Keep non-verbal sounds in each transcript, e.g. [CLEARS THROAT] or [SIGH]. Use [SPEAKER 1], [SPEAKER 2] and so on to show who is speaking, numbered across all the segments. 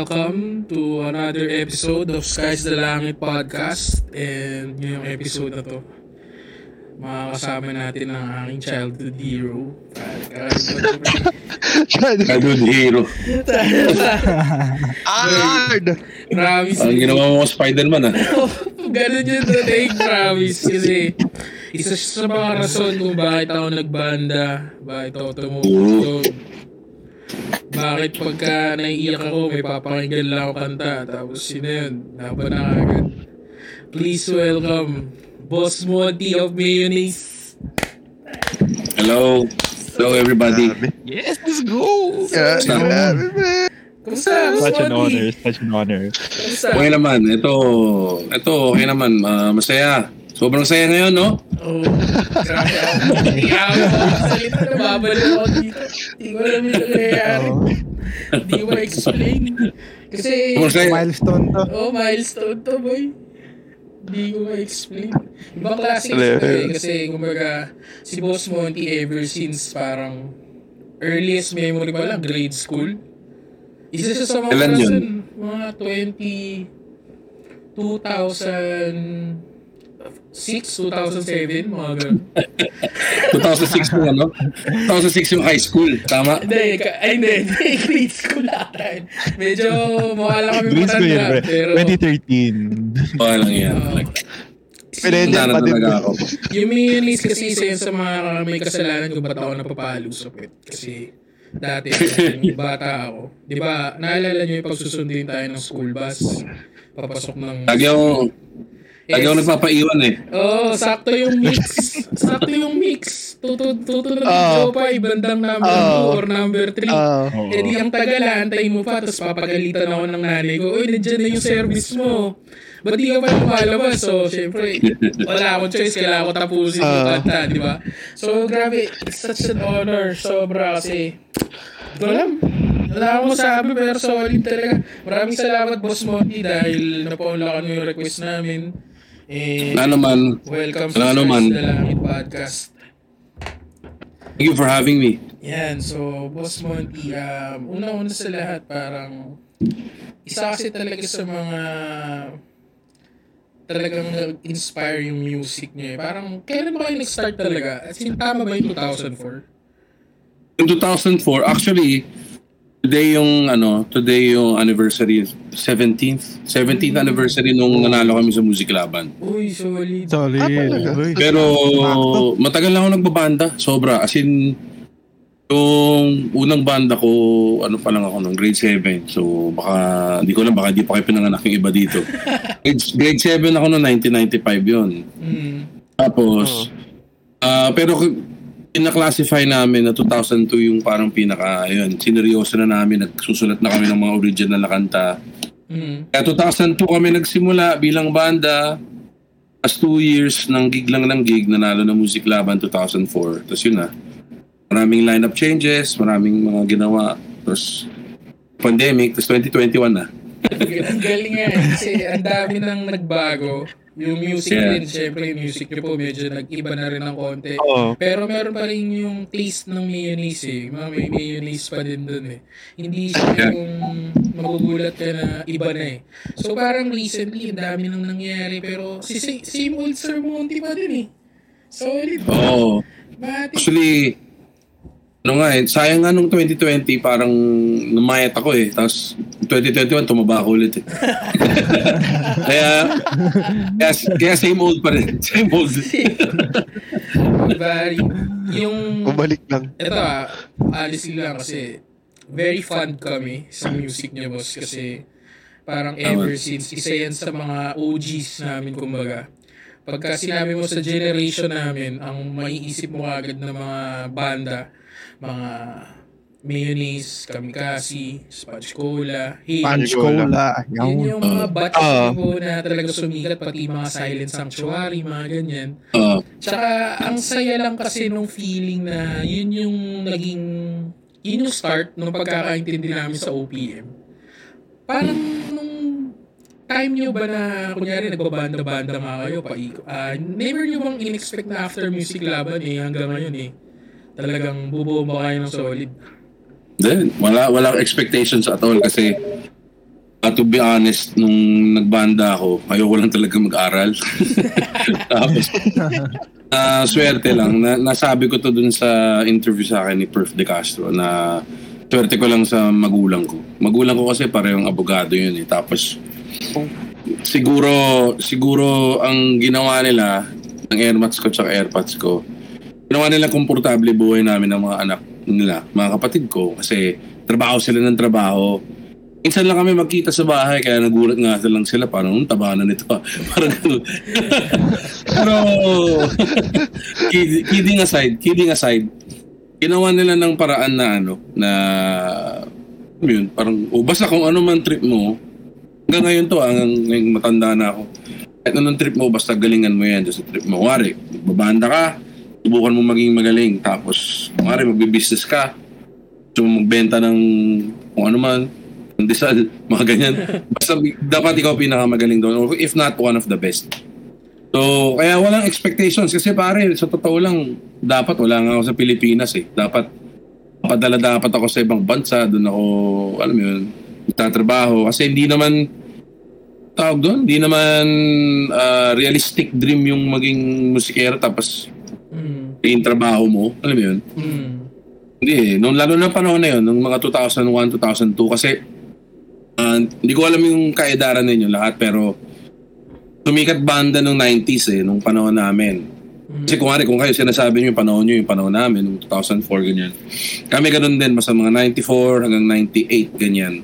[SPEAKER 1] welcome to another episode of Skies the Langit Podcast. And ngayong episode na to, makakasama natin ang aking childhood hero.
[SPEAKER 2] Childhood hero. [LAUGHS]
[SPEAKER 3] Hard!
[SPEAKER 1] Promise.
[SPEAKER 2] Ang ginawa mo Spider-Man ah. [LAUGHS]
[SPEAKER 1] Ganun yun today, promise. Kasi isa sa mga rason kung bakit ako nagbanda, bakit ako tumutulog. Bakit pagka naiiyak ako, may papakinggan lang ako kanta. Tapos yun na yun, laban na agad. Please welcome, Boss Monty of Mayonnaise.
[SPEAKER 2] Hello. Hello everybody.
[SPEAKER 4] Yes, let's go!
[SPEAKER 3] Yeah.
[SPEAKER 1] Kumusta,
[SPEAKER 4] Such an honor, such an honor.
[SPEAKER 1] Kumusta?
[SPEAKER 2] Okay naman. Ito, ito okay naman. Ah, masaya. Sobrang saya ngayon, no?
[SPEAKER 1] Oh, grabe ako. Hindi ako salita na babalik ako dito. Hindi ko alam yung nangyayari. Hindi ko ma-explain. Kasi,
[SPEAKER 2] Sobrang saya.
[SPEAKER 4] Milestone to.
[SPEAKER 1] oh, milestone to, boy. Hindi ko ma-explain. Ibang klase eh. Kasi, kumbaga, si Boss Monty ever since parang earliest memory pa lang, grade school. Isa siya sa mga
[SPEAKER 2] Kailan yun?
[SPEAKER 1] mga 20, 2006, 2007, mga ganun. [LAUGHS]
[SPEAKER 2] 2006 yung ano? 2006 yung high school. Tama?
[SPEAKER 1] Hindi, ka- ay hindi, [LAUGHS] hindi, grade school ata yun. Medyo mukha lang kami matanda,
[SPEAKER 4] pre.
[SPEAKER 1] pero
[SPEAKER 4] 2013.
[SPEAKER 2] Okay lang yan. Tanda
[SPEAKER 3] pa
[SPEAKER 2] na
[SPEAKER 3] din.
[SPEAKER 2] ako.
[SPEAKER 1] yung mayonnaise kasi isa yun sa mga may kasalanan kung ba't ako napapalusok eh. Kasi dati, [LAUGHS] yung bata ako. Di ba, naalala nyo yung pagsusundin tayo ng school bus? Papasok ng...
[SPEAKER 2] Lagi lagi ako nagpapaiwan eh.
[SPEAKER 1] Oo, oh, sakto yung mix. [LAUGHS] sakto yung mix. Tutu tutunod yung
[SPEAKER 3] Oo.
[SPEAKER 1] Jopa, ibandang number
[SPEAKER 3] Oo.
[SPEAKER 1] 2 or number 3.
[SPEAKER 3] Ah,
[SPEAKER 4] Oo.
[SPEAKER 1] Eh di ang tagal, antayin mo pa, tapos papagalitan ako ng nanay ko, Uy, nandiyan na yung service mo. Ba't di ka pa lumalabas? So, syempre, wala akong choice, kailangan ko tapusin yung
[SPEAKER 3] Ah.
[SPEAKER 1] kanta, di ba? So, grabe, it's such an honor, sobra kasi, alam. Wala akong masabi, pero solid talaga. Maraming salamat, Boss Monty, dahil napaunlakan mo yung request namin. Eh,
[SPEAKER 2] Wala naman.
[SPEAKER 1] welcome
[SPEAKER 2] Wala
[SPEAKER 1] sa
[SPEAKER 2] naman.
[SPEAKER 1] Stars Dalangit Podcast.
[SPEAKER 2] Thank you for having me.
[SPEAKER 1] Yan, so Boss Monty, um, una-una sa lahat, parang isa kasi talaga sa mga talagang nag-inspire yung music niya. eh. Parang, kailan ba kayo nag-start talaga? At sin tama ba yung 2004?
[SPEAKER 2] In 2004, actually, today yung ano, today yung anniversary, 17th, 17th anniversary nung nanalo kami sa Music Laban.
[SPEAKER 1] Uy, solid.
[SPEAKER 4] Solid.
[SPEAKER 3] Ah?
[SPEAKER 4] Uy.
[SPEAKER 2] Pero matagal na ako nagbabanda, sobra. As in, yung unang banda ko, ano pa lang ako nung grade 7. So baka, hindi ko lang, baka hindi pa kayo pinanganak yung iba dito. [LAUGHS] grade, grade 7 ako noong 1995 yun.
[SPEAKER 1] Mm.
[SPEAKER 2] Tapos, ah pero pinaklasify namin na 2002 yung parang pinaka, yun, sineryoso na namin, nagsusulat na kami ng mga original na kanta.
[SPEAKER 1] Mm.
[SPEAKER 2] Kaya 2002 kami nagsimula bilang banda. As two years ng gig lang ng gig, nanalo na Music Laban 2004. Tapos yun na. Maraming lineup changes, maraming mga ginawa. Tapos pandemic, tapos 2021 na.
[SPEAKER 1] Ang galing nga eh, kasi ang dami nang nagbago. Yung music
[SPEAKER 2] Yeah.
[SPEAKER 1] din, syempre yung music niyo po medyo nag-iba na rin ng konti.
[SPEAKER 4] Oo.
[SPEAKER 1] Pero meron pa rin yung taste ng mayonnaise eh. Mga may mayonnaise pa din dun eh. Hindi siya
[SPEAKER 2] Yeah.
[SPEAKER 1] yung magugulat ka na iba na eh. So parang recently, ang dami nang nangyari. Pero si si- same old Sir Monty pa din eh. Solid.
[SPEAKER 2] Oo.
[SPEAKER 1] Bakit?
[SPEAKER 2] Actually, ano nga eh, sayang nga nung 2020, parang namayat ako eh. Tapos 2021, tumaba ako ulit eh. [LAUGHS] kaya, kaya, kaya same old pa rin. [LAUGHS] Same old.
[SPEAKER 1] Diba, yung...
[SPEAKER 3] bumalik lang.
[SPEAKER 1] Ito ah, honestly lang kasi very fond kami sa music niya boss kasi parang ever since isa yan sa mga OGs namin kumbaga. Pagka sinabi mo sa generation namin, ang maiisip mo agad na mga banda, mga Mayonnaise, Kamikasi, Sponge Cola, Hey,
[SPEAKER 4] Punch
[SPEAKER 3] Cola.
[SPEAKER 4] Cola.
[SPEAKER 1] yun yung mga batch
[SPEAKER 3] Ah.
[SPEAKER 1] po na talaga sumikat, pati mga Silent Sanctuary, mga ganyan.
[SPEAKER 2] Uh,
[SPEAKER 1] Tsaka, ang saya lang kasi nung feeling na yun yung naging, yun yung start nung pagkakaintindi namin sa OPM. Parang nung time nyo ba na, kunyari, nagbabanda-banda nga kayo, paiko, ah never nyo bang in-expect na after music laban eh, hanggang ngayon eh, talagang bubomba kayo ng solid.
[SPEAKER 2] Then, wala walang expectations at all kasi Uh, to be honest, nung nagbanda ako, ayoko lang talaga mag-aral. [LAUGHS] Tapos, [LAUGHS] ah, swerte lang. Na, nasabi ko to dun sa interview sa akin ni Perf De Castro na swerte ko lang sa magulang ko. Magulang ko kasi parehong abogado yun eh. Tapos, siguro, siguro ang ginawa nila ng airmats ko tsaka airpods ko, ginawa nila komportable buhay namin ng mga anak nila, mga kapatid ko. Kasi trabaho sila ng trabaho. Minsan lang kami magkita sa bahay, kaya nagulat nga lang sila, parang, "Hmm, taba na nito. [LAUGHS] parang. [LAUGHS] Pero, kid- kidding aside, kidding aside, ginawa nila ng paraan na ano, na, yun, parang, o basta kung ano man trip mo, hanggang ngayon to, hanggang ngayong matanda na ako, kahit anong trip mo, basta galingan mo yan sa trip mo. Wari, babanda ka, subukan mo maging magaling. Tapos, wari, magbe-business ka, mo magbenta ng kung ano man, ng desal, [LAUGHS] mga ganyan. Basta dapat ikaw pinakamagaling doon. Or if not, one of the best. So, kaya walang expectations. Kasi pare, sa totoo lang, dapat wala nga ako sa Pilipinas eh. Dapat, padala dapat ako sa ibang bansa. Doon ako, alam mo yun, tatrabaho. Kasi hindi naman, tawag doon, hindi naman ah, realistic dream yung maging musikero tapos. Yung trabaho mo. Alam mo yun?
[SPEAKER 1] Mm.
[SPEAKER 2] Hindi eh. Nung, lalo na panahon na yun, nung mga 2001, 2002, kasi ah, hindi ko alam yung kaedaran ninyo lahat, pero tumikat banda nung 90s eh, nung panahon namin. Kasi kung kung kayo sinasabi nyo yung panahon nyo, yung panahon namin, nung 2004, ganyan. Kami ganun din, basta mga 94 hanggang 98, ganyan.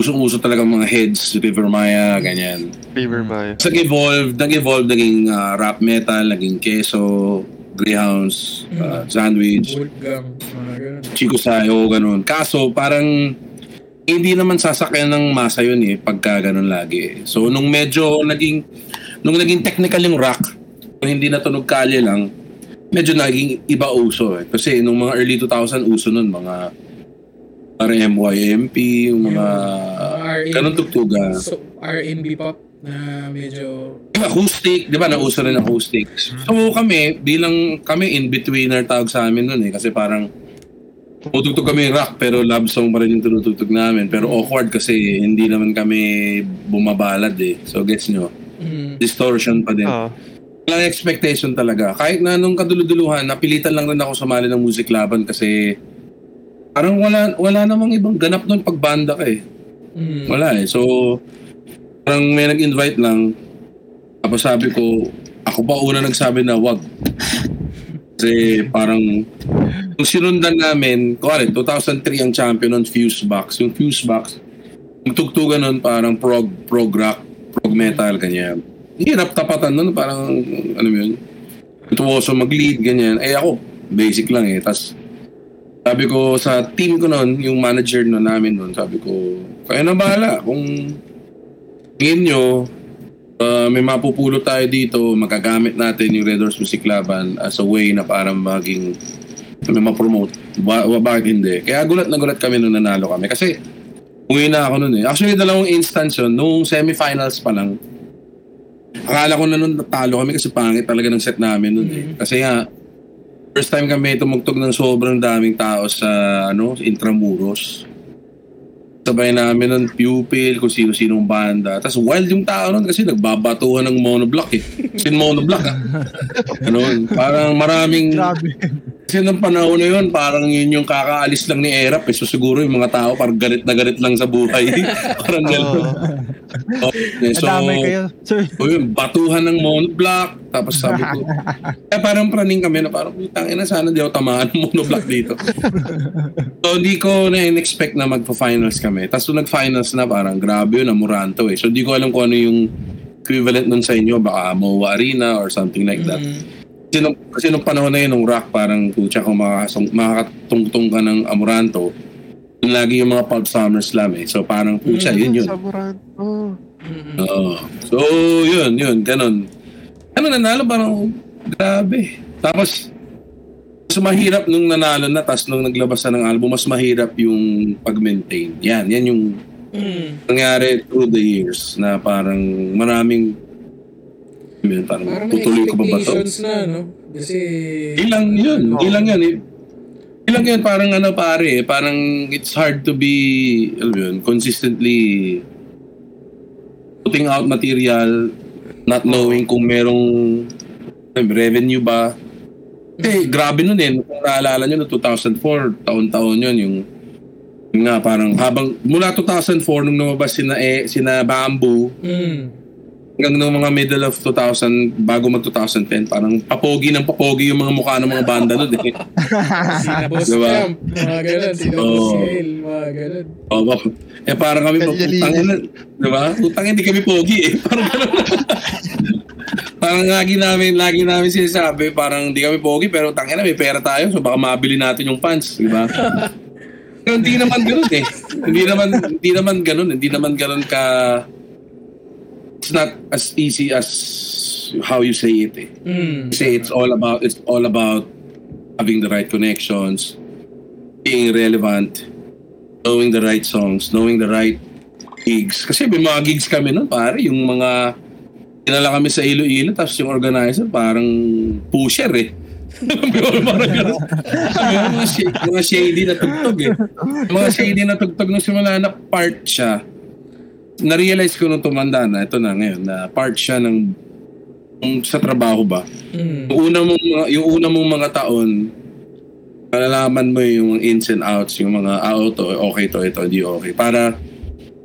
[SPEAKER 2] Usong-uso talaga mga heads, River Maya, ganyan.
[SPEAKER 3] River Maya.
[SPEAKER 2] Tapos nag-evolve, nag-evolve, naging ah, rap metal, naging keso, Greyhounds, ah, Sandwich,
[SPEAKER 1] Wolfgang, ganun.
[SPEAKER 2] Chico Sayo, ganun. Kaso parang hindi naman sasakyan ng masa yun eh, pagka ganun lagi. eh. So nung medyo naging, nung naging technical yung rock, hindi na tunog kalye lang, medyo naging iba uso eh. Kasi nung mga early 2000 uso nun, mga parang MYMP, yung mga
[SPEAKER 1] R&B.
[SPEAKER 2] ganun tugtuga.
[SPEAKER 1] So, R&B pop na medyo... [CLEARS THROAT]
[SPEAKER 2] Acoustic, di ba, nauso rin acoustic. So kami, bilang kami in-betweener tawag sa amin nun eh, kasi parang tutugtog kami rock pero love song pa rin yung tinutugtog namin. Pero awkward kasi hindi naman kami bumabalad eh. So gets nyo?
[SPEAKER 1] Mm.
[SPEAKER 2] Distortion pa din.
[SPEAKER 3] Ah.
[SPEAKER 2] Walang expectation talaga. Kahit na nung kaduluduluhan, napilitan lang rin ako sumali ng music laban kasi parang wala wala namang ibang ganap doon pag banda ka eh.
[SPEAKER 1] Mm.
[SPEAKER 2] Wala eh. So, parang may nag-invite lang. Tapos sabi ko, ako pa una nagsabi na wag. Kasi parang, kung sinundan namin, kuwari, 2003 ang champion ng Fusebox. Yung Fusebox, yung tugtugan nun parang prog, prog rock, prog metal, ganyan. Hirap tapatan nun, parang, ano yun, tuwoso mag-lead, ganyan. Eh ako, basic lang eh. Tapos, sabi ko sa team ko noon, yung manager no namin noon, sabi ko, kaya na bahala. Kung tingin nyo, uh, may mapupulot tayo dito, magagamit natin yung Red Horse Music Laban as a way na parang maging may ma-promote. Ba- ba- bakit hindi? Kaya gulat na gulat kami nung nanalo kami. Kasi umuwi na ako noon eh. Actually, dalawang instance yun. Nung semifinals pa lang, akala ko na nun natalo kami kasi pangit talaga ng set namin noon eh. Kasi nga, first time kami tumugtog ng sobrang daming tao sa ano, Intramuros. Sabay namin ng pupil, kung sino-sinong banda. Tapos wild yung tao nun kasi nagbabatuhan ng monoblock eh. Sin monoblock ah. [LAUGHS] Ano, parang maraming...
[SPEAKER 4] Grabe.
[SPEAKER 2] Kasi nung panahon na yun, parang yun yung kakaalis lang ni Erap eh. So siguro yung mga tao parang galit na galit lang sa buhay. [LAUGHS] [LAUGHS] parang gano'n. Oh, eh, so,
[SPEAKER 4] Nadamay kayo. Sir,
[SPEAKER 2] o yun, batuhan ng monoblock. Tapos sabi ko, [LAUGHS] eh parang praning kami na parang, tangin na sana di ako tamaan ng monoblock dito. so hindi ko na-expect na magpa-finals kami. Tapos nung nag-finals na parang grabe yun, amuranto eh. So hindi ko alam kung ano yung equivalent nun sa inyo. Baka MOA Arena or something like that.
[SPEAKER 1] Mm.
[SPEAKER 2] Kasi nung, kasi nung panahon na yun, nung rock, parang kutsa kung makakasong- makakatungtong ka ng amuranto, yun lagi yung mga Pulp Summer Slam eh. So parang kutsa, yun yun.
[SPEAKER 3] Samuran. Oh.
[SPEAKER 1] Mm.
[SPEAKER 2] Oo. So, yun, yun, ganun. Ano nanalo, parang, grabe. Tapos, mas mahirap nung nanalo na, tapos nung naglabas na ng album, mas mahirap yung pag-maintain. Yan, yan yung
[SPEAKER 1] Mm.
[SPEAKER 2] nangyari through the years na parang maraming yun, parang,
[SPEAKER 1] Parang
[SPEAKER 2] tutuloy ko ba ba to?
[SPEAKER 1] na, no? Kasi...
[SPEAKER 2] Ilang yun, ilang yan. eh. Ilang yan, parang ano pare, parang it's hard to be, alam yun, consistently putting out material, not knowing kung merong revenue ba. Eh, grabe nun eh. Kung naalala nyo, no, 2004, taon-taon yun, yung, yung nga, parang habang, mula 2004, nung lumabas sina, eh, sina Bamboo,
[SPEAKER 1] Mm.
[SPEAKER 2] Hanggang ng mga middle of 2000, bago mag 2010, parang papogi ng papogi yung mga mukha ng mga banda nun eh.
[SPEAKER 1] Sina Boss
[SPEAKER 2] Diba?
[SPEAKER 1] Camp, mga ganun. Sina
[SPEAKER 2] Oo.
[SPEAKER 1] Boss mga ganun.
[SPEAKER 2] Oh. Eh parang kami putang ina, 'di ba? Putang hindi kami pogi eh. [LAUGHS] Parang ganun. parang lagi namin lagi namin sinasabi, parang hindi kami pogi pero tangina may pera tayo so baka mabili natin yung pants, 'di ba? Hindi naman ganoon eh. Hindi naman hindi naman ganoon, hindi naman ganoon ka It's not as easy as how you say it eh.
[SPEAKER 1] Mm.
[SPEAKER 2] Kasi it's all about it's all about having the right connections, being relevant, knowing the right songs, knowing the right gigs. Kasi may mga gigs kami nun, pare, yung mga kinala kami sa Iloilo, tapos yung organizer parang pusher eh. [LAUGHS] parang ganun. Mga, sh- mga shady na tugtog eh. Mga shady na tugtog nung simula na part siya. Na-realize ko nung tumanda na, ito na ngayon, na part siya ng ng sa trabaho ba?
[SPEAKER 1] Mm.
[SPEAKER 2] Yung una mong mga, yung una mong mga taon, malalaman mo yung ins and outs, yung mga ah, oh, to, okay to, ito, hindi okay. Para,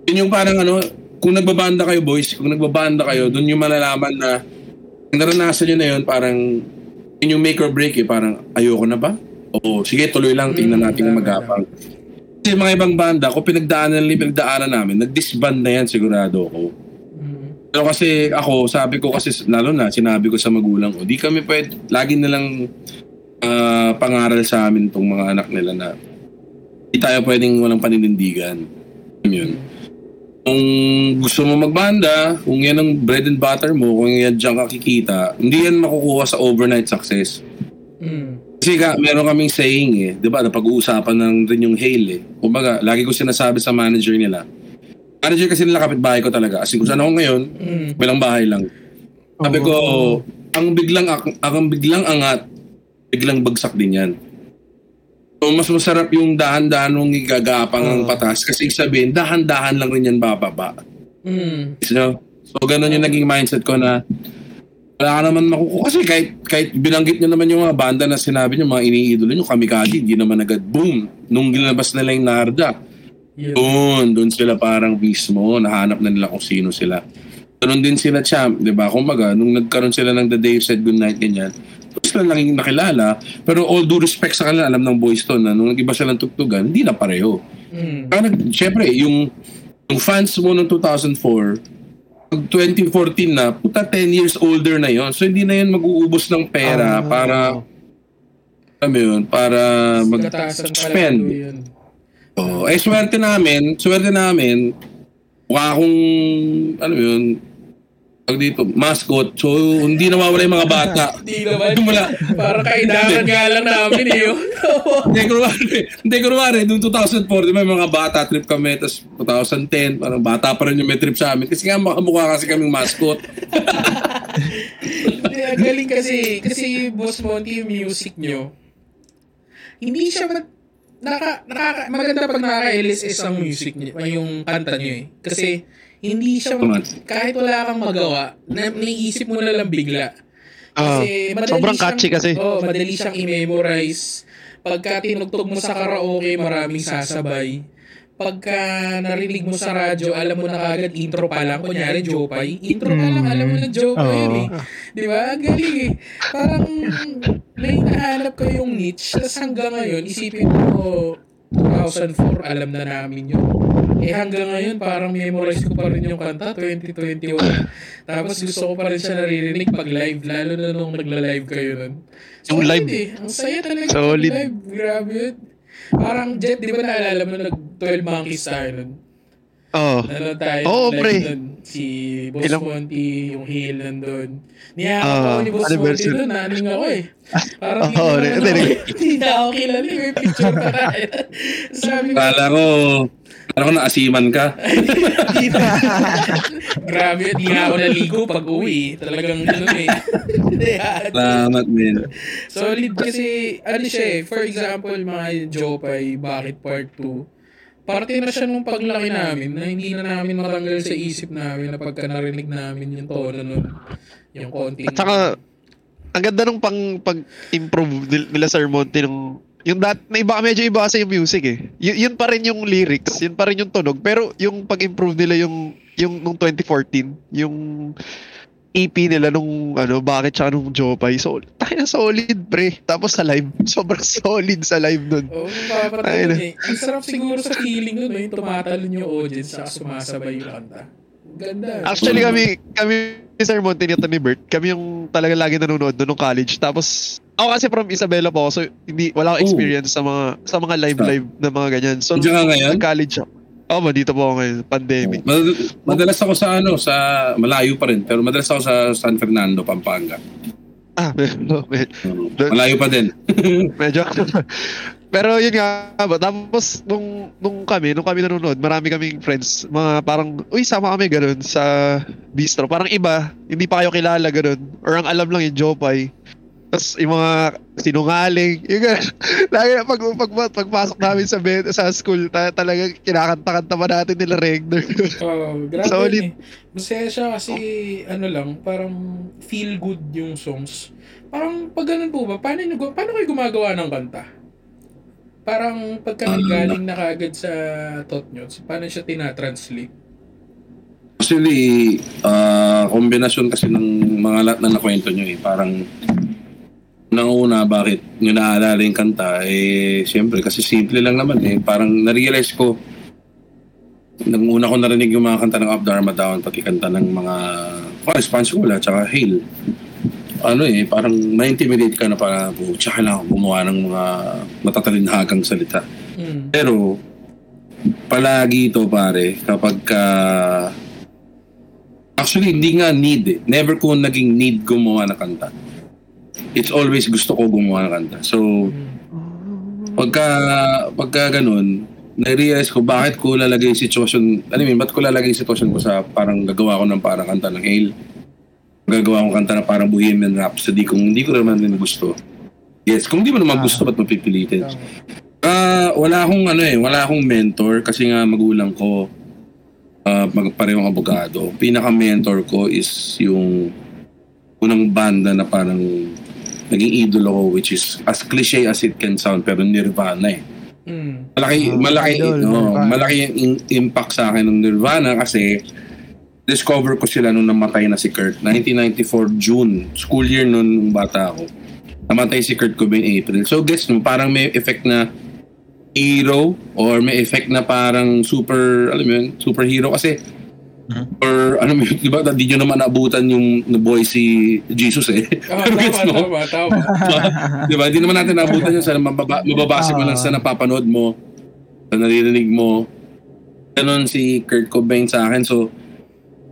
[SPEAKER 2] yun yung parang ano, kung nagbabanda kayo boys, kung nagbabanda kayo, dun yung malalaman na, naranasan nyo na yun, parang, yun yung make or break eh, parang, ayoko na ba? Oo, sige, tuloy lang, tingnan
[SPEAKER 1] Mm,
[SPEAKER 2] natin
[SPEAKER 1] tama,
[SPEAKER 2] yung magapang. Kasi mga ibang banda, kung pinagdaanan nila, pinagdaanan namin, nag-disband na yan sigurado ko.
[SPEAKER 1] Mm.
[SPEAKER 2] Pero kasi ako, sabi ko kasi, lalo na, sinabi ko sa magulang ko, di kami pwede, lagi nilang ah, pangaral sa amin tong mga anak nila na di tayo pwedeng walang paninindigan. Yun. Kung gusto mo magbanda, kung yan ang bread and butter mo, kung yan dyan ka kikita, hindi yan makukuha sa overnight success.
[SPEAKER 1] Mm.
[SPEAKER 2] Kasi ka, meron kaming saying eh, di ba, napag-uusapan ng rin yung hail eh. Kumbaga, lagi ko sinasabi sa manager nila. Manager kasi nila kapitbahay ko talaga. Kasi kung saan ako ngayon,
[SPEAKER 1] Mm.
[SPEAKER 2] bilang bahay lang. Sabi ko, ang biglang ang biglang angat, biglang bagsak din yan. So, mas masarap yung dahan-dahan mong igagapang ang patas kasi sabihin, dahan-dahan lang rin yan bababa.
[SPEAKER 1] Mm.
[SPEAKER 2] So, so ganun yung naging mindset ko na wala ka naman makukuha. Kasi kahit, kahit binanggit nyo naman yung mga banda na sinabi nyo, mga iniidolo nyo, kamikadi, hindi naman agad boom. Nung ginabas nila yung Narda,
[SPEAKER 1] Yun.
[SPEAKER 2] doon, doon sila parang mismo, nahanap na nila kung sino sila. Ganun din sila champ, di ba? Kumbaga, nung nagkaroon sila ng The Day You Said Goodnight, ganyan, doon sila laging nakilala. Pero all due respect sa kanila, alam ng boys to na nung nag-iba silang tugtugan, hindi na pareho.
[SPEAKER 1] Mm.
[SPEAKER 2] Kaya nag, syempre, yung, yung fans mo noong 2004, pag 2014 na, puta 10 years older na yon So hindi na yun mag-uubos ng pera para, alam mo yun, para mag-spend. Oh, eh swerte namin, swerte namin, mukha akong, ano yun, pag dito, mascot. So, hindi nawawala yung mga bata. [LAUGHS]
[SPEAKER 1] Hindi naman.
[SPEAKER 2] Wala.
[SPEAKER 1] Parang kailangan nga lang namin eh. yun. [LAUGHS]
[SPEAKER 2] Hindi, kunwari, hindi, kunwari, noong 2004, di ba, may mga bata trip kami, tapos 2010, parang bata pa rin yung may trip sa amin. Kasi nga, makamukha kasi kaming mascot.
[SPEAKER 1] Hindi, ang galing kasi, kasi Boss Monty, yung music nyo, hindi siya mag, naka, nakaka, maganda pag nakaka-LSS ang music niyo, yung kanta nyo eh. Kasi, hindi siya, kahit wala kang magawa, na, naiisip mo na lang bigla.
[SPEAKER 3] Ah,
[SPEAKER 1] Kasi, madali
[SPEAKER 3] sobrang
[SPEAKER 1] siyang-
[SPEAKER 3] catchy kasi.
[SPEAKER 1] Oo, madali siyang i-memorize. Pagka tinugtog mo sa karaoke, maraming sasabay. Pagka narinig mo sa radyo, alam mo na kagad intro pa lang. Kunyari, Jopay. Intro pa lang, alam mo na Jopay yun eh. Di ba? Galing eh. Parang may nahanap ko yung niche. Tapos hanggang ngayon, isipin mo, 2004, alam na namin yun. Eh hanggang ngayon, parang memorize ko pa rin yung kanta, 2021. Tapos gusto ko pa rin siya naririnig pag live, lalo na nung nagla-live kayo nun.
[SPEAKER 3] Yung
[SPEAKER 1] Solid
[SPEAKER 3] live.
[SPEAKER 1] Eh. Ang saya talaga
[SPEAKER 3] Solid.
[SPEAKER 1] live. Grabe yun. Parang Jet, di ba naalala mo nag 12 Monkeys tayo nun?
[SPEAKER 3] Oo.
[SPEAKER 1] Nanood tayo
[SPEAKER 3] Oo,
[SPEAKER 1] live
[SPEAKER 3] pre.
[SPEAKER 1] nun. Si Boss
[SPEAKER 3] Ilang-
[SPEAKER 1] Monty, yung Hill nandun. Niyakap
[SPEAKER 3] Ah,
[SPEAKER 1] ako ni Boss Monty doon, naning ako eh. Parang [LAUGHS] hindi
[SPEAKER 3] Oo,
[SPEAKER 1] na
[SPEAKER 3] hindi,
[SPEAKER 1] na ako kilala. May picture pa tayo. [LAUGHS] Sabi ko,
[SPEAKER 2] Kala ko, kala ko naasiman ka. [LAUGHS]
[SPEAKER 1] Grabe, di na ako naligo pag uwi. Talagang ganun eh.
[SPEAKER 2] Salamat, men.
[SPEAKER 1] Solid kasi, ano siya eh, for example, mga Jopay, bakit part 2, parte na siya nung paglaki namin na hindi na namin matanggal sa isip namin na pagka narinig namin yung tono nun. Yung konting...
[SPEAKER 3] At saka, ang ganda nung pang pag-improve nil- nila Sir Monty nung yung dat na iba medyo iba kasi yung music eh. Y- yun pa rin yung lyrics, yun pa rin yung tunog, pero yung pag-improve nila yung yung nung 2014, yung EP nila nung ano, bakit siya nung Jopay. So, tayo na solid pre. Tapos sa live, [LAUGHS] sobrang solid sa live nun.
[SPEAKER 1] Oo, oh, papatay eh. Ang sarap siguro sa feeling nun, eh, yung tumatalon yung audience sa sumasabay yung kanta. Ganda.
[SPEAKER 3] Actually kami kami ni Sir Monty ni Tony Bert, kami yung talaga lagi nanonood doon nung college. Tapos ako kasi from Isabela po, so hindi wala akong experience sa mga sa mga live live na mga ganyan. So
[SPEAKER 2] Diyan ka ngayon?
[SPEAKER 3] college ako. Oh, dito po ako ngayon, pandemic.
[SPEAKER 2] Mad- madalas ako sa ano, sa malayo pa rin, pero madalas ako sa San Fernando, Pampanga.
[SPEAKER 3] Ah, [LAUGHS] medyo, medyo,
[SPEAKER 2] Malayo pa din. [LAUGHS]
[SPEAKER 3] medyo. Pero yun nga, tapos nung, nung kami, nung kami nanonood, marami kaming friends, mga parang, uy, sama kami ganun sa bistro. Parang iba, hindi pa kayo kilala ganun. Or ang alam lang yung Jopay. Tapos yung mga sinungaling, yung. [LAUGHS] Lagi na pag, pag, pagpasok namin sa, bed, sa school, ta, talaga kinakanta-kanta pa natin nila Regner. [LAUGHS]
[SPEAKER 1] Oh, grabe
[SPEAKER 3] Solid.
[SPEAKER 1] yun eh. Masaya siya kasi ano lang, parang feel good yung songs. Parang pag ganun po ba, paano, nyo- paano kayo gumagawa ng kanta? Parang pagka
[SPEAKER 2] Ah.
[SPEAKER 1] galing na kagad sa thought nyo, paano siya tinatranslate?
[SPEAKER 2] Actually, ah kombinasyon kasi ng mga lahat na nakwento nyo eh. Parang, una bakit nyo naaalala yung kanta, eh, siyempre, kasi simple lang naman eh. Parang narealize ko, nang una ko narinig yung mga kanta ng Up Dharma Down, pati kanta ng mga, oh, response ko wala, tsaka Hail. Ano eh, parang na-intimidate ka na para, po, tsaka lang gumawa ng mga matatalinhagang salita.
[SPEAKER 1] Mm.
[SPEAKER 2] Pero, palagi ito pare, kapag ka... Actually, hindi nga need eh. Never ko naging need gumawa ng kanta. It's always gusto ko gumawa ng kanta. So, pagka, pagka ganun, na-realize ko bakit ko lalagay yung sitwasyon, ano yun, ba't ko lalagay yung sitwasyon ko sa parang gagawa ko ng parang kanta ng Hail. Gagawa ko kanta na parang Bohemian Rhapsody kung hindi ko naman din gusto. Yes, kung hindi mo naman gusto, ba't mapipilitin? Ah, wala akong ano eh, wala akong mentor kasi nga magulang ko ah magparehong abogado. Pinaka-mentor ko is yung unang banda na parang naging idolo ko which is as cliche as it can sound pero Nirvana eh.
[SPEAKER 1] Mm.
[SPEAKER 2] Malaki
[SPEAKER 5] Ah,
[SPEAKER 2] malaki
[SPEAKER 5] idol,
[SPEAKER 2] no,
[SPEAKER 5] Nirvana.
[SPEAKER 2] malaki yung in- impact sa akin ng Nirvana kasi discover ko sila nung namatay na si Kurt 1994 June school year noon nung bata ako namatay si Kurt Cobain April so guess mo parang may effect na hero or may effect na parang super alam mo yun superhero kasi or ano mo di ba di nyo naman naabutan yung nabuhay si Jesus eh
[SPEAKER 1] Ah,
[SPEAKER 2] Pero
[SPEAKER 1] tama, [LAUGHS]
[SPEAKER 2] gets mo?
[SPEAKER 1] tama, tama. [LAUGHS]
[SPEAKER 2] di ba? Di naman natin naabutan yun sa mababa, mababasa mo lang sa napapanood mo, sa naririnig mo. Ganon si Kurt Cobain sa akin. So,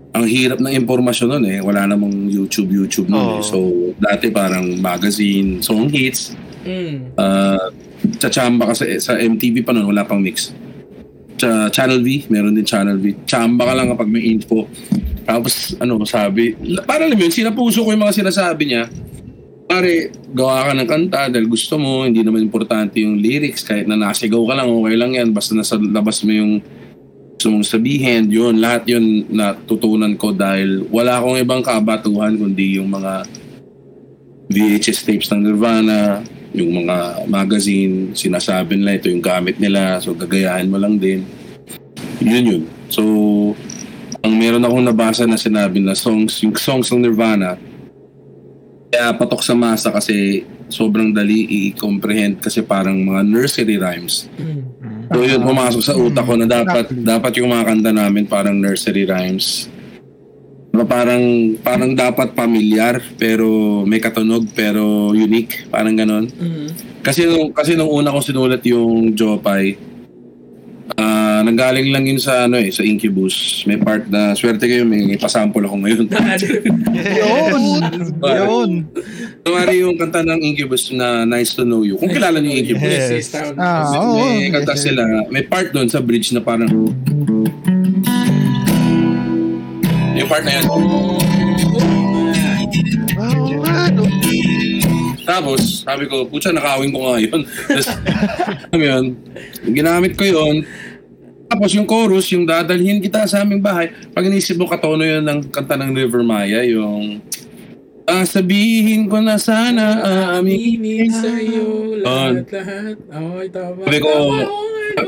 [SPEAKER 2] ang hirap ng impormasyon nun eh. Wala namang YouTube, YouTube nun eh.
[SPEAKER 3] Oo.
[SPEAKER 2] So, dati parang magazine, song hits.
[SPEAKER 1] Mm.
[SPEAKER 2] Uh, sa Chamba kasi sa MTV pa nun, wala pang mix. Sa Channel V, meron din Channel V. Chamba ka lang kapag may info. Tapos, ano, sabi, para alam yun, sinapuso ko yung mga sinasabi niya. Pare, gawa ka ng kanta dahil gusto mo, hindi naman importante yung lyrics. Kahit na nasigaw ka lang, okay lang yan. Basta nasa labas mo yung gusto mong sabihin. Yun, lahat yun natutunan ko dahil wala akong ibang kabatuhan kundi yung mga VHS tapes ng Nirvana, yung mga magazine, sinasabi nila ito yung gamit nila, so gagayahin mo lang din. Yun yun. So, ang meron akong nabasa na sinabi na songs, yung songs ng Nirvana, kaya patok sa masa kasi sobrang dali i-comprehend kasi parang mga nursery rhymes.
[SPEAKER 1] Mm.
[SPEAKER 2] So yun, pumasok sa utak ko na dapat dapat yung mga kanta namin parang nursery rhymes. Diba, Parang parang dapat pamilyar pero may katunog pero unique, parang ganon.
[SPEAKER 1] Mm.
[SPEAKER 2] Kasi nung kasi nung una kong sinulat yung Jopay, ah nanggaling lang yun sa ano eh, sa Incubus. May part na swerte kayo may pasample ako ngayon. [LAUGHS]
[SPEAKER 5] Yun! Yun!
[SPEAKER 2] Tumari yung kanta ng Incubus na Nice to Know You. Kung kilala niyo yung Incubus.
[SPEAKER 1] Yes.
[SPEAKER 5] Ah,
[SPEAKER 2] May- may kanta sila. May part doon sa bridge na parang yung part na
[SPEAKER 3] ano?
[SPEAKER 2] Tapos, sabi ko, putya, nakawin ko nga yun. Tapos, [LAUGHS] sabi yun, ginamit ko yun. Tapos yung chorus, yung dadalhin kita sa aming bahay, pag inisip mo katono yun ng kanta ng River Maya, yung Ah, sabihin ko na sana
[SPEAKER 1] Aminin
[SPEAKER 2] aaminin
[SPEAKER 1] sa'yo
[SPEAKER 2] Ah.
[SPEAKER 1] lahat-lahat. Okay, tama.
[SPEAKER 2] Sabi ko,
[SPEAKER 1] Tama, okay, no?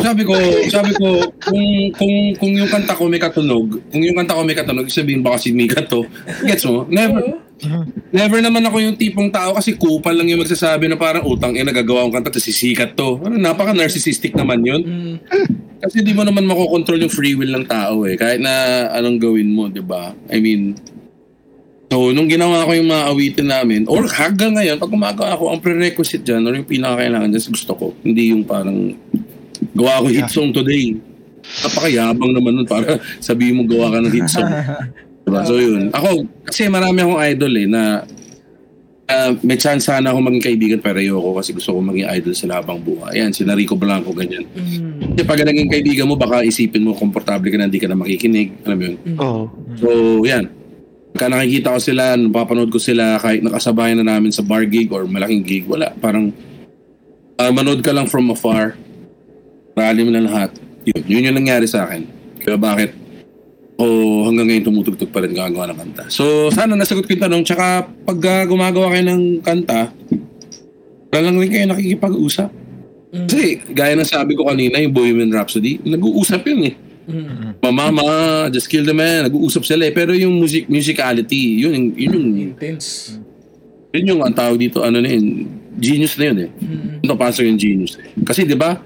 [SPEAKER 2] Sabi ko, sabi ko, kung, kung, kung yung kanta ko may katunog, kung yung kanta ko may katunog, sabihin baka si Mika to. Gets mo? Never, never naman ako yung tipong tao kasi kupal lang yung magsasabi na parang utang eh nagagawa kong kanta tapos sisikat to. Ano, napaka-narcissistic naman yun. Kasi di mo naman makokontrol yung free will ng tao eh. Kahit na anong gawin mo, di ba? I mean, so nung ginawa ko yung mga awitin namin, or hanggang ngayon, pag gumagawa ako, ang prerequisite dyan, or yung pinakakailangan dyan, gusto ko. Hindi yung parang, gawa ko hit song today. Napakayabang naman nun para [LAUGHS] sabihin mo gawa ka ng hit song. [LAUGHS] Diba? So yun. Ako, kasi marami akong idol eh, na ah, may chance sana ako maging kaibigan pero ayoko kasi gusto ko maging idol sila habang buhay. Ayan, si Rico Blanco, ganyan.
[SPEAKER 1] Mm.
[SPEAKER 2] Kasi pag naging kaibigan mo, baka isipin mo, komportable ka na, hindi ka na makikinig. Alam mo yun?
[SPEAKER 3] Oo.
[SPEAKER 2] So, yan. Pagka nakikita ko sila, napapanood ko sila, kahit nakasabayan na namin sa bar gig or malaking gig, wala. Parang, ah, manood ka lang from afar. Rally mo na lahat. Yun, yun yung nangyari sa akin. Kaya bakit o hanggang ngayon tumutugtog pa rin gagawa ng kanta. So, sana nasagot ko yung tanong. Tsaka, pag ah, gumagawa kayo ng kanta, wala lang rin kayo nakikipag-usap.
[SPEAKER 1] Mm.
[SPEAKER 2] Kasi, gaya ng sabi ko kanina, yung Bohemian Rhapsody, nag-uusap yun eh.
[SPEAKER 1] Mm.
[SPEAKER 2] Mama, just kill the man. Nag-uusap sila eh. Pero yung music, musicality, yun, yung- yun, yung,
[SPEAKER 1] Intense.
[SPEAKER 2] yun yung ang tawag dito, ano na yun, genius na yun eh.
[SPEAKER 1] Mm.
[SPEAKER 2] Napasok yung genius eh. Kasi di ba,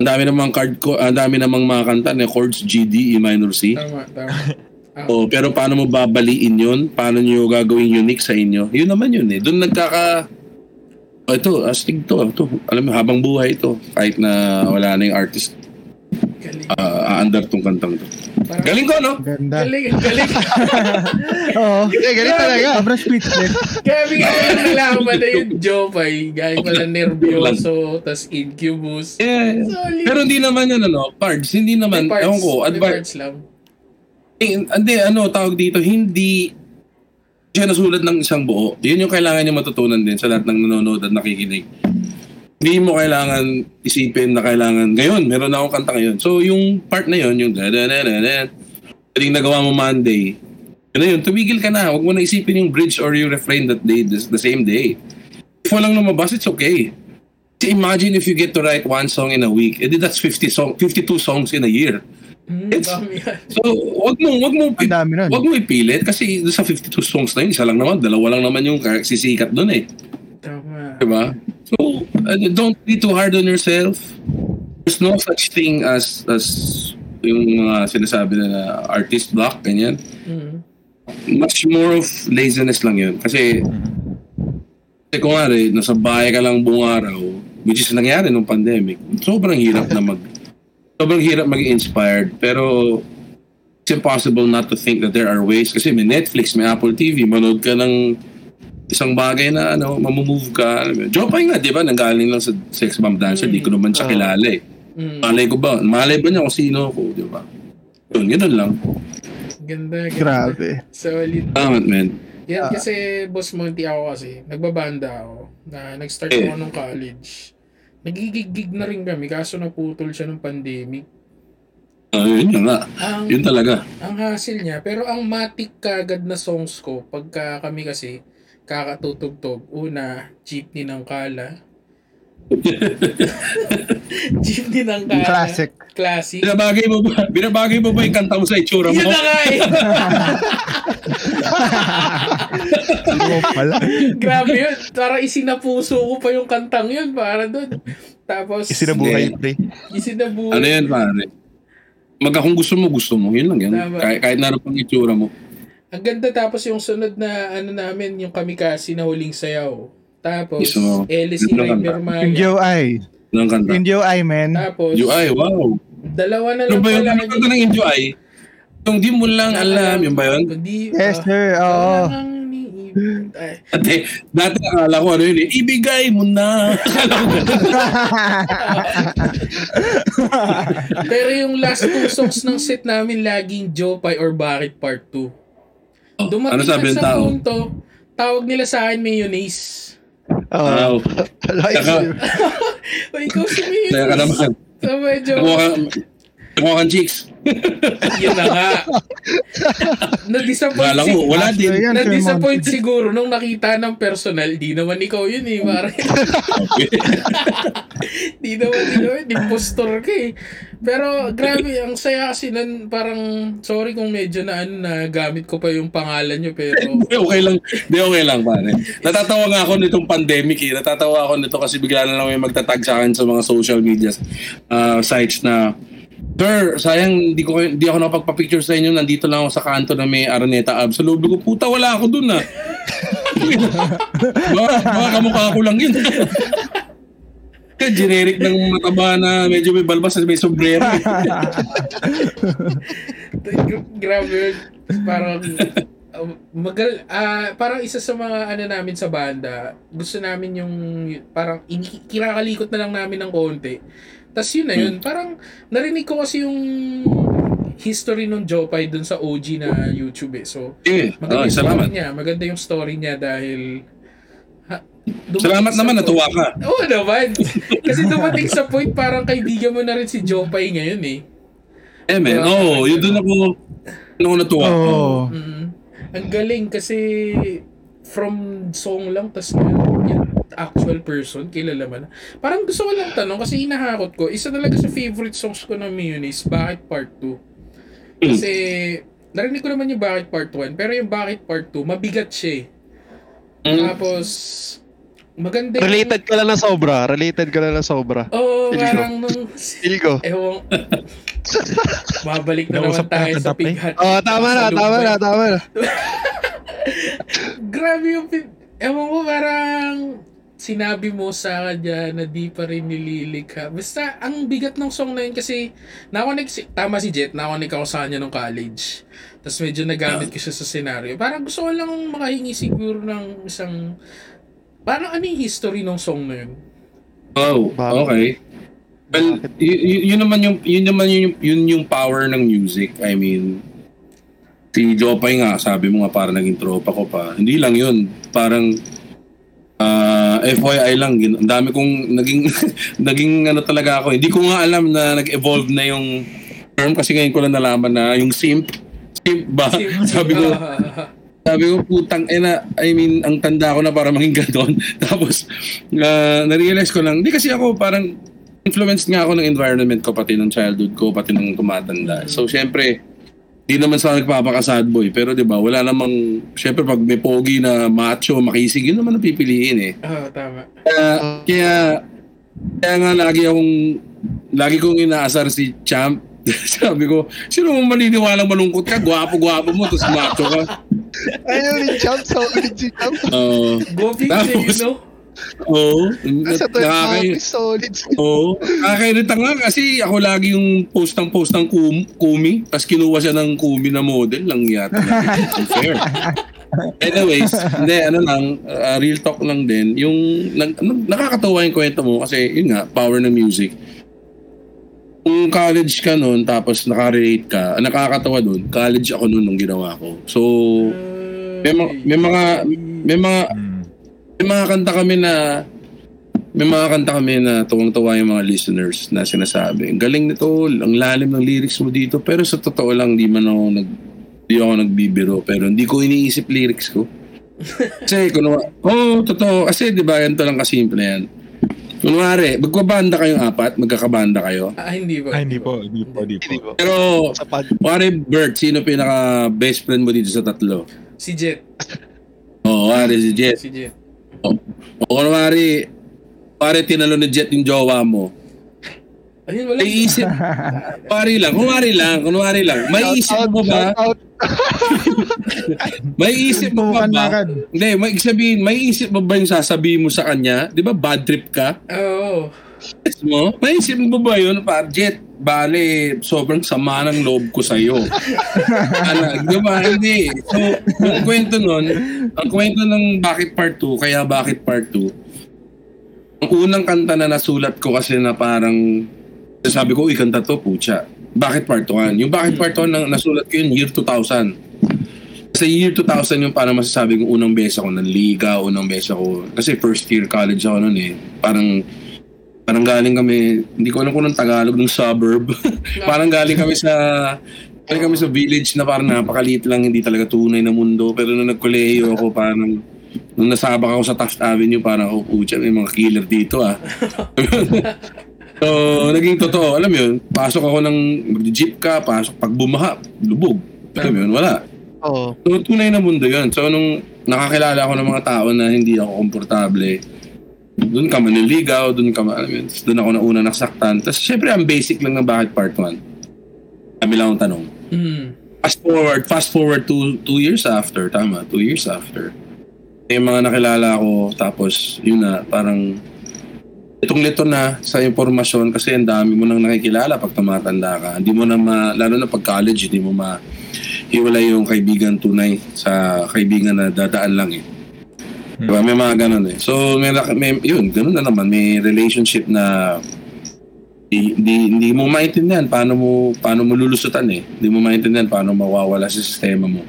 [SPEAKER 2] ang dami namang card ko, ang dami namang mga kanta na chords G, D, E minor, C.
[SPEAKER 1] Tama, tama. Ah,
[SPEAKER 2] Oh, pero paano mo babaliin yun? Paano nyo gagawin unique sa inyo? Yun naman yun eh. Doon nagkaka... Oh, ito, astig to. ito. Alam mo, habang buhay ito. Kahit na wala na yung artist, uh, aandar tong kantang to.
[SPEAKER 1] Parang-
[SPEAKER 2] Galing ko, no?
[SPEAKER 5] Ganda.
[SPEAKER 1] Galing, galing. [LAUGHS]
[SPEAKER 5] Oo.
[SPEAKER 3] Eh, ganito talaga.
[SPEAKER 5] Sobrang speechless.
[SPEAKER 1] Kaya bigla ko lang nalaman na yung Jopay. Galing pala nervyoso, tas incubus.
[SPEAKER 2] Yeah.
[SPEAKER 1] Solid.
[SPEAKER 2] Pero hindi naman yun, ano, parts. Hindi naman,
[SPEAKER 1] May parts,
[SPEAKER 2] ewan ko,
[SPEAKER 1] may
[SPEAKER 2] advice.
[SPEAKER 1] parts lang.
[SPEAKER 2] Eh, hindi, ano, tawag dito, hindi siya nasulat ng isang buo. Yun yung kailangan niya matutunan din sa lahat ng nanonood at nakikinig. Hindi mo kailangan isipin na kailangan, ngayon, meron na akong kanta ngayon. So, yung part na yun, yung da da da da da, yung nagawa mo Monday, yun na yun, tumigil ka na. Huwag mo na isipin yung bridge or yung refrain that day, the, the same day. If walang lumabas, it's okay. Kasi imagine if you get to write one song in a week, edi that's 50 song, 52 songs in a year.
[SPEAKER 1] Hmm,
[SPEAKER 2] It's-. So, wag mo, wag mo, wag mo ipilit kasi sa 52 songs na yun, isa lang naman, dalawa lang naman yung ka- sisikat doon eh.
[SPEAKER 1] Tama.
[SPEAKER 2] Diba? So, uh, don't be too hard on yourself. There's no such thing as as yung mga sinasabi na artist block, ganyan.
[SPEAKER 1] Mm.
[SPEAKER 2] Much more of laziness lang yun. Kasi, kasi kung nga rin, nasa bahay ka lang buong araw, which is nangyari nung pandemic, sobrang hirap na mag, sobrang hirap maging inspired. Pero, it's impossible not to think that there are ways. Kasi may Netflix, may Apple TV, manood ka ng isang bagay na ano, mamumove ka. Jopay nga, di ba? Nanggaling lang sa sex bomb dancer, di ko naman siya
[SPEAKER 3] Ah.
[SPEAKER 2] kilala eh.
[SPEAKER 1] Mm.
[SPEAKER 2] Malay ko ba? Malay ba niya kung sino ako, di ba? Yun, ganun lang.
[SPEAKER 1] Ganda, ganda.
[SPEAKER 5] Grabe.
[SPEAKER 1] Solid.
[SPEAKER 2] Tama, man.
[SPEAKER 1] Yan
[SPEAKER 5] Ah.
[SPEAKER 1] kasi, Boss Monty ako kasi, nagbabanda ako. Na nag-start
[SPEAKER 2] Eh.
[SPEAKER 1] ako nung college. Nagigig-gig na rin kami, kaso naputol siya ng pandemic.
[SPEAKER 2] Ah, yun nga.
[SPEAKER 1] Ang,
[SPEAKER 2] Yun talaga.
[SPEAKER 1] ang hassle niya, pero ang matik kagad na songs ko, pagka kami kasi, kakatutugtog. Una, jeepney ng kala. [LAUGHS] jeepney ng kala.
[SPEAKER 5] Classic.
[SPEAKER 1] Classic.
[SPEAKER 2] Binabagay mo ba? Binabagay mo ba yung kanta mo sa itsura mo?
[SPEAKER 1] Yun na nga eh. [LAUGHS]
[SPEAKER 5] Pala.
[SPEAKER 1] Grabe yun. Para isinapuso ko pa yung kantang yun. Para doon. Tapos,
[SPEAKER 3] Isinabuhay, pre.
[SPEAKER 1] isinabuhay.
[SPEAKER 2] Ano yan, pare? Mag kung gusto mo, gusto mo. Yun lang yan. Kahit, kahit na ano pang itsura mo.
[SPEAKER 1] Ang ganda tapos yung sunod na ano namin, yung kamikasi na huling sayaw. Tapos,
[SPEAKER 2] So,
[SPEAKER 1] River
[SPEAKER 2] kanta.
[SPEAKER 1] Maya.
[SPEAKER 5] Yung
[SPEAKER 2] kanta.
[SPEAKER 5] Yung Joy, man.
[SPEAKER 1] Tapos,
[SPEAKER 2] UI, wow.
[SPEAKER 1] dalawa na
[SPEAKER 2] Ano
[SPEAKER 1] lang
[SPEAKER 2] ba yun? Ano kanta ng Enjoy? Yung di mo lang alam, yun ba yun?
[SPEAKER 1] Kundi,
[SPEAKER 5] Yes, sir. Oo.
[SPEAKER 2] Dati, dati akala ko ano yun eh, ibigay mo na. [LAUGHS]
[SPEAKER 1] Pero yung last two songs ng set namin, laging Jopay or Bakit Part 2. Dumating
[SPEAKER 2] ano sabi ng
[SPEAKER 1] sa
[SPEAKER 2] tao?
[SPEAKER 1] punto, tawag nila sa akin mayonnaise.
[SPEAKER 3] Oo.
[SPEAKER 2] Wow.
[SPEAKER 3] Like,
[SPEAKER 2] Saka,
[SPEAKER 1] O ikaw si
[SPEAKER 2] kaya ka
[SPEAKER 1] mayonnaise.
[SPEAKER 2] naman.
[SPEAKER 1] So medyo,
[SPEAKER 2] nakuha kang chicks. [LAUGHS]
[SPEAKER 1] yun na nga. Na-disappoint
[SPEAKER 2] Wala
[SPEAKER 1] si,
[SPEAKER 2] wala din.
[SPEAKER 5] Yan,
[SPEAKER 1] na-disappoint siguro nung nakita ng personal. Di naman ikaw yun eh, pare. [LAUGHS] Di naman ikaw yun, impostor ka eh. Pero grabe, ang saya kasi nun, parang, sorry kung medyo na ano na gamit ko pa yung pangalan nyo, pero [LAUGHS]
[SPEAKER 2] Hindi, okay lang. Hindi, okay lang, pare. Natatawa nga ako nitong pandemic eh. Natatawa ako nito kasi bigla na lang may magtatag sa akin sa mga social media uh, sites na Sir, sayang hindi ko hindi ako nakapagpa-picture sa inyo. Nandito lang ako sa kanto na may Araneta Abs. Sa loob ko, puta, wala ako dun ah. [LAUGHS] baka, baka kamukha ko lang yun. Kaya generic ng mataba na medyo may balbas at may sombrero.
[SPEAKER 1] Gra- [LAUGHS] grabe yun. Parang um, magal ah parang isa sa mga ano namin sa banda, gusto namin yung parang kinakalikot na lang namin ng konti. Tapos yun na yun. Parang narinig ko kasi yung history nung Jopay dun sa OG na YouTube eh. So,
[SPEAKER 2] Eh,
[SPEAKER 1] maganda
[SPEAKER 2] ah,
[SPEAKER 1] yung
[SPEAKER 2] salamat.
[SPEAKER 1] story niya. Maganda yung story niya dahil ha,
[SPEAKER 2] Salamat
[SPEAKER 1] sa
[SPEAKER 2] naman,
[SPEAKER 1] point-
[SPEAKER 2] natuwa ka.
[SPEAKER 1] Oo naman. [LAUGHS] Kasi dumating sa point parang kaibigan mo na rin si Jopay ngayon eh.
[SPEAKER 2] Eh, man. Oo, oh, yun doon ako, ako natuwa.
[SPEAKER 5] Oo.
[SPEAKER 1] Mm. Ang galing kasi from song lang tas yung actual person kilala mo na. Parang gusto ko lang tanong kasi hinahakot ko. Isa talaga sa favorite songs ko ng Mayonnaise, Bakit Part 2? Kasi narinig ko naman yung Bakit Part 1 pero yung Bakit Part 2 mabigat siya eh.
[SPEAKER 2] Mm.
[SPEAKER 1] Tapos maganda yung...
[SPEAKER 3] Related ka lang na sobra. Related ka lang na sobra.
[SPEAKER 1] Oo,
[SPEAKER 3] ko.
[SPEAKER 1] parang nung...
[SPEAKER 3] Feel ko.
[SPEAKER 1] Ewan. [LAUGHS] Babalik na naman tayo sa. Pig Hut.
[SPEAKER 3] Oh, tama na, tama na, tama [LAUGHS] na.
[SPEAKER 1] Grabe yung... Ewan ko, parang sinabi mo sa kanya na di pa rin nililikha. Basta, ang bigat ng song na yun kasi nakonek si, tama si Jet, nakonek ako sa kanya nung college. Tapos medyo nagamit ko siya sa scenario. Parang gusto ko lang makahingi siguro ng isang parang ano yung history ng song na yun?
[SPEAKER 2] Oh, okay. Well, y- y- yun naman yung yun naman yung yun yung power ng music. I mean, si Jopay nga, sabi mo nga parang naging tropa ko pa. Hindi lang yun. Parang ah FYI lang, ang dami kong naging [LAUGHS] naging ano talaga ako. Hindi ko nga alam na nag-evolve na yung term kasi ngayon ko lang nalaman na yung simp simp ba? [LAUGHS] sabi ko, [LAUGHS] sabi ko, putang ina, I mean, ang tanda ko na para maging ganon. Tapos, uh, na-realize ko lang, hindi kasi ako parang influenced nga ako ng environment ko, pati ng childhood ko, pati ng tumatanda. So, syempre, hindi naman sa nagpapaka-sad boy. Pero, di ba, wala namang, syempre, pag may pogi na macho, makisig, yun naman ang pipiliin eh.
[SPEAKER 1] ah, tama.
[SPEAKER 2] Kaya, kaya, kaya nga lagi akong, lagi kong inaasar si Champ. [LAUGHS] Sabi ko, sino mo maniniwalang malungkot ka? Gwapo-gwapo mo, tapos macho ka.
[SPEAKER 3] Ayun, yung champ. Solid si champ.
[SPEAKER 2] Oo.
[SPEAKER 1] Go Pig,
[SPEAKER 2] Tapos-
[SPEAKER 1] you know?
[SPEAKER 2] Oo.
[SPEAKER 3] Nasa
[SPEAKER 2] Nakakay-
[SPEAKER 3] 12 solid.
[SPEAKER 2] Oo. Nakakairita nga kasi ako lagi yung post ng post ng kum, Kumi. Tapos kinuha siya ng Kumi na model lang yata. Unfair. Anyways, hindi, ano lang, uh, real talk lang din. Yung, nag, ano, nakakatawa yung kwento mo kasi, yun nga, power ng music. Kung college ka nun, tapos nakarelate ka, ang nakakatawa dun, college ako nun nung ginawa ko. So, may, mga- may mga, may mga. May mga kanta kami na may mga kanta kami na tuwang-tuwa yung mga listeners na sinasabi. Ang galing nito, ang lalim ng lyrics mo dito. Pero sa totoo lang, di man ako nag di ako nagbibiro. Pero hindi ko iniisip lyrics ko. [LAUGHS] Kasi, kunwa, oh, totoo. Kasi, di ba, ganito lang kasimple yan. Kunwari, magkabanda kayong apat, magkakabanda kayo.
[SPEAKER 1] Ah, hindi ba?
[SPEAKER 5] Ah, hindi po, hindi po, hindi po.
[SPEAKER 2] Pero, kunwari, Bert, sino pinaka best friend mo dito sa tatlo?
[SPEAKER 1] Si Jet.
[SPEAKER 2] Oo, oh, kunwari si Jet.
[SPEAKER 1] Si Jet.
[SPEAKER 2] O kunwari, kunwari tinalo ni Jet yung jowa mo.
[SPEAKER 1] Ayun, wala.
[SPEAKER 2] May isip, [LAUGHS] kunwari lang, kunwari lang, kunwari lang. May isip mo ba, may isip mo ba ba, hindi, may sabihin, may isip mo ba yung sasabihin mo sa kanya? Di ba bad trip ka?
[SPEAKER 1] Oo.
[SPEAKER 2] Yes mo? May isip mo ba yun? Pa, Jet, bale, sobrang sama ng loob ko sa'yo. [LAUGHS] ano, di ba? Hindi. So, ang kwento nun, ang kwento ng Bakit Part 2, kaya Bakit Part 2, ang unang kanta na nasulat ko kasi na parang, sabi ko, uy, kanta to, pucha. Bakit Part 1? Yung Bakit Part 1, na, nasulat ko yun, year 2000. Sa year 2000 yung parang masasabi kong unang beses ako ng liga, unang beses ako, kasi first year college ako noon eh. Parang, Parang galing kami, hindi ko alam kung anong Tagalog ng suburb. [LAUGHS] parang galing kami sa galing kami sa village na parang napakaliit lang, hindi talaga tunay na mundo. Pero nung nagkolehiyo ako, parang nung nasabak ako sa Taft Avenue, parang oh, pucha, may mga killer dito ah. [LAUGHS] so, naging totoo. Alam mo yun, pasok ako ng jeep ka, pasok pag bumaha, lubog. Alam mo yun, wala.
[SPEAKER 3] Oo.
[SPEAKER 2] So, tunay na mundo yun. So, nung nakakilala ako ng mga tao na hindi ako komportable, doon ka maniligaw, doon ka, alam yun, doon ako nauna nasaktan. Tapos, syempre, ang basic lang ng bakit part 1. Kami lang ang tanong.
[SPEAKER 1] Mm.
[SPEAKER 2] Fast forward, fast forward two, two years after, tama, two years after. Yung mga nakilala ko, tapos, yun na, parang, itong lito na sa impormasyon kasi ang dami mo nang nakikilala pag tumatanda ka. Hindi mo na ma, lalo na pag college, hindi mo ma hiwalay yung kaibigan tunay sa kaibigan na dadaan lang eh. Diba? May mga ganun eh. So, may, may yun, ganun na naman. May relationship na hindi, hindi, hindi mo maintindihan paano mo, paano mo lulusutan eh. Hindi mo maintindihan paano mawawala sa sistema mo.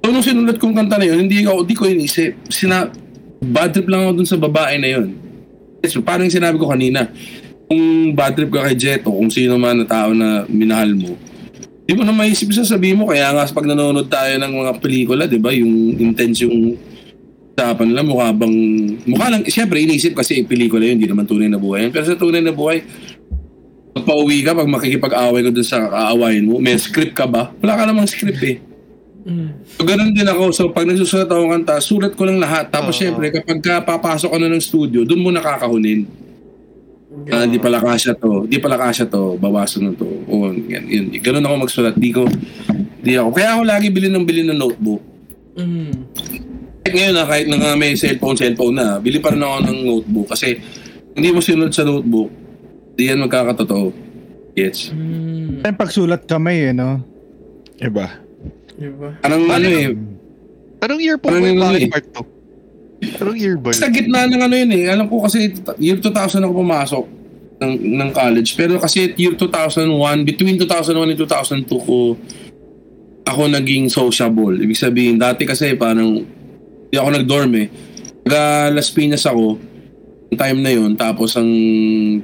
[SPEAKER 2] So, nung sinulat kong kanta na yun, hindi ako, hindi ko inisip. Sina, bad trip lang ako dun sa babae na yun. So, parang yung sinabi ko kanina, kung bad trip ka kay Jet o kung sino man na tao na minahal mo, di mo na maisip sa sabi mo. Kaya nga pag nanonood tayo ng mga pelikula, di ba, yung intense yung usapan nila, mukha bang, mukha lang, siyempre inisip kasi pelikula yun, hindi naman tunay na buhay. Pero sa tunay na buhay, pag pauwi ka, pag makikipag-away ka dun sa kaawayin mo, may script ka ba? Wala ka namang script eh.
[SPEAKER 1] Mm.
[SPEAKER 2] So, ganun din ako. So, pag nagsusulat ako ng kanta, sulat ko lang lahat. Tapos,
[SPEAKER 3] Oo.
[SPEAKER 2] syempre, kapag ka papasok ka na ng studio, doon mo nakakahunin. Ah, di pala kasya to. Di pala kasya to. Bawasan na to. O, yan, yan. Ganun ako magsulat. Di ko, di ako. Kaya ako lagi bilhin ng bilhin ng notebook.
[SPEAKER 1] Mm.
[SPEAKER 2] Kahit ngayon na, kahit na nga may cellphone, cellphone na, bili pa rin ako ng notebook. Kasi, hindi mo sinunod sa notebook, di yan magkakatotoo. Yes.
[SPEAKER 1] Mm.
[SPEAKER 5] Yung pagsulat kamay eh, no?
[SPEAKER 4] Iba.
[SPEAKER 1] Diba?
[SPEAKER 2] Parang ano eh,
[SPEAKER 3] Anong year po
[SPEAKER 2] Parang
[SPEAKER 3] ba yung
[SPEAKER 2] yun
[SPEAKER 3] bakit
[SPEAKER 2] eh.
[SPEAKER 3] part 2? Anong year ba
[SPEAKER 2] Sa gitna ng ano yun eh. Alam ko kasi year 2000 ako pumasok ng, ng college. Pero kasi year 2001, between 2001 and 2002 ko ako naging sociable. Ibig sabihin, dati kasi parang hindi ako nag-dorm eh. Taga Las Piñas ako, yung time na yun. Tapos ang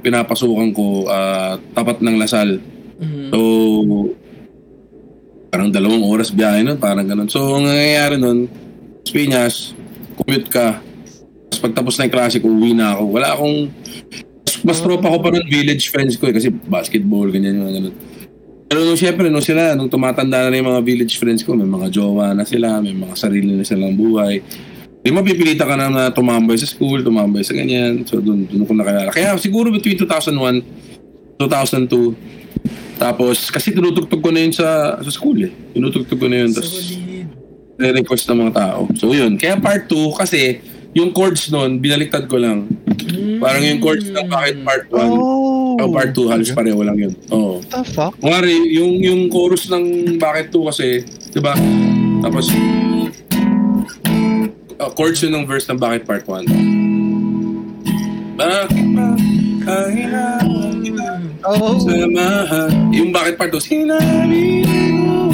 [SPEAKER 2] pinapasukan ko, ah, tapat ng Lasal.
[SPEAKER 1] Mm.
[SPEAKER 2] So, parang dalawang oras biyahe nun, parang ganun. So, ang nangyayari nun, Las Piñas, commute ka. Tapos pagtapos na yung klase ko, uwi na ako. Wala akong... Mas, mas tropa ko pa ng village friends ko eh, kasi basketball, ganyan yung ganun. Pero nung syempre, nung sila, nung tumatanda na yung mga village friends ko, may mga jowa na sila, may mga sarili na silang buhay. Di mapipilitan ka na na tumambay sa school, tumambay sa ganyan. So, doon, doon ko nakilala. Kaya siguro between 2001, 2002, tapos, kasi tinutugtog ko na yun sa, sa school eh. Tinutugtog ko na yun. Tapos, request ng mga tao. So, yun. Kaya part 2, kasi, yung chords nun, binaliktad ko lang. Parang yung chords ng bakit part 1,
[SPEAKER 3] Oh!
[SPEAKER 2] O part 2, halos pareho lang yun. Oo.
[SPEAKER 3] What the fuck?
[SPEAKER 2] Kumari, yung, yung chorus ng bakit 2 kasi, di ba? Tapos, uh, chords yun ng verse ng bakit part 1. Bakit ba kailangan
[SPEAKER 3] Oh!
[SPEAKER 2] samahan? Yung bakit part 2, sinabi mo.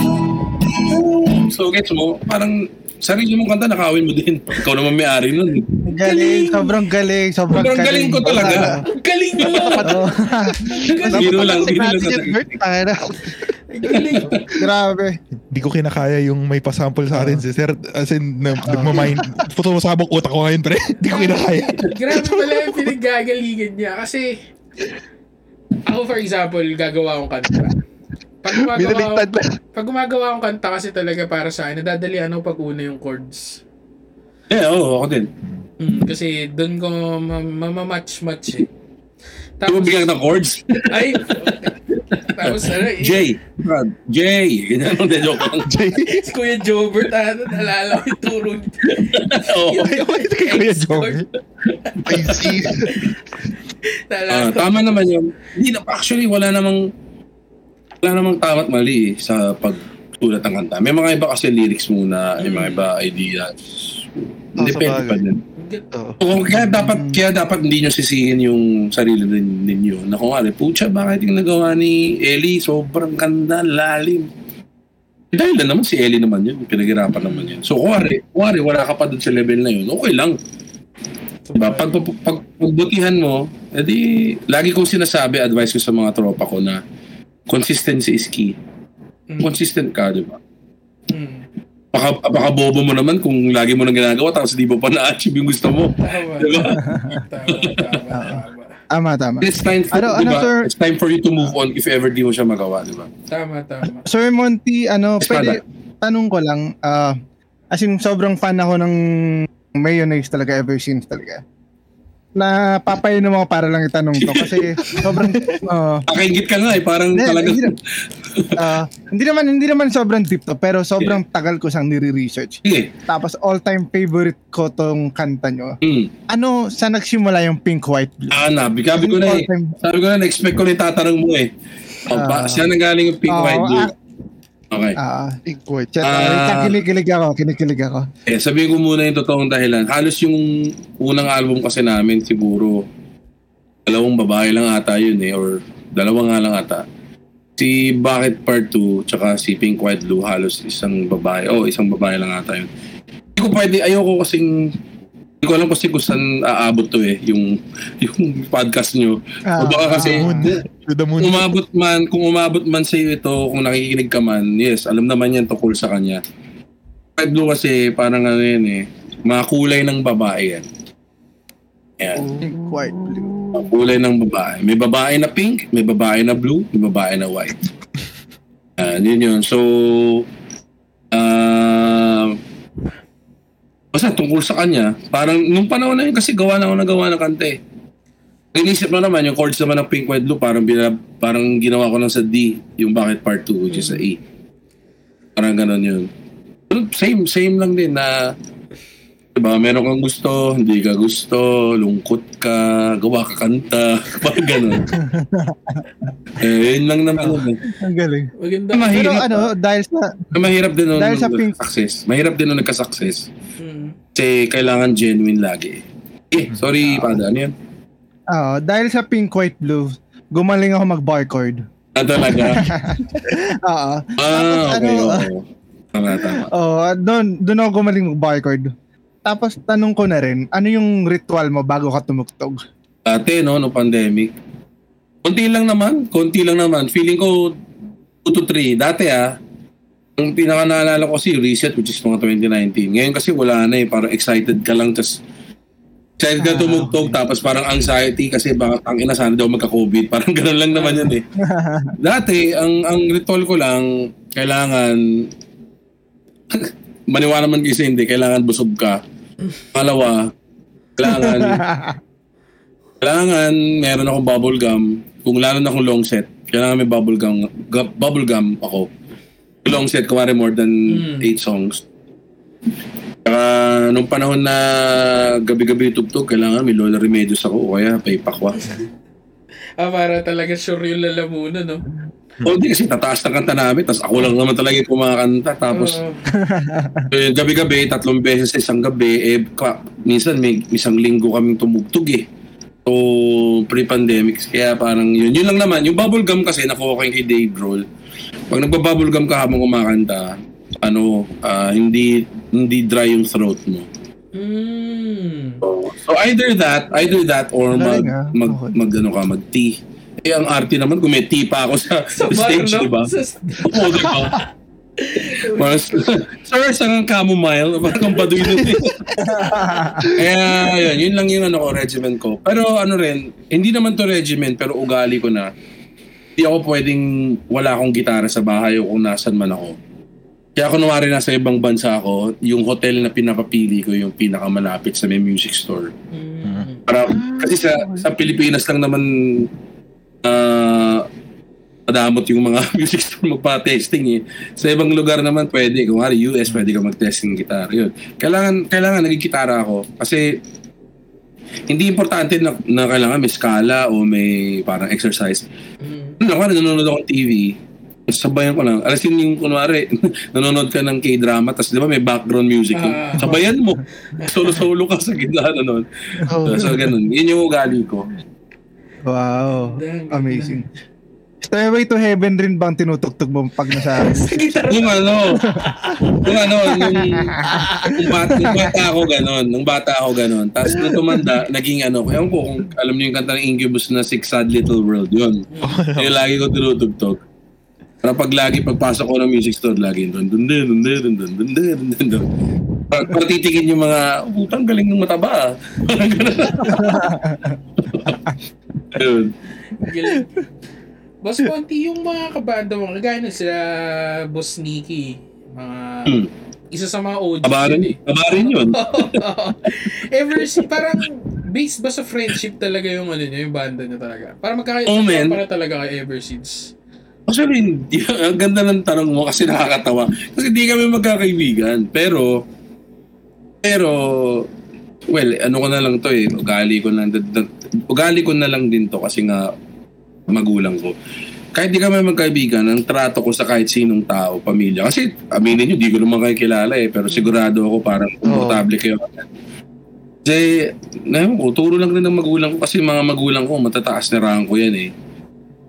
[SPEAKER 2] So, gets mo, parang sarili mong kanta, nakawin mo din. [LAUGHS] Ikaw naman may-ari nun.
[SPEAKER 5] Galing, sobrang galing, sobrang,
[SPEAKER 2] Sobrang galing ko talaga.
[SPEAKER 1] Ang [LAUGHS] Galing mo! [LAUGHS]
[SPEAKER 5] Oo.
[SPEAKER 2] Biro lang, biro lang
[SPEAKER 3] tayo.
[SPEAKER 5] Grabe.
[SPEAKER 4] Hindi ko kinakaya yung may pasample sa atin si Sir. As in, na, nagmamind. Putumasabog utak ko ngayon, pre. Hindi ko kinakaya.
[SPEAKER 1] Grabe pala yung pinaggagalingan niya. Kasi, ako for example, gagawa akong kanta. Pag gumagawa, [LAUGHS] pag gumagawa akong kanta kasi talaga para sa akin, nadadalian ako pag una yung chords.
[SPEAKER 2] Yeah, oo, ako din.
[SPEAKER 1] Mm, kasi doon ko mamamatch-match eh.
[SPEAKER 2] Di mo bigyan ng chords? [LAUGHS]
[SPEAKER 1] ay, tapos ano, eh,
[SPEAKER 2] J. Brad. J. Ganyan ang joke lang. [LAUGHS]
[SPEAKER 1] si Kuya Jobert, ano, nalala ko yung turo niya.
[SPEAKER 2] Oo.
[SPEAKER 4] Ay, ay, kay Kuya Joey.
[SPEAKER 3] I see.
[SPEAKER 2] Ah,
[SPEAKER 1] ko.
[SPEAKER 2] tama naman yun. Hindi na, actually, wala namang wala namang tama't mali eh, sa pagsulat ng kanta. May mga iba kasi lyrics muna, may mga iba ideas.
[SPEAKER 3] Oh,
[SPEAKER 2] Depende pa din.
[SPEAKER 3] Oo.
[SPEAKER 2] Oo, kaya dapat kaya dapat hindi nyo sisihin yung sarili din ninyo. Na kung ano, pucha, bakit yung nagawa ni Ellie sobrang ganda, lalim. Dahil na naman si Ellie naman yun, pinaghirapan naman yun. So, kuwari, kuwari, wala ka pa dun sa level na yun, okay lang. Diba? Pag, pag, pag pagbutihan mo, E di, lagi kong sinasabi, advice ko sa mga tropa ko na consistency is key.
[SPEAKER 1] Mm.
[SPEAKER 2] Consistent ka, di ba?
[SPEAKER 1] Mm.
[SPEAKER 2] Baka, baka bobo mo naman kung lagi mo nang ginagawa tapos di mo pa na-achieve yung gusto mo.
[SPEAKER 1] Tama.
[SPEAKER 2] Diba?
[SPEAKER 1] tama, tama, tama.
[SPEAKER 5] Tama, tama.
[SPEAKER 2] It's time for,
[SPEAKER 5] Ano-
[SPEAKER 2] di
[SPEAKER 5] ano, sir?
[SPEAKER 2] It's time for you to move on if ever di mo siya magawa, di ba?
[SPEAKER 1] Tama, tama.
[SPEAKER 5] Sir Monty, ano,
[SPEAKER 2] Yes,
[SPEAKER 5] pwede, tanong ko lang, ah, as in, sobrang fan ako ng mayonnaise talaga ever since talaga. Na papainom ako para lang itanong to kasi [LAUGHS] sobrang ah,
[SPEAKER 2] Nakaingit ka nga eh, parang
[SPEAKER 5] Hindi,
[SPEAKER 2] talaga.
[SPEAKER 5] hindi, [LAUGHS] ah, hindi naman hindi naman sobrang deep to pero sobrang tagal ko siyang nire-research.
[SPEAKER 2] Sige.
[SPEAKER 5] Tapos all-time favorite ko tong kanta nyo.
[SPEAKER 2] Hmm.
[SPEAKER 5] Ano sa nagsimula yung Pink White Blue?
[SPEAKER 2] Ah, nabi. Sabi ko na eh. Sabi ko na, na-expect ko na yung tatanong mo eh. Oh,
[SPEAKER 5] Ah.
[SPEAKER 2] pa, siya nang galing yung pink,
[SPEAKER 5] Oo,
[SPEAKER 2] white, blue.
[SPEAKER 5] ah,
[SPEAKER 2] Okay.
[SPEAKER 5] Ah,
[SPEAKER 3] white.
[SPEAKER 5] chat,
[SPEAKER 2] Ah.
[SPEAKER 5] kinikilig ako, kinikilig ako.
[SPEAKER 2] Eh, sabihin ko muna yung totoong dahilan. Halos yung unang album kasi namin, siguro, dalawang babae lang ata yun eh, or dalawa nga lang ata. Si Bakit Part 2, tsaka si Pink White Blue, halos isang babae. Oh, isang babae lang ata yun. Hindi ko pwede, ayoko kasing, hindi ko alam kasi kung saan aabot to eh, yung, yung podcast nyo.
[SPEAKER 5] Ah,
[SPEAKER 2] o baka kasi,
[SPEAKER 4] Moon. To the moon.
[SPEAKER 2] kung umabot man, kung umabot man sa iyo ito, kung nakikinig ka man, yes, alam naman yan tungkol sa kanya. Red Blue kasi parang ano yan eh, mga kulay ng babae yan. Yan,
[SPEAKER 5] Pink White Blue.
[SPEAKER 2] mga kulay ng babae. May babae na pink, may babae na blue, may babae na white. Yan, yun yun. So, basta tungkol sa kanya, parang nung panahon na yun kasi gawa na ako na gawa ng kanta eh. Inisip mo naman, yung chords naman ng Pink White Blue, parang, bina, parang ginawa ko lang sa D, yung Bakit Part 2, which is sa E. Parang ganun yun. Pero Same, same lang din na, diba, meron kang gusto, hindi ka gusto, lungkot ka, gawa ka kanta, [LAUGHS] parang ganun. [LAUGHS] eh, yun lang naman yun. eh.
[SPEAKER 5] Ang galing.
[SPEAKER 1] Maganda.
[SPEAKER 5] Pero
[SPEAKER 2] Mahirap,
[SPEAKER 5] ano, dahil sa
[SPEAKER 2] mahirap din nung,
[SPEAKER 5] Dahil sa
[SPEAKER 2] nung
[SPEAKER 5] Pink-
[SPEAKER 2] nagka-success. Mahirap din nung nagka-success.
[SPEAKER 1] Mm.
[SPEAKER 2] Kasi kailangan genuine lagi. Eh, sorry, Pada, ano yan?
[SPEAKER 5] ah, dahil sa Pink White Blue, gumaling ako mag-barcode.
[SPEAKER 2] Ah, talaga? [LAUGHS]
[SPEAKER 5] Oo.
[SPEAKER 2] Ah, okay.
[SPEAKER 5] ano,
[SPEAKER 2] oo. [LAUGHS] Tama, tama.
[SPEAKER 5] Oh, doon doon ako gumaling mag-barcode. Tapos tanong ko na rin, ano yung ritual mo bago ka tumugtog?
[SPEAKER 2] Dati, no, no pandemic. Konti lang naman, konti lang naman. Feeling ko 2 to 3. Dati ah, ang pinaka naalala ko si Reset which is mga 2019. Ngayon kasi wala na eh, parang excited ka lang tas excited ka
[SPEAKER 5] Ah,
[SPEAKER 2] tumugtog tapos parang anxiety kasi baka ang ina sana daw magka-COVID. [LAUGHS] Parang ganun lang naman yan eh. [LAUGHS] Dati, ang ang ritual ko lang, kailangan [LAUGHS] maniwala man kasi hindi, kailangan busog ka. Pangalawa, kailangan kailangan meron akong bubble gum. Kung lalo na akong long set, kailangan may bubble gum, gu- bubble gum ako. Long set, kumari more than
[SPEAKER 1] Mm.
[SPEAKER 2] 8 songs. Saka nung panahon na gabi-gabi tugtog, kailangan may Lola Remedios ako o kaya paypakwa. [LAUGHS]
[SPEAKER 1] Ah, para talaga sure yung lalamunan, no?
[SPEAKER 2] o di kasi tataas ng kanta namin, tapos ako lang naman talaga yung kumakanta. Tapos
[SPEAKER 1] Oo. [LAUGHS]
[SPEAKER 2] eh, gabi-gabi, tatlong beses sa isang gabi, eh, ka, minsan may isang linggo kaming tumugtog eh. So, pre-pandemic. Kaya parang yun. Yun lang naman. Yung bubble gum kasi, nakuha ko yung kay Dave Grohl. Pag nagbabubble gum ka habang kumakanta, ano, ah, hindi hindi dry yung throat mo.
[SPEAKER 1] Mm.
[SPEAKER 2] So either that, either that or mag,
[SPEAKER 5] Galing, ah.
[SPEAKER 2] mag,
[SPEAKER 5] Okay.
[SPEAKER 2] mag, ano ka, mag tea. Eh, ang arte naman, kung may tea pa ako sa,
[SPEAKER 1] Sa
[SPEAKER 2] stage,
[SPEAKER 1] no?
[SPEAKER 2] diba?
[SPEAKER 1] Sa,
[SPEAKER 2] Oo, diba? [LAUGHS] Mas, sir, saan ang chamomile? Parang baduy nun eh. [LAUGHS] Kaya, yun, yun lang yung ano ko, regimen ko. Pero ano rin, hindi naman to regimen, pero ugali ko na, hindi ako pwedeng wala akong gitara sa bahay o kung nasan man ako. Kaya kunwari nasa ibang bansa ako, yung hotel na pinapapili ko yung pinakamalapit sa may music store.
[SPEAKER 1] mm.
[SPEAKER 2] Para, kasi sa, sa Pilipinas lang naman ah madamot yung mga [LAUGHS] music store magpa-testing eh. Sa ibang lugar naman pwede. Kung hari US, pwede ka mag-testing ng gitara. Yun. Kailangan, kailangan naging gitara ako. Kasi hindi importante na, na kailangan may skala o may parang exercise.
[SPEAKER 1] Mm.
[SPEAKER 2] Ano ako, nanonood ako ng TV. Sabayan ko lang. Alasin yung kunwari, [LAUGHS] nanonood ka ng K-drama, tapos di ba may background music. yun.
[SPEAKER 1] Ah.
[SPEAKER 2] Sabayan mo. [LAUGHS] Solo-solo ka sa gitna nun. So, so ganun. Yun yung ugali ko.
[SPEAKER 5] Wow. Amazing. Stairway to Heaven rin bang tinutugtog mo pag nasa...
[SPEAKER 2] Yung ano, yung ano, yung, yung, bata, yung bata ako ganon, nung bata ako ganon. Tapos nung tumanda, naging ano, ewan ko kung alam niyo yung kanta ng Incubus na Six Sad Little World, yun. Yung lagi ko tinutugtog. Para pag lagi, pagpasok ko ng music store, lagi dun dun dun dun dun dun dun dun dun dun dun. Para, titikin yung mga, putang galing ng mataba ah. Parang ganun.
[SPEAKER 1] Galing. Boss Ponti, yung mga kabanda mo, kagaya na sila Boss Nicky, mga...
[SPEAKER 2] Hmm.
[SPEAKER 1] Isa sa mga OG
[SPEAKER 2] Kabarin,
[SPEAKER 1] yun eh.
[SPEAKER 2] kabarin yun. [LAUGHS]
[SPEAKER 1] Ever si parang based ba sa friendship talaga yung ano niya, yung banda niya talaga? Para magkakaya
[SPEAKER 2] Oh, man.
[SPEAKER 1] para talaga kay Ever since.
[SPEAKER 2] Actually, hindi. Ang ganda ng tanong mo kasi nakakatawa. Kasi di kami magkakaibigan. Pero, pero, well, ano ko na lang to eh. Ugali ko na, ugali ko na lang din to kasi nga magulang ko. Kahit di kami magkaibigan, ang trato ko sa kahit sinong tao, pamilya. Kasi aminin nyo, di ko naman kayo kilala eh. Pero sigurado ako parang komportable kayo. Kasi, ngayon ko, turo lang rin ng magulang ko kasi mga magulang ko, matataas na rank ko yan eh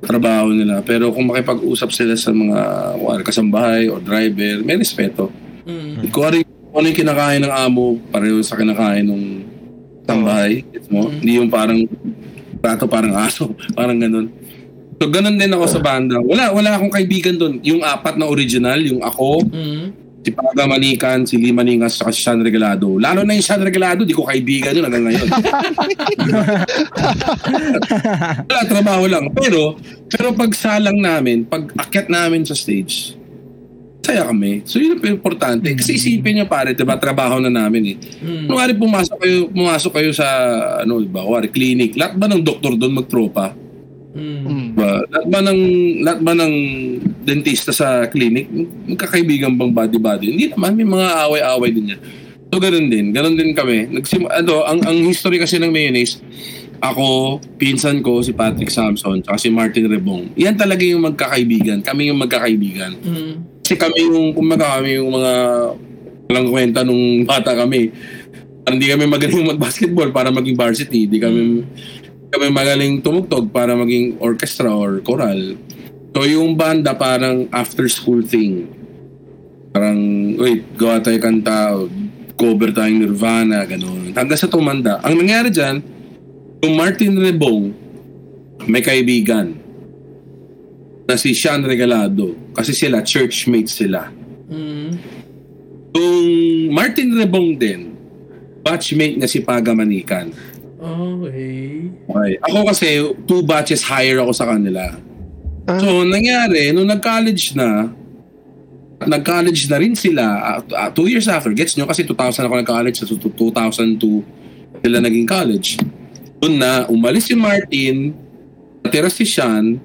[SPEAKER 2] trabaho nila. Pero kung makipag-usap sila sa mga wala, kasambahay o driver, may respeto.
[SPEAKER 1] Mm.
[SPEAKER 2] Kung ano, yung- kinakain ng amo, pareho sa kinakain ng tambahay. Gets mo? Hindi yung parang prato parang aso. [LAUGHS] Parang ganun. So, ganun din ako sa banda. Wala, wala akong kaibigan doon. Yung apat na original, yung ako,
[SPEAKER 1] Mm.
[SPEAKER 2] si Paga Manikan, si Lee Maningas, saka si Sean Regalado. Lalo na yung Sean Regalado, di ko kaibigan yun hanggang ngayon. [LAUGHS] Wala, trabaho lang. Pero, pero pag salang namin, pag akyat namin sa stage, saya kami. So yun ang importante. Kasi isipin niyo pare, diba, trabaho na namin eh.
[SPEAKER 1] Mm.
[SPEAKER 2] Kunwari pumasok kayo, pumasok kayo sa, ano, diba, kunwari, clinic. Lahat ba ng doktor doon magtropa?
[SPEAKER 1] Mm.
[SPEAKER 3] Mm.
[SPEAKER 2] Diba? Lahat ba ng, lahat ba ng dentista sa clinic, magkakaibigan bang body-body? Hindi naman, may mga away-away din yan. So, ganun din. Ganun din kami. Nagsim ano, ang, ang history kasi ng mayonnaise, ako, pinsan ko, si Patrick Samson, tsaka si Martin Rebong. Yan talaga yung magkakaibigan. Kami yung magkakaibigan.
[SPEAKER 1] Mm.
[SPEAKER 2] Kasi kami yung, kumbaga kami yung mga walang kwenta nung bata kami. Parang Hindi kami magaling mag-basketball para maging varsity. Hindi kami, kami magaling tumugtog para maging orchestra or choral. So yung banda parang after school thing. Parang, wait, gawa tayo kanta, cover tayong Nirvana, gano'n. Hanggang sa tumanda. Ang nangyari dyan, yung Martin Rebong, may kaibigan na si Sean Regalado. Kasi sila, churchmates sila.
[SPEAKER 1] Mm.
[SPEAKER 2] Yung Martin Rebong din, batchmate niya si Paga Manikan.
[SPEAKER 1] Okay.
[SPEAKER 2] Okay. Ako kasi, two batches higher ako sa kanila. So, nangyari, nung nag-college na, nag-college na rin sila, uh, uh, two years after, gets nyo, kasi 2000 ako nag-college, so 2002 sila naging college. Doon na, umalis si Martin, natira si Sean,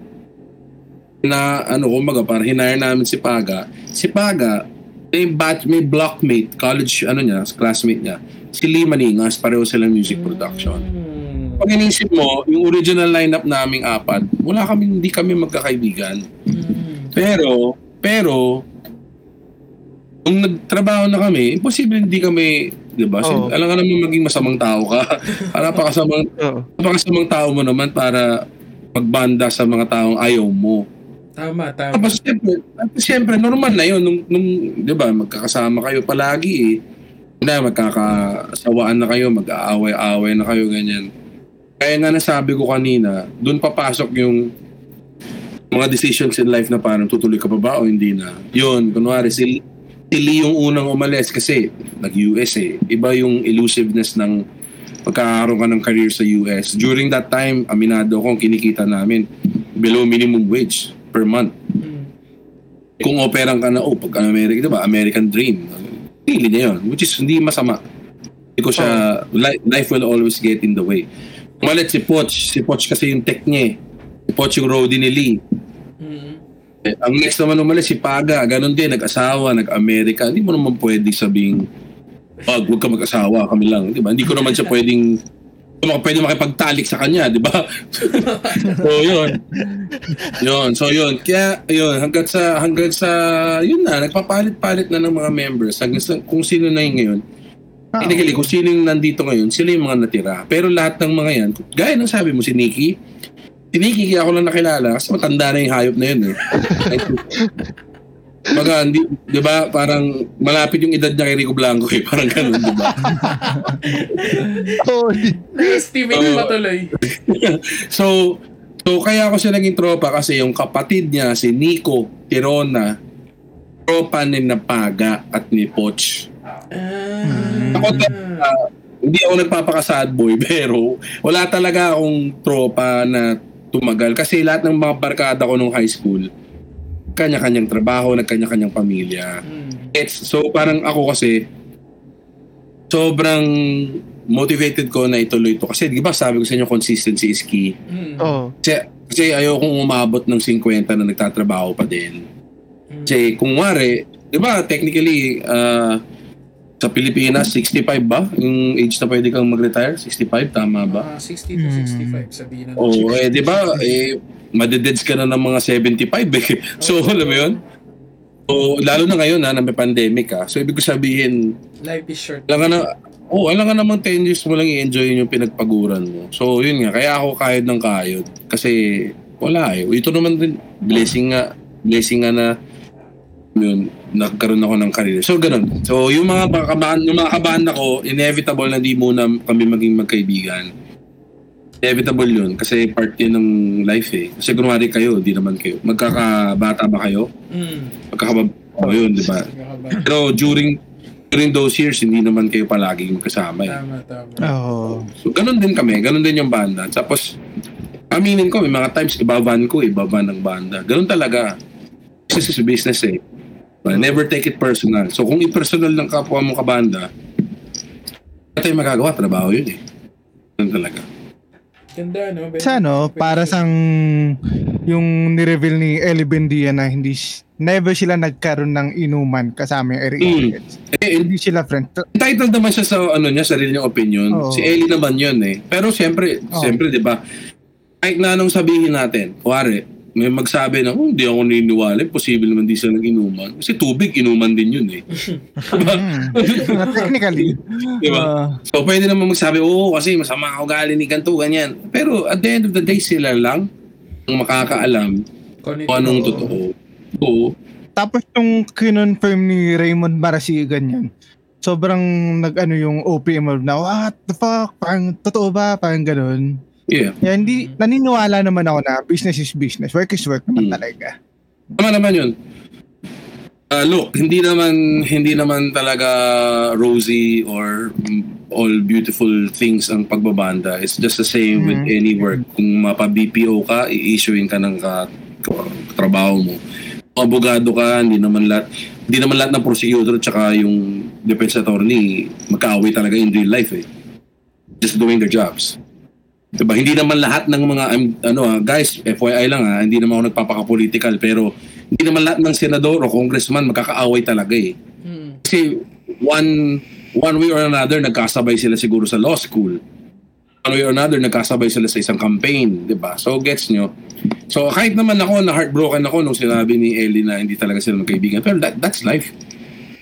[SPEAKER 2] na ano, kumbaga, para hinire namin si Paga. Si Paga, may, batch, may blockmate, college, ano niya, classmate niya, si Lee Maningas, pareho sila music production
[SPEAKER 1] Mm.
[SPEAKER 2] pag inisip mo, yung original lineup naming apat, wala kami, hindi kami magkakaibigan.
[SPEAKER 1] Mm.
[SPEAKER 2] Pero, pero, nung nagtrabaho na kami, imposible hindi kami, di ba?
[SPEAKER 3] Oo.
[SPEAKER 2] Alam ka naman maging masamang tao ka. para [LAUGHS] napakasamang,
[SPEAKER 3] Oo.
[SPEAKER 2] napakasamang tao mo naman para magbanda sa mga taong ayaw mo.
[SPEAKER 1] Tama, tama.
[SPEAKER 2] Tapos siyempre, siyempre normal na yun. Nung, nung di ba, magkakasama kayo palagi eh. Na, magkakasawaan na kayo, mag-aaway-aaway na kayo, ganyan. Kaya nga nasabi ko kanina, doon papasok yung mga decisions in life na parang tutuloy ka pa ba o hindi na. Yun, kunwari, si, si Lee yung unang umalis kasi nag-US eh. Iba yung elusiveness ng pagkakaroon ka ng career sa US. During that time, aminado ko, kinikita namin below minimum wage per month
[SPEAKER 1] Mm.
[SPEAKER 2] kung operang ka na, oh, pag American, di ba? American dream. Pili niya yun, which is hindi masama. Hindi ko siya, li- life will always get in the way. Umalit si Poch. Si Poch kasi yung tech niya eh. Si Poch yung roadie ni Lee.
[SPEAKER 1] Mm.
[SPEAKER 2] Eh, ang next naman umalis si Paga. Ganon din, nag-asawa, nag-Amerika. Hindi mo naman pwede sabing, wag, wag ka mag-asawa, kami lang. Di ba? Hindi ko naman siya pwedeng, mo pwede makipagtalik sa kanya, di ba? so, yun. Yun, so yun. Kaya, yun, hanggat sa, hanggat sa, yun na, nagpapalit-palit na ng mga members. Hanggang sa, kung sino na yung ngayon.
[SPEAKER 5] Ah,
[SPEAKER 2] Technically, kung sino yung nandito ngayon, sila yung mga natira. Pero lahat ng mga yan, gaya ng sabi mo si Nikki, Tinikiki ako lang nakilala kasi matanda na yung hayop na yun eh. [LAUGHS] Baga, hindi, di ba, parang malapit yung edad niya kay Rico Blanco eh. Parang ganun, di ba? [LAUGHS]
[SPEAKER 3] Oh, di-
[SPEAKER 1] Steven
[SPEAKER 2] Oo.
[SPEAKER 1] patuloy. [LAUGHS]
[SPEAKER 2] so, so kaya ako siya naging tropa kasi yung kapatid niya, si Nico Tirona, tropa ni Napaga at ni Poch.
[SPEAKER 1] Ah.
[SPEAKER 2] Ako talaga, hindi ako nagpapaka-sad boy, [LAUGHS] pero wala talaga akong tropa na tumagal. Kasi lahat ng mga barkada ko nung high school, kanya-kanyang trabaho, nagkanya-kanyang pamilya.
[SPEAKER 1] Mm.
[SPEAKER 2] It's, so parang ako kasi, sobrang motivated ko na ituloy ito. Kasi di ba sabi ko sa inyo, consistency is key.
[SPEAKER 1] Mm.
[SPEAKER 3] oh.
[SPEAKER 2] Kasi, kasi ayokong umabot ng 50 na nagtatrabaho pa din. Kasi kung wari, di ba technically, ah, sa Pilipinas, 65 ba? Yung age na pwede kang mag-retire? 65, tama ba?
[SPEAKER 1] Mga 60 to 65 sabihin na.
[SPEAKER 2] Oo, eh, di ba? Eh, madededs ka na ng mga 75 eh. [LAUGHS] So, alam mo yun? So, lalo na ngayon ha, na may pandemic ha. So, ibig ko sabihin,
[SPEAKER 1] Life is short.
[SPEAKER 2] alam ka na, oh, alam ka namang 10 years mo lang i-enjoy yung pinagpaguran mo. So, yun nga. Kaya ako kayod ng kayod. Kasi, wala eh. Ito naman din, blessing nga. Blessing nga na, yun, nagkaroon ako ng career. So, ganun. So, yung mga kabahan, yung mga kabahan ako, inevitable na di muna kami maging magkaibigan. Inevitable yun. Kasi part yun ng life eh. Kasi kunwari kayo, di naman kayo. Magkakabata ba kayo?
[SPEAKER 1] Mm.
[SPEAKER 2] Magkakababa oh, yun, di ba? Pero during during those years, hindi naman kayo palaging magkasama eh.
[SPEAKER 1] Tama, tama.
[SPEAKER 3] Oh.
[SPEAKER 2] So, ganun din kami. Ganun din yung banda. Tapos, aminin ko, may mga times, ibaban ko, ibaban ng banda. Ganun talaga. Business is business eh. But never take it personal. So, kung i-personal ng kapwa mo kabanda, wala tayong magagawa. Trabaho yun eh. Ganun talaga.
[SPEAKER 1] Ganda, no?
[SPEAKER 5] Sa ano, para sang yung ni-reveal ni Ellie Bendia na hindi never sila nagkaroon ng inuman kasama yung Eric
[SPEAKER 2] Mm.
[SPEAKER 5] Rockets.
[SPEAKER 2] Eh,
[SPEAKER 5] Hindi sila friends.
[SPEAKER 2] entitled naman siya sa ano niya, sarili niyang opinion.
[SPEAKER 5] Oo.
[SPEAKER 2] Si Ellie naman yun eh. Pero siyempre,
[SPEAKER 5] Oo.
[SPEAKER 2] siyempre 'di ba? Kahit na anong sabihin natin, kuwari, may magsabi na, oh, hindi ako naniniwala, posible naman di sila nag-inuman. Kasi tubig, inuman din yun eh. diba?
[SPEAKER 5] Mm. [LAUGHS] Technically.
[SPEAKER 2] diba?
[SPEAKER 5] ah,
[SPEAKER 2] So, pwede naman magsabi, oo, kasi masama ako gali ni ganito, ganyan. Pero at the end of the day, sila lang ang makakaalam
[SPEAKER 1] Kung
[SPEAKER 2] kung anong totoo. Oo.
[SPEAKER 5] tapos yung kinonfirm ni Raymond Marasigan yan, sobrang nag-ano yung OPM na, what the fuck, parang totoo ba? Parang ganun.
[SPEAKER 2] Yeah.
[SPEAKER 5] Yeah, hindi, naniniwala naman ako na business is business, work is work naman
[SPEAKER 2] Hmm.
[SPEAKER 5] talaga.
[SPEAKER 2] Tama naman yun. Uh, look, hindi naman hindi naman talaga rosy or all beautiful things ang pagbabanda. It's just the same with
[SPEAKER 5] Mhm.
[SPEAKER 2] any work. Kung mapa-BPO ka, i-issuein ka ng ka, trabaho mo. Kung abogado ka, hindi naman lahat hindi naman lahat ng prosecutor tsaka yung defense attorney magkaaway talaga in real life eh. Just doing their jobs. Diba? Hindi naman lahat ng mga I'm- ano ah, guys, FYI lang ha, hindi naman ako nagpapaka-political pero hindi naman lahat ng senador o congressman magkakaaway talaga eh.
[SPEAKER 1] Mm.
[SPEAKER 2] Kasi one one way or another nagkasabay sila siguro sa law school. One way or another nagkasabay sila sa isang campaign, 'di ba? So gets nyo. So kahit naman ako na heartbroken ako nung sinabi ni Ellie na hindi talaga sila magkaibigan. Well, that, that's life.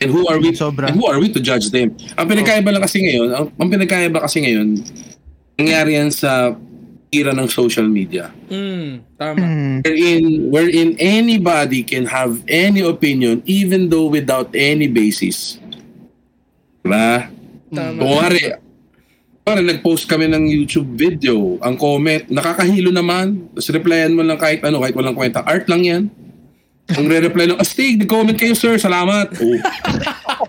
[SPEAKER 2] And who are we
[SPEAKER 5] Sobra.
[SPEAKER 2] and who are we to judge them? Ang pinagkaiba lang kasi ngayon, ang, ang pinagkaiba kasi ngayon, nangyari yan sa era ng social media.
[SPEAKER 1] Mm. Tama.
[SPEAKER 5] Mm.
[SPEAKER 2] Wherein, wherein anybody can have any opinion even though without any basis. Diba?
[SPEAKER 1] Tama.
[SPEAKER 2] Kunwari, kunwari nag-post kami ng YouTube video, ang comment, nakakahilo naman, tapos replyan mo lang kahit ano, kahit walang kwenta. Art lang yan. Ang re-reply lang, astig, nag-comment kayo sir, salamat. [LAUGHS]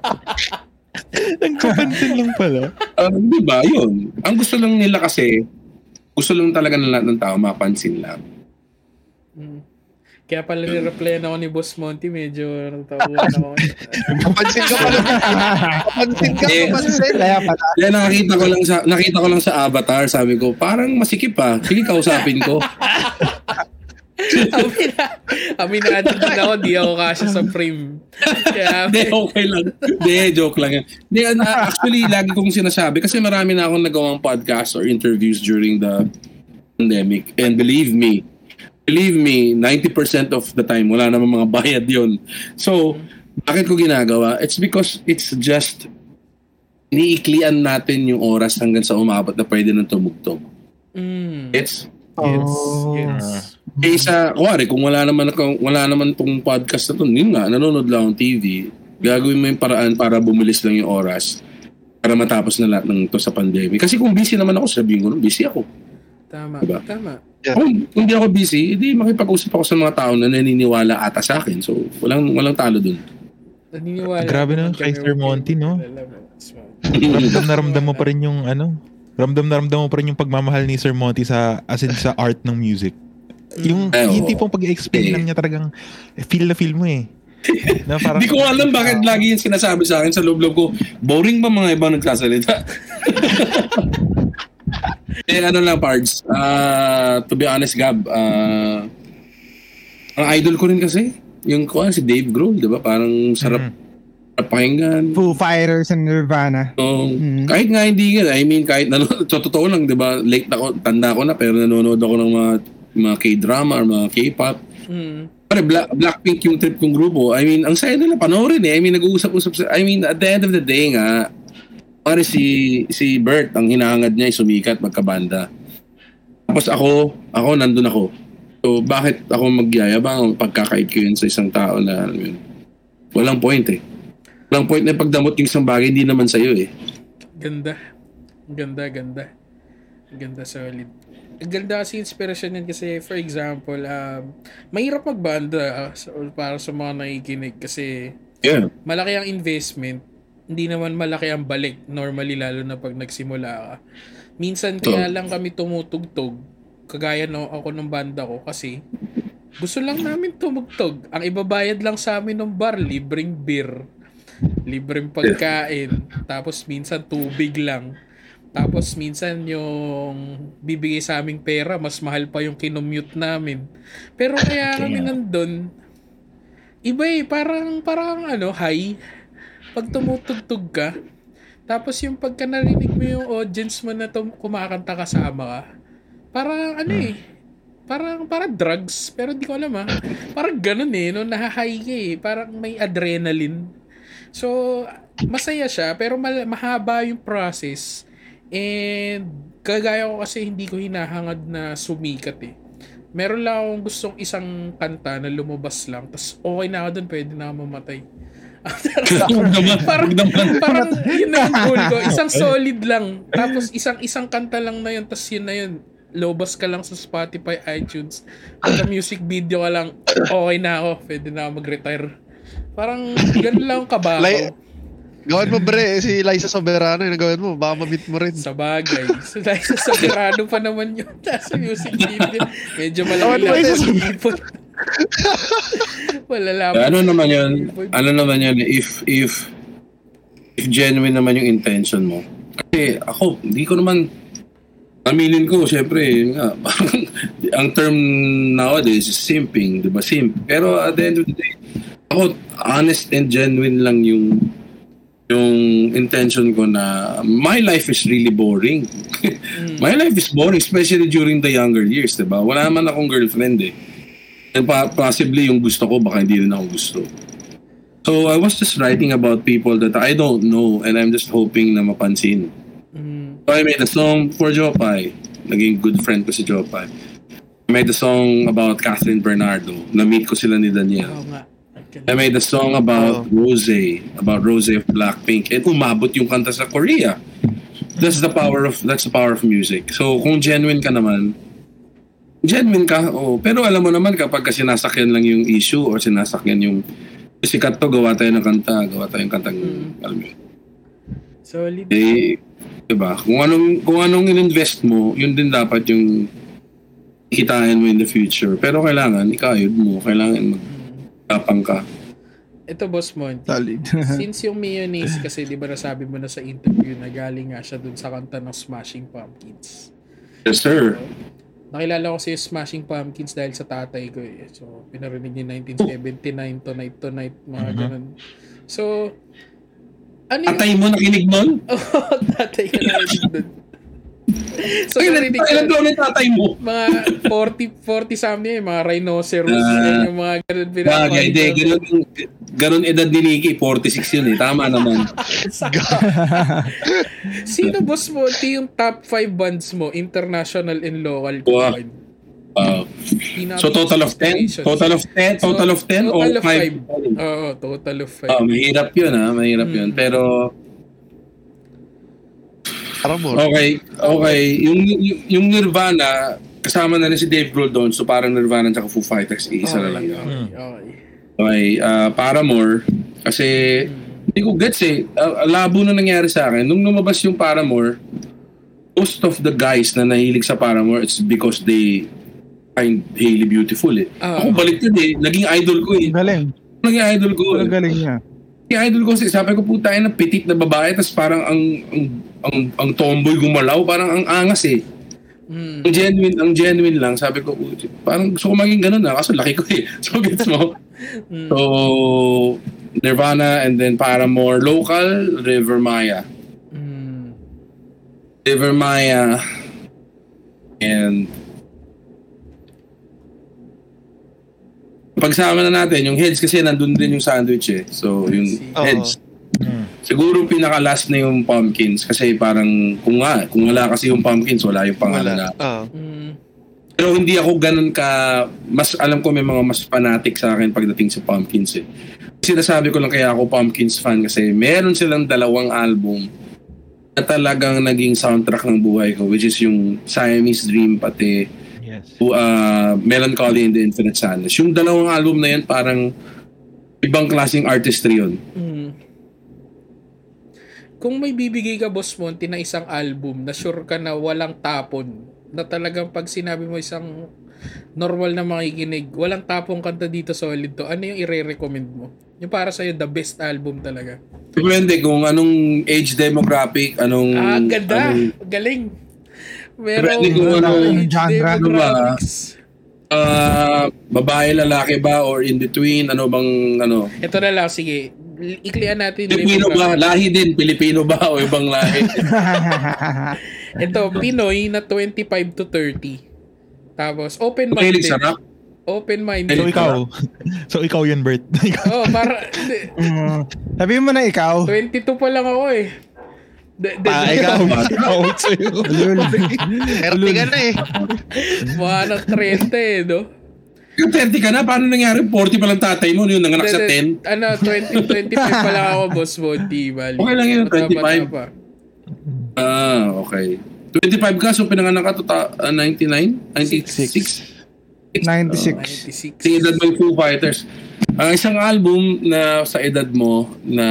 [SPEAKER 2] Oh. [LAUGHS]
[SPEAKER 3] Nagpapansin lang pala.
[SPEAKER 2] Um, di ba? Yun. Ang gusto lang nila kasi, gusto lang talaga ng lahat ng tao mapansin lang.
[SPEAKER 1] Mm. Kaya pala ni-replyan ako ni Boss Monty, medyo natawa [LAUGHS] ako.
[SPEAKER 3] Kapansin ka pala. Kapansin ka, kapansin.
[SPEAKER 5] Kaya pala,
[SPEAKER 2] Kaya nakita ko lang sa nakita ko lang sa avatar, sabi ko, parang masikip pa. Sige, kausapin ko. [LAUGHS] [LAUGHS]
[SPEAKER 1] Amina, aminado din ako, di ako kasya sa frame. Kaya, [LAUGHS]
[SPEAKER 2] Hindi, okay lang. Hindi, joke lang yan. Hindi, ano, actually, lagi kong sinasabi, kasi marami na akong nagawang podcast or interviews during the pandemic. And believe me, believe me, 90% of the time, wala namang mga bayad yon So, bakit ko ginagawa? It's because it's just iniiklian natin yung oras hanggang sa umabot na pwede nang tumugtog.
[SPEAKER 1] mm,
[SPEAKER 2] It's
[SPEAKER 1] Gets,
[SPEAKER 5] Oh.
[SPEAKER 1] gets.
[SPEAKER 2] Eh isa, kuwari, kung wala naman ako, wala naman tong podcast na to, yun nga, nanonood lang ng TV, gagawin mo yung paraan para bumilis lang yung oras para matapos na lahat ng to sa pandemic. Kasi kung busy naman ako, sabihin ko, "No, busy ako.
[SPEAKER 1] Tama,
[SPEAKER 2] Diba?
[SPEAKER 1] tama.
[SPEAKER 3] Yeah.
[SPEAKER 2] Kung, kung di ako busy, edi makipag-usap ako sa mga tao na naniniwala ata sa akin. So, walang walang talo dun.
[SPEAKER 1] Naniniwala
[SPEAKER 4] Grabe
[SPEAKER 1] naman
[SPEAKER 4] kay Sir. Monty, no? Ramdam na ramdam mo pa [LAUGHS] rin yung ano, ramdam na ramdam mo pa rin yung pagmamahal ni Sir Monty sa as in sa art ng music. Yung
[SPEAKER 2] Eh,
[SPEAKER 4] yung tipong pag-explain
[SPEAKER 2] Eh.
[SPEAKER 4] lang niya talagang feel na feel mo eh. [LAUGHS] na parang
[SPEAKER 2] Hindi ko alam [LAUGHS] bakit lagi yung sinasabi sa akin sa loob-loob ko, boring ba mga ibang nagsasalita? [LAUGHS] eh ano lang, Pards. ah to be honest, Gab, ah ang idol ko rin kasi, yung ko si Dave Grohl, di ba? Parang sarap,
[SPEAKER 4] Mhm.
[SPEAKER 2] sarap pakinggan.
[SPEAKER 5] Foo Fighters and Nirvana.
[SPEAKER 2] So,
[SPEAKER 5] Mhm.
[SPEAKER 2] kahit nga hindi nga, I mean, kahit so, totoo lang, di ba? Late na ako, tanda ko na, pero nanonood ako ng mga, mga K-drama or mga K-pop.
[SPEAKER 1] Mm.
[SPEAKER 2] Pare, Black, Blackpink yung trip kong grupo. I mean, ang saya nila panoorin eh. I mean, nag-uusap-usap sa... I mean, at the end of the day nga, pare si, si Bert, ang hinahangad niya ay sumikat magkabanda. Tapos ako, ako nandun ako. So, bakit ako magyayabang pagkakait ko yun sa isang tao na, alam yun, walang point eh. Walang point na pagdamot yung isang bagay, hindi naman sa'yo eh.
[SPEAKER 1] Ganda. Ganda, ganda. Ganda, solid. Ganda kasi inspirasyon yan kasi for example, um, mahirap magbanda ah, so- para sa mga nakikinig kasi
[SPEAKER 2] Yeah.
[SPEAKER 1] malaki ang investment, hindi naman malaki ang balik normally lalo na pag nagsimula ka. Minsan kaya lang kami tumutugtog, kagaya no ako ng banda ko kasi gusto lang namin tumugtog. Ang ibabayad lang sa amin ng bar, libreng beer, libreng pagkain, tapos minsan tubig lang. Tapos minsan yung bibigay sa aming pera, mas mahal pa yung kinomute namin. Pero kaya kami nandun, iba eh, parang, parang ano, high. Pag tumutugtog ka, tapos yung pagka narinig mo yung audience mo na tum- kumakanta kasama ka, parang ano eh, parang, parang drugs, pero di ko alam ah. Parang ganun eh, no, nahahay ka eh, parang may adrenaline. So, masaya siya, pero mal- mahaba yung process. And, kagaya ko kasi hindi ko hinahangad na sumikat eh. Meron lang akong gustong isang kanta na lumabas lang, tas okay na ako dun, pwede na ako mamatay. Parang, parang yun na yung goal ko. Isang solid lang. Tapos isang isang kanta lang na yun. Tapos yun na yun. Lobas ka lang sa Spotify, iTunes. At music video ka lang. Okay na ako. Pwede na ako mag-retire. Parang ganun lang kabaho.
[SPEAKER 3] Like- Gawin mo bre, eh, si Liza Soberano yung gawin mo, baka ma-meet mo rin.
[SPEAKER 1] sa bagay. Dahil sa Soberano pa naman yun. [LAUGHS] Nasa music video. Medyo malaki lang
[SPEAKER 3] yun.
[SPEAKER 1] sa. Wala lang.
[SPEAKER 2] ano naman yun, ano naman yun, if, if, if genuine naman yung intention mo. Kasi ako, hindi ko naman, aminin ko, syempre, nga, parang, [LAUGHS] ang term nowadays is simping, di ba? Simp. Pero at the end of the day, ako, honest and genuine lang yung yung intention ko na my life is really boring. [LAUGHS] my life is boring, especially during the younger years, di ba? Wala man akong girlfriend eh. And pa- possibly yung gusto ko, baka hindi rin ako gusto. So I was just writing about people that I don't know and I'm just hoping na mapansin.
[SPEAKER 1] Mm,
[SPEAKER 2] So I made a song for Jopay. Naging good friend ko si Jopay. I made a song about Catherine Bernardo. Na-meet ko sila ni Daniel.
[SPEAKER 1] oo nga.
[SPEAKER 2] I made a song about Rose, about Rose of Blackpink, and umabot yung kanta sa Korea. That's the power of that's the power of music. So kung genuine ka naman, genuine ka, oh. Pero alam mo naman kapag ka sinasakyan lang yung issue or sinasakyan yung sikat to, gawa tayo ng kanta, gawa tayo ng kantang, alam mo yun.
[SPEAKER 1] Solid.
[SPEAKER 2] Eh, diba? Kung anong, kung anong in-invest mo, yun din dapat yung kitain mo in the future. Pero kailangan, ikayod mo, kailangan magtapang ka.
[SPEAKER 1] Ito, Boss Mon.
[SPEAKER 5] Solid. [LAUGHS]
[SPEAKER 1] Since yung mayonnaise kasi di ba nasabi mo na sa interview na galing nga siya dun sa kanta ng Smashing Pumpkins.
[SPEAKER 2] Yes, sir.
[SPEAKER 1] Nakilala ko si Smashing Pumpkins dahil sa tatay ko eh. So, pinarinig niya 1979, Tonight Tonight, mga ganun. So, ano yung...
[SPEAKER 2] Atay mo nakinig nun? [LAUGHS]
[SPEAKER 1] Oo, tatay ko narinig dun. So,
[SPEAKER 2] Ay,
[SPEAKER 1] narinig ko
[SPEAKER 2] ilan taon tatay mo?
[SPEAKER 1] mga 40, 40 something, eh, mga rhinoceros,
[SPEAKER 2] Ah.
[SPEAKER 1] yan yung mga ganun
[SPEAKER 2] Bagay, hindi. Ganun, ganun edad ni Nicky. 46 yun eh. Tama naman. [LAUGHS]
[SPEAKER 1] Sino boss mo? Ito yung top 5 bands mo, international and local
[SPEAKER 2] Wow. Uh, so total of 10?
[SPEAKER 1] Stations.
[SPEAKER 2] Total of 10?
[SPEAKER 1] So,
[SPEAKER 2] Total of 10 or
[SPEAKER 1] total of
[SPEAKER 2] 5?
[SPEAKER 1] five. Oo, total of 5.
[SPEAKER 2] Oh, mahirap yun ha, mahirap yun.
[SPEAKER 1] Hmm.
[SPEAKER 2] Pero,
[SPEAKER 3] Paramore.
[SPEAKER 2] okay, okay. Yung, yung, yung Nirvana, kasama na rin si Dave Grohl doon, so parang Nirvana at Foo Fighters, isa na lang yun.
[SPEAKER 1] Okay, okay.
[SPEAKER 2] Okay, ah, Paramore, kasi hindi ko gets eh. Ah, labo na nangyari sa akin. Nung lumabas yung Paramore, most of the guys na nahilig sa Paramore, it's because they find Hailey beautiful eh.
[SPEAKER 1] Ah.
[SPEAKER 2] Ako balik yun eh. Naging idol ko eh.
[SPEAKER 5] Galing.
[SPEAKER 2] Naging idol ko.
[SPEAKER 5] Ang galing niya.
[SPEAKER 2] Naging idol ko kasi sabi ko puta na petit na babae tapos parang ang, ang, ang, ang tomboy gumalaw, parang ang angas eh.
[SPEAKER 1] Mm.
[SPEAKER 2] Ang genuine, ang genuine lang. Sabi ko, parang gusto ko maging ganun ah. Kaso laki ko eh. [LAUGHS] So gets mo? [LAUGHS]
[SPEAKER 1] Mm.
[SPEAKER 2] So, Nirvana and then Paramore. Local, River Maya.
[SPEAKER 1] Mm.
[SPEAKER 2] River Maya. And pagsama na natin, yung heads kasi nandun din yung sandwich eh. So, yung
[SPEAKER 3] Oo.
[SPEAKER 2] heads.
[SPEAKER 4] Mm.
[SPEAKER 2] Siguro pinaka-last na yung pumpkins kasi parang kung nga, kung wala kasi yung pumpkins, wala yung pangalan na.
[SPEAKER 3] Ah.
[SPEAKER 1] Mm.
[SPEAKER 2] Pero hindi ako ganun ka, mas alam ko may mga mas fanatic sa akin pagdating sa pumpkins eh. Sinasabi ko lang kaya ako pumpkins fan kasi meron silang dalawang album na talagang naging soundtrack ng buhay ko which is yung Siamese Dream pati
[SPEAKER 4] Yes.
[SPEAKER 2] uh, Melancholy and the Infinite Sadness. Yung dalawang album na yun parang ibang klaseng artistry yun.
[SPEAKER 1] Mm. Kung may bibigay ka, Boss Monty, na isang album na sure ka na walang tapon, na talagang pag sinabi mo isang normal na makikinig, walang tapong kanta dito solid to, ano yung ire-recommend mo? Yung para sa'yo, the best album talaga.
[SPEAKER 2] Depende kung anong age demographic, anong...
[SPEAKER 1] Ah, ganda!
[SPEAKER 2] anong-
[SPEAKER 1] Galing! Meron
[SPEAKER 2] Depende kung ano-
[SPEAKER 5] genre,
[SPEAKER 2] ano ba? Ah, babae, lalaki ba or in between? Ano bang ano?
[SPEAKER 1] Ito na lang, sige. Iklian natin.
[SPEAKER 2] Pilipino ba? Lahi din. Pilipino ba o ibang lahi? [LAUGHS]
[SPEAKER 1] Ito, Pinoy na 25 to 30. Tapos, open-minded.
[SPEAKER 2] rap?
[SPEAKER 1] Open-minded.
[SPEAKER 4] So ikaw. [LAUGHS] so ikaw yun, Bert.
[SPEAKER 1] Oh, para... hindi. [LAUGHS]
[SPEAKER 5] Mm. Sabihin mo na ikaw.
[SPEAKER 1] 22 pa lang ako eh.
[SPEAKER 3] Ah,
[SPEAKER 1] de,
[SPEAKER 3] ikaw.
[SPEAKER 4] Ikaw. sa'yo.
[SPEAKER 3] Erti ka na eh.
[SPEAKER 1] mga nang 30 eh, no?
[SPEAKER 2] Yung 30 ka na, paano nangyari? 40 pa lang tatay mo, yun nanganak sa
[SPEAKER 1] De- de-
[SPEAKER 2] 10.
[SPEAKER 1] Ano, 20, 25 pa lang ako, boss mo, di bali.
[SPEAKER 2] Okay lang yun,
[SPEAKER 1] Bata-bata
[SPEAKER 2] 25.
[SPEAKER 1] pa.
[SPEAKER 2] Ah, okay. 25 ka, so pinanganak ka to ta- ah, 99? 96?
[SPEAKER 5] 96.
[SPEAKER 1] 96.
[SPEAKER 2] Sa edad mo yung Foo Fighters. Ang isang album na sa edad mo na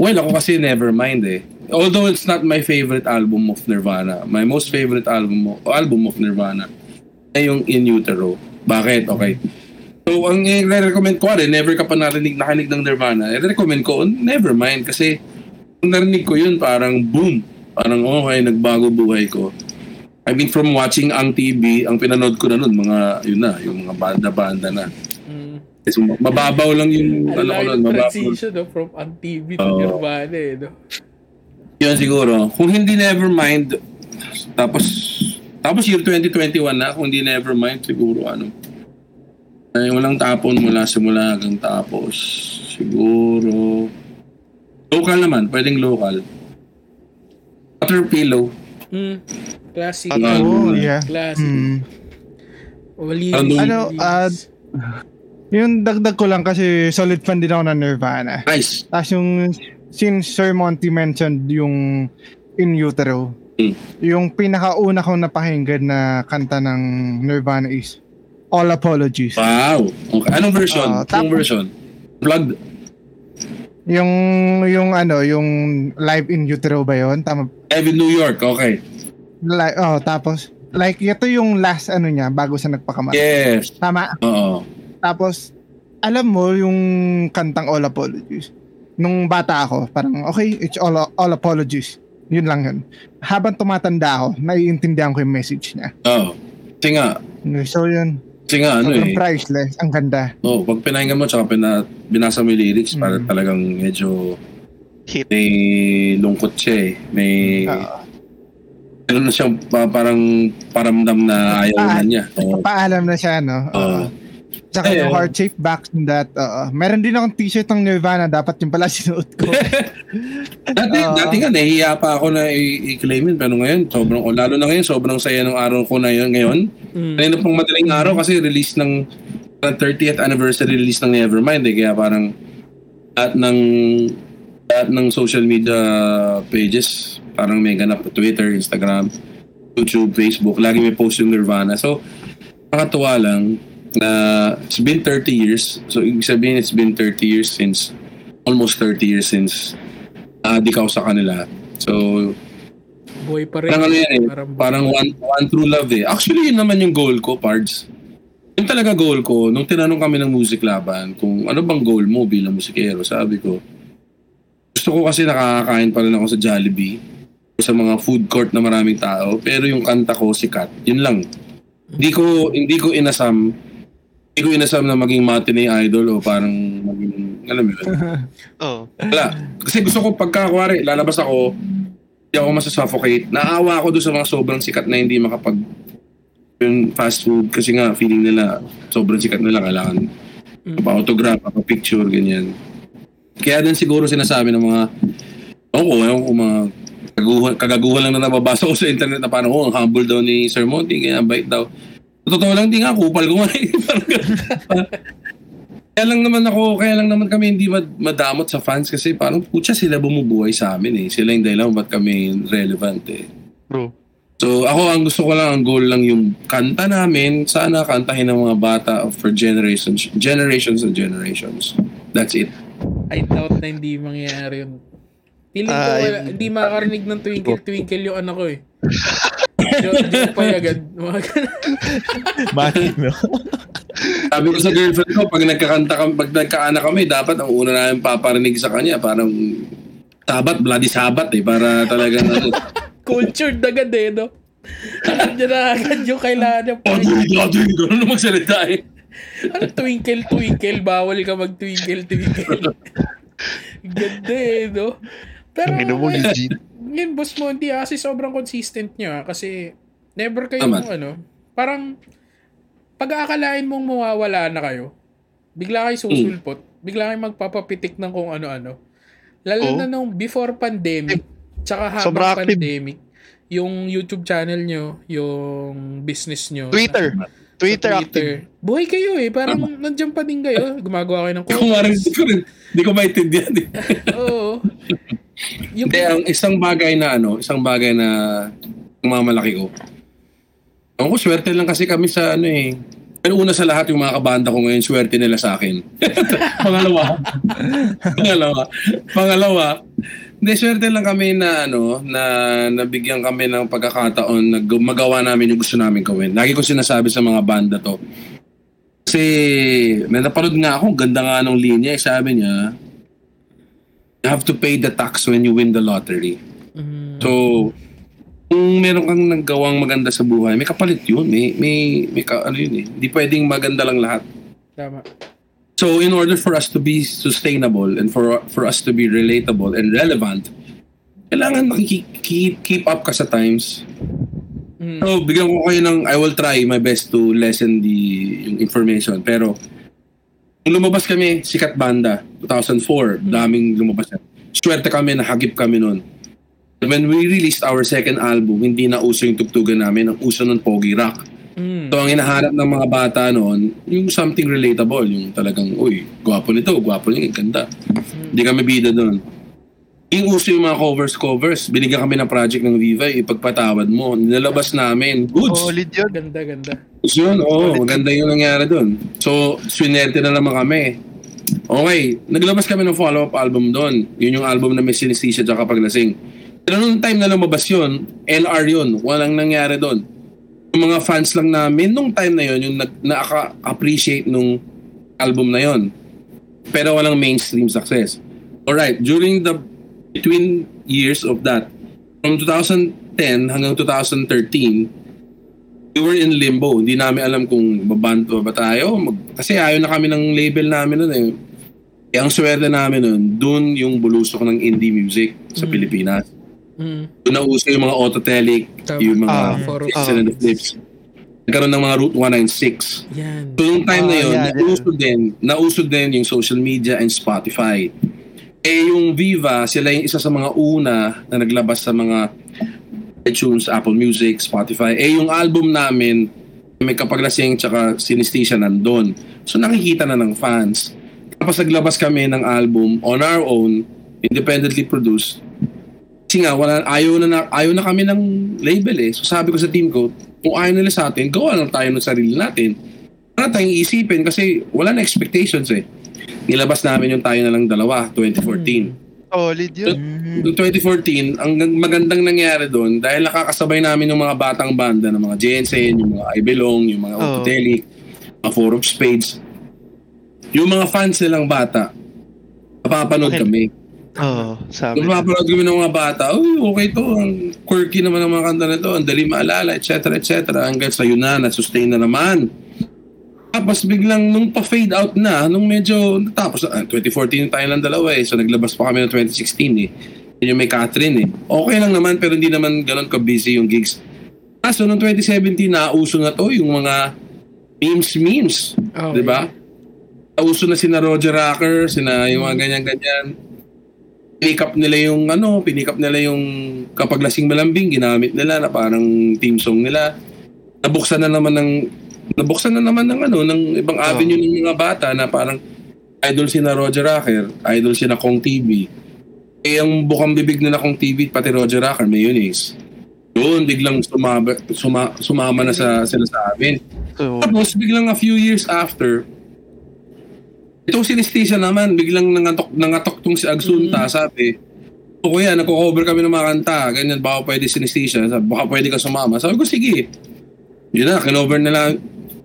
[SPEAKER 2] well, ako kasi Nevermind eh. Although it's not my favorite album of Nirvana. My most favorite album mo, album of Nirvana ay yung In Utero. Bakit? Okay. So, ang i-recommend ko rin, never ka pa narinig, nakinig ng Nirvana, i-recommend ko, Nevermind. Kasi, nung narinig ko yun, parang boom. Parang, okay, nagbago buhay ko. I mean, from watching ang TV, ang pinanood ko na nun, mga, yun na, yung mga banda-banda na. So, mababaw lang yung, ano ko nun, mababaw.
[SPEAKER 1] transition no, from on TV to
[SPEAKER 2] Oo.
[SPEAKER 1] Nirvana eh, no?
[SPEAKER 2] Yun siguro. Kung hindi Nevermind, tapos, tapos year 2021 na, kung hindi Nevermind, siguro ano, ay walang tapon mula simula hanggang tapos. Siguro, local naman, pwedeng local. Water Pillow.
[SPEAKER 1] Mm. Classic.
[SPEAKER 2] Ano?
[SPEAKER 5] Oh, yeah.
[SPEAKER 1] Classic.
[SPEAKER 5] Mm.
[SPEAKER 1] Wali.
[SPEAKER 2] Ano?
[SPEAKER 5] Ano, ah, Yung dagdag ko lang kasi solid fan din ako ng Nirvana.
[SPEAKER 2] Nice.
[SPEAKER 5] Tapos yung, since Sir Monty mentioned yung In Utero,
[SPEAKER 2] Mm.
[SPEAKER 5] yung pinakauna kong napakinggan na kanta ng Nirvana is All Apologies.
[SPEAKER 2] Wow. Okay. Anong version?
[SPEAKER 5] Ah,
[SPEAKER 2] Anong
[SPEAKER 5] tapos-
[SPEAKER 2] version? Plugged?
[SPEAKER 5] Yung, yung ano, yung live in Utero ba yun? Tama.
[SPEAKER 2] Live in New York. Okay.
[SPEAKER 5] Like, oh, tapos, like, ito yung last ano niya bago sa nagpakamatay.
[SPEAKER 2] Yes.
[SPEAKER 5] Tama.
[SPEAKER 2] Oo.
[SPEAKER 5] Tapos, alam mo yung kantang All Apologies. Nung bata ako, parang, okay, it's all, all apologies. Yun lang yun. Habang tumatanda ako, naiintindihan ko yung message niya.
[SPEAKER 2] Oo. Kasi nga,
[SPEAKER 5] So yun,
[SPEAKER 2] kasi nga ano
[SPEAKER 5] sobrang
[SPEAKER 2] eh.
[SPEAKER 5] priceless. Ang ganda.
[SPEAKER 2] Oh, pag pinahinggan mo tsaka pina, binasa mo yung lyrics, para
[SPEAKER 5] Mm.
[SPEAKER 2] talagang medyo
[SPEAKER 3] Hit.
[SPEAKER 2] may lungkot siya eh. May
[SPEAKER 5] Ah.
[SPEAKER 2] ano na siya pa- parang paramdam na ayaw na
[SPEAKER 5] Ah,
[SPEAKER 2] niya. Oo.
[SPEAKER 5] Paalam na siya, no?
[SPEAKER 2] Oo.
[SPEAKER 5] Saka
[SPEAKER 2] Eh,
[SPEAKER 5] yung heart shape back in that. oo. meron din akong t-shirt ng Nirvana. Dapat yung pala [LAUGHS] sinuot ko. [LAUGHS]
[SPEAKER 2] Dati,
[SPEAKER 5] Ah.
[SPEAKER 2] dati nga, nahihiya pa ako na i- i-claim yun. Pero ngayon, sobrang, o lalo na ngayon, sobrang saya ng araw ko na yun ngayon.
[SPEAKER 1] Mm.
[SPEAKER 2] Kanina pang madaling araw kasi release ng parang 30th anniversary release ng Nevermind eh. Kaya parang lahat ng lahat ng social media pages parang may ganap Twitter, Instagram, YouTube, Facebook. Lagi may post yung Nirvana. So, nakatuwa lang na it's been 30 years. So, ibig sabihin it's been 30 years since almost 30 years since na-addict ako sa kanila. So,
[SPEAKER 1] Buhay pa rin.
[SPEAKER 2] Parang ano yan eh.
[SPEAKER 1] Parang,
[SPEAKER 2] Parang one, one true love eh. Actually, yun naman yung goal ko, Pards. Yung talaga goal ko, nung tinanong kami ng music laban, kung ano bang goal mo bilang musikero, sabi ko, gusto ko kasi nakakakain pa rin ako sa Jollibee, sa mga food court na maraming tao, pero yung kanta ko sikat, yun lang. Hindi ko, hindi ko inasam, hindi ko inasam na maging matinee idol o parang maging, alam mo yun, [LAUGHS]
[SPEAKER 3] Oo.
[SPEAKER 2] wala. Kasi gusto ko pagka, kuwari, lalabas ako, hindi ako masasuffocate. Naawa ako doon sa mga sobrang sikat na hindi makapag yung fast food kasi nga feeling nila sobrang sikat nila kailangan pa-autograph, pa-picture, ganyan. Kaya din siguro sinasabi ng mga ako ko, ewan ko mga kagaguhan, kagaguhan lang na nababasa ko sa internet na parang oh, ang humble daw ni Sir Monty, kaya bait daw. Totoo lang, di nga, kupal ko nga. [LAUGHS] Parang ganun. kaya lang naman ako, kaya lang naman kami hindi mad- madamot sa fans kasi parang putya sila bumubuhay sa amin eh. Sila yung dahilan ba't kami relevant eh.
[SPEAKER 3] Bro.
[SPEAKER 2] So ako ang gusto ko lang, ang goal lang yung kanta namin, sana kantahin ng mga bata for generations, generations and generations. That's it.
[SPEAKER 1] I doubt na hindi mangyayari yun. Feeling ko,
[SPEAKER 3] Ah,
[SPEAKER 1] wala,
[SPEAKER 3] yun.
[SPEAKER 1] hindi makakarinig ng twinkle twinkle yung anak ko eh. Pa agad. Ganun. [LAUGHS]
[SPEAKER 4] Bakit, no?
[SPEAKER 2] Sabi ko sa girlfriend ko, pag nagkakanta kami, pag nagkaanak kami, dapat ang una namin paparinig sa kanya, parang sabat, bloody sabat eh, para talagang ano, [LAUGHS]
[SPEAKER 1] Cultured agad eh, no? Alam niya na agad yung kailangan niya.
[SPEAKER 2] Aduin, aduin, gano'n na magsalita eh.
[SPEAKER 1] Ano twinkle twinkle? Bawal ka mag twinkle. [LAUGHS] Ganda eh, no? Pero,
[SPEAKER 3] Ang ina mo, legit.
[SPEAKER 1] Yun, boss mo, hindi ah, kasi sobrang consistent niya. Kasi, never kayo,
[SPEAKER 2] Tama.
[SPEAKER 1] ano, parang, pag-aakalain mong mawawala na kayo, bigla kayo susulpot, bigla kayo magpapapitik ng kung ano-ano. Lalo
[SPEAKER 3] Oo.
[SPEAKER 1] na nung before pandemic, tsaka habang
[SPEAKER 3] Sobra active.
[SPEAKER 1] pandemic, yung YouTube channel nyo, yung business nyo.
[SPEAKER 3] Twitter.
[SPEAKER 1] sa
[SPEAKER 3] Twitter active.
[SPEAKER 1] Buhay kayo eh. Parang nandiyan pa din kayo. Gumagawa kayo ng
[SPEAKER 2] rin, hindi ko rin, hindi ko maintindihan eh. [LAUGHS]
[SPEAKER 1] Oo. Yung,
[SPEAKER 2] Hindi, ang isang bagay na ano, isang bagay na mamalaki ko. Ako, swerte lang kasi kami sa ano eh. Pero una sa lahat, yung mga kabanda ko ngayon, swerte nila sa akin. [LAUGHS] Pangalawa. Pangalawa. Pangalawa. Hindi, swerte lang kami na ano, na nabigyan kami ng pagkakataon na magawa namin yung gusto namin gawin. Lagi ko sinasabi sa mga banda to. Kasi, may napanood nga ako, ganda nga nung linya, eh, sabi niya, you have to pay the tax when you win the lottery.
[SPEAKER 1] Mm,
[SPEAKER 2] So, kung meron kang naggawang maganda sa buhay, may kapalit yun. May, may, may ka, ano yun eh. Hindi pwedeng maganda lang lahat.
[SPEAKER 1] tama.
[SPEAKER 2] So, in order for us to be sustainable and for for us to be relatable and relevant, kailangan makiki- keep, keep up ka sa times.
[SPEAKER 1] Mm.
[SPEAKER 2] So, bigyan ko kayo ng, I will try my best to lessen the yung information. Pero, nung lumabas kami, sikat banda, 2004, daming lumabas na. Swerte kami, nahagip kami nun. When we released our second album, hindi na uso yung tugtugan namin, ang uso nun Pogi Rock.
[SPEAKER 1] Mm.
[SPEAKER 2] So, ang hinahanap ng mga bata noon, yung something relatable, yung talagang, uy, gwapo nito, gwapo niya, ganda. Hindi kami bida doon. Yung uso yung mga covers-covers, binigyan kami ng project ng Viva, ipagpatawad mo, nilabas namin, goods.
[SPEAKER 3] Solid yun.
[SPEAKER 1] Ganda, ganda.
[SPEAKER 2] Goods yun, oo, maganda yung nangyari doon. So, swinerte na naman kami. Okay, naglabas kami ng follow-up album doon. Yun yung album na may sinisisya at paglasing. Pero nung time na lumabas yun, LR yun, walang nangyari doon. Yung mga fans lang namin nung time na yun, yung nag, na-appreciate nung album na yun. Pero walang mainstream success. Alright, during the between years of that, from 2010 hanggang 2013, we were in limbo. Hindi namin alam kung babanto ba tayo. Mag- kasi ayaw na kami ng label namin nun eh. Kaya ang swerte namin nun, dun yung bulusok ng indie music sa
[SPEAKER 1] Mm.
[SPEAKER 2] Pilipinas.
[SPEAKER 1] Mm.
[SPEAKER 2] Doon na uso yung mga autotelic,
[SPEAKER 1] Tama.
[SPEAKER 2] yung mga
[SPEAKER 3] Ah,
[SPEAKER 1] for-
[SPEAKER 2] Flips and the flips. nagkaroon ng mga Route 196.
[SPEAKER 1] Yan.
[SPEAKER 2] So yung time na
[SPEAKER 3] Ah,
[SPEAKER 2] yun,
[SPEAKER 3] yeah, yeah.
[SPEAKER 2] nauso din, nauso din yung social media and Spotify. Eh yung Viva, sila yung isa sa mga una na naglabas sa mga iTunes, Apple Music, Spotify. Eh yung album namin, may kapaglasing tsaka sinistisya nandun. So nakikita na ng fans. Tapos naglabas kami ng album on our own, independently produced. Kasi nga, wala, ayaw, na, na, ayaw na kami ng label eh. So sabi ko sa team ko, kung ayaw nila sa atin, gawa lang tayo ng sarili natin. Wala tayong iisipin kasi wala na expectations eh. Nilabas namin yung tayo na lang dalawa, 2014.
[SPEAKER 3] Solid yun.
[SPEAKER 2] Noong 2014, ang magandang nangyari doon dahil nakakasabay namin yung mga batang banda ng mga Jensen, yung mga I Belong, yung mga
[SPEAKER 3] Oo.
[SPEAKER 2] Autotelic, mga Four of Spades. Yung mga fans nilang bata, napapanood
[SPEAKER 3] Okay.
[SPEAKER 2] kami.
[SPEAKER 3] Oo, sabi.
[SPEAKER 2] Nung napapanood kami ng mga bata, uy, okay to, ang quirky naman ng mga kanta na to, ang dali maalala, etc. etc. Hanggang sa yun na, na-sustain na naman. Tapos biglang nung pa-fade out na, nung medyo natapos, ah, 2014 tayo lang dalawa eh, so naglabas pa kami ng 2016 eh. Yun yung may Catherine eh. Okay lang naman, pero hindi naman ganun ka-busy yung gigs. Kaso nung 2017, nauso na to, yung mga memes-memes.
[SPEAKER 1] Okay.
[SPEAKER 2] Di ba? Nauso na sina Roger Rocker, sina yung mga ganyan-ganyan. Pinikap nila yung ano, pinikap nila yung kapag lasing malambing, ginamit nila na parang team song nila. Nabuksan na naman ng nabuksan na naman ng ano, ng ibang avenue ng mga bata na parang idol sina Roger Rocker, idol sina Kong TV. Eh, ang bukang bibig na Kong TV, pati Roger Rocker, mayonnaise. Doon, biglang sumaba, suma, sumama na sa, sila sa amin.
[SPEAKER 3] So,
[SPEAKER 2] Tapos biglang a few years after, itong sinistisya naman, biglang nangatok, nangatok tong si Agsunta, sabi, o kuya, nagko-cover kami ng mga kanta, ganyan, baka pwede sinistisya, sabi, baka pwede ka sumama. Sabi ko, sige. Yun na, kinover nila,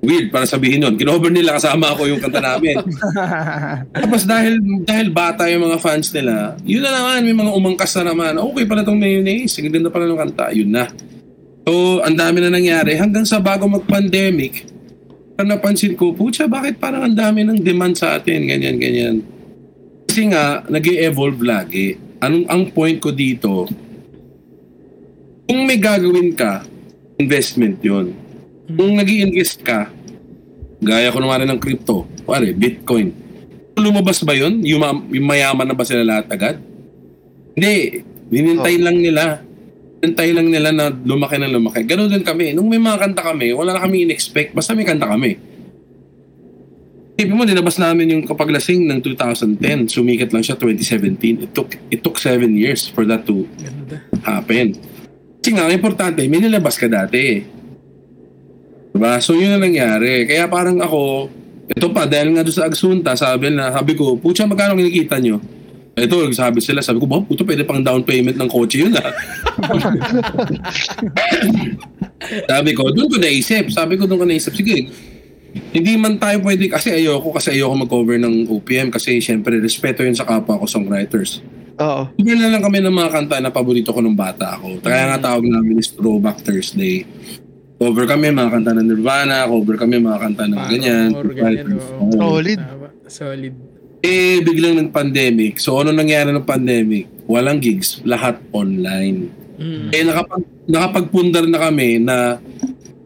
[SPEAKER 2] weird para sabihin yun, kinover nila kasama ako yung kanta namin. [LAUGHS] Tapos dahil dahil bata yung mga fans nila, yun na naman, may mga umangkas na naman, okay pala tong mayonnaise, ang ganda pala ng kanta, yun na. So, ang dami na nangyari. Hanggang sa bago mag-pandemic, parang napansin ko, pucha, bakit parang ang dami ng demand sa atin, ganyan, ganyan. Kasi nga, nag evolve lagi. Anong ang point ko dito, kung may gagawin ka, investment yon. Kung nag invest ka, gaya ko naman ng crypto, pare, Bitcoin, lumabas ba yun? Yung, ma- yung mayaman na ba sila lahat agad? Hindi. Ninintay lang nila. Ninintay lang nila na lumaki na lumaki. Ganun din kami. Nung may mga kanta kami, wala na kami in-expect. Basta may kanta kami. Isipin mo, dinabas namin yung kapaglasing ng 2010. Sumikat lang siya 2017. It took, it took seven years for that to happen. Kasi nga, importante, may nilabas ka dati. Diba? So, yun ang nangyari. Kaya parang ako, ito pa, dahil nga doon sa Agsunta, sabi na, sabi ko, putya, magkano kinikita nyo? Ito, sabi sila, sabi ko, puto, pwede pang down payment ng kotse yun ah. [LAUGHS] sabi ko, doon ko naisip. Sabi ko, doon ko naisip, sige, hindi man tayo pwede, kasi ayoko, kasi ayoko mag-cover ng OPM, kasi syempre, respeto yun sa kapwa ko songwriters.
[SPEAKER 3] oo.
[SPEAKER 2] Cover na lang kami ng mga kanta na paborito ko nung bata ako. Kaya nga tawag namin is Throwback Thursday. Cover kami mga kanta ng Nirvana, cover kami mga kanta ng ganyan.
[SPEAKER 1] Or ganyan, oo.
[SPEAKER 2] Oo.
[SPEAKER 3] Solid.
[SPEAKER 1] Tama. Solid.
[SPEAKER 2] Eh, biglang ng pandemic. So, ano nangyari ng pandemic? Walang gigs. Lahat online.
[SPEAKER 1] Mm.
[SPEAKER 2] Eh, nakapag, nakapagpundar na kami na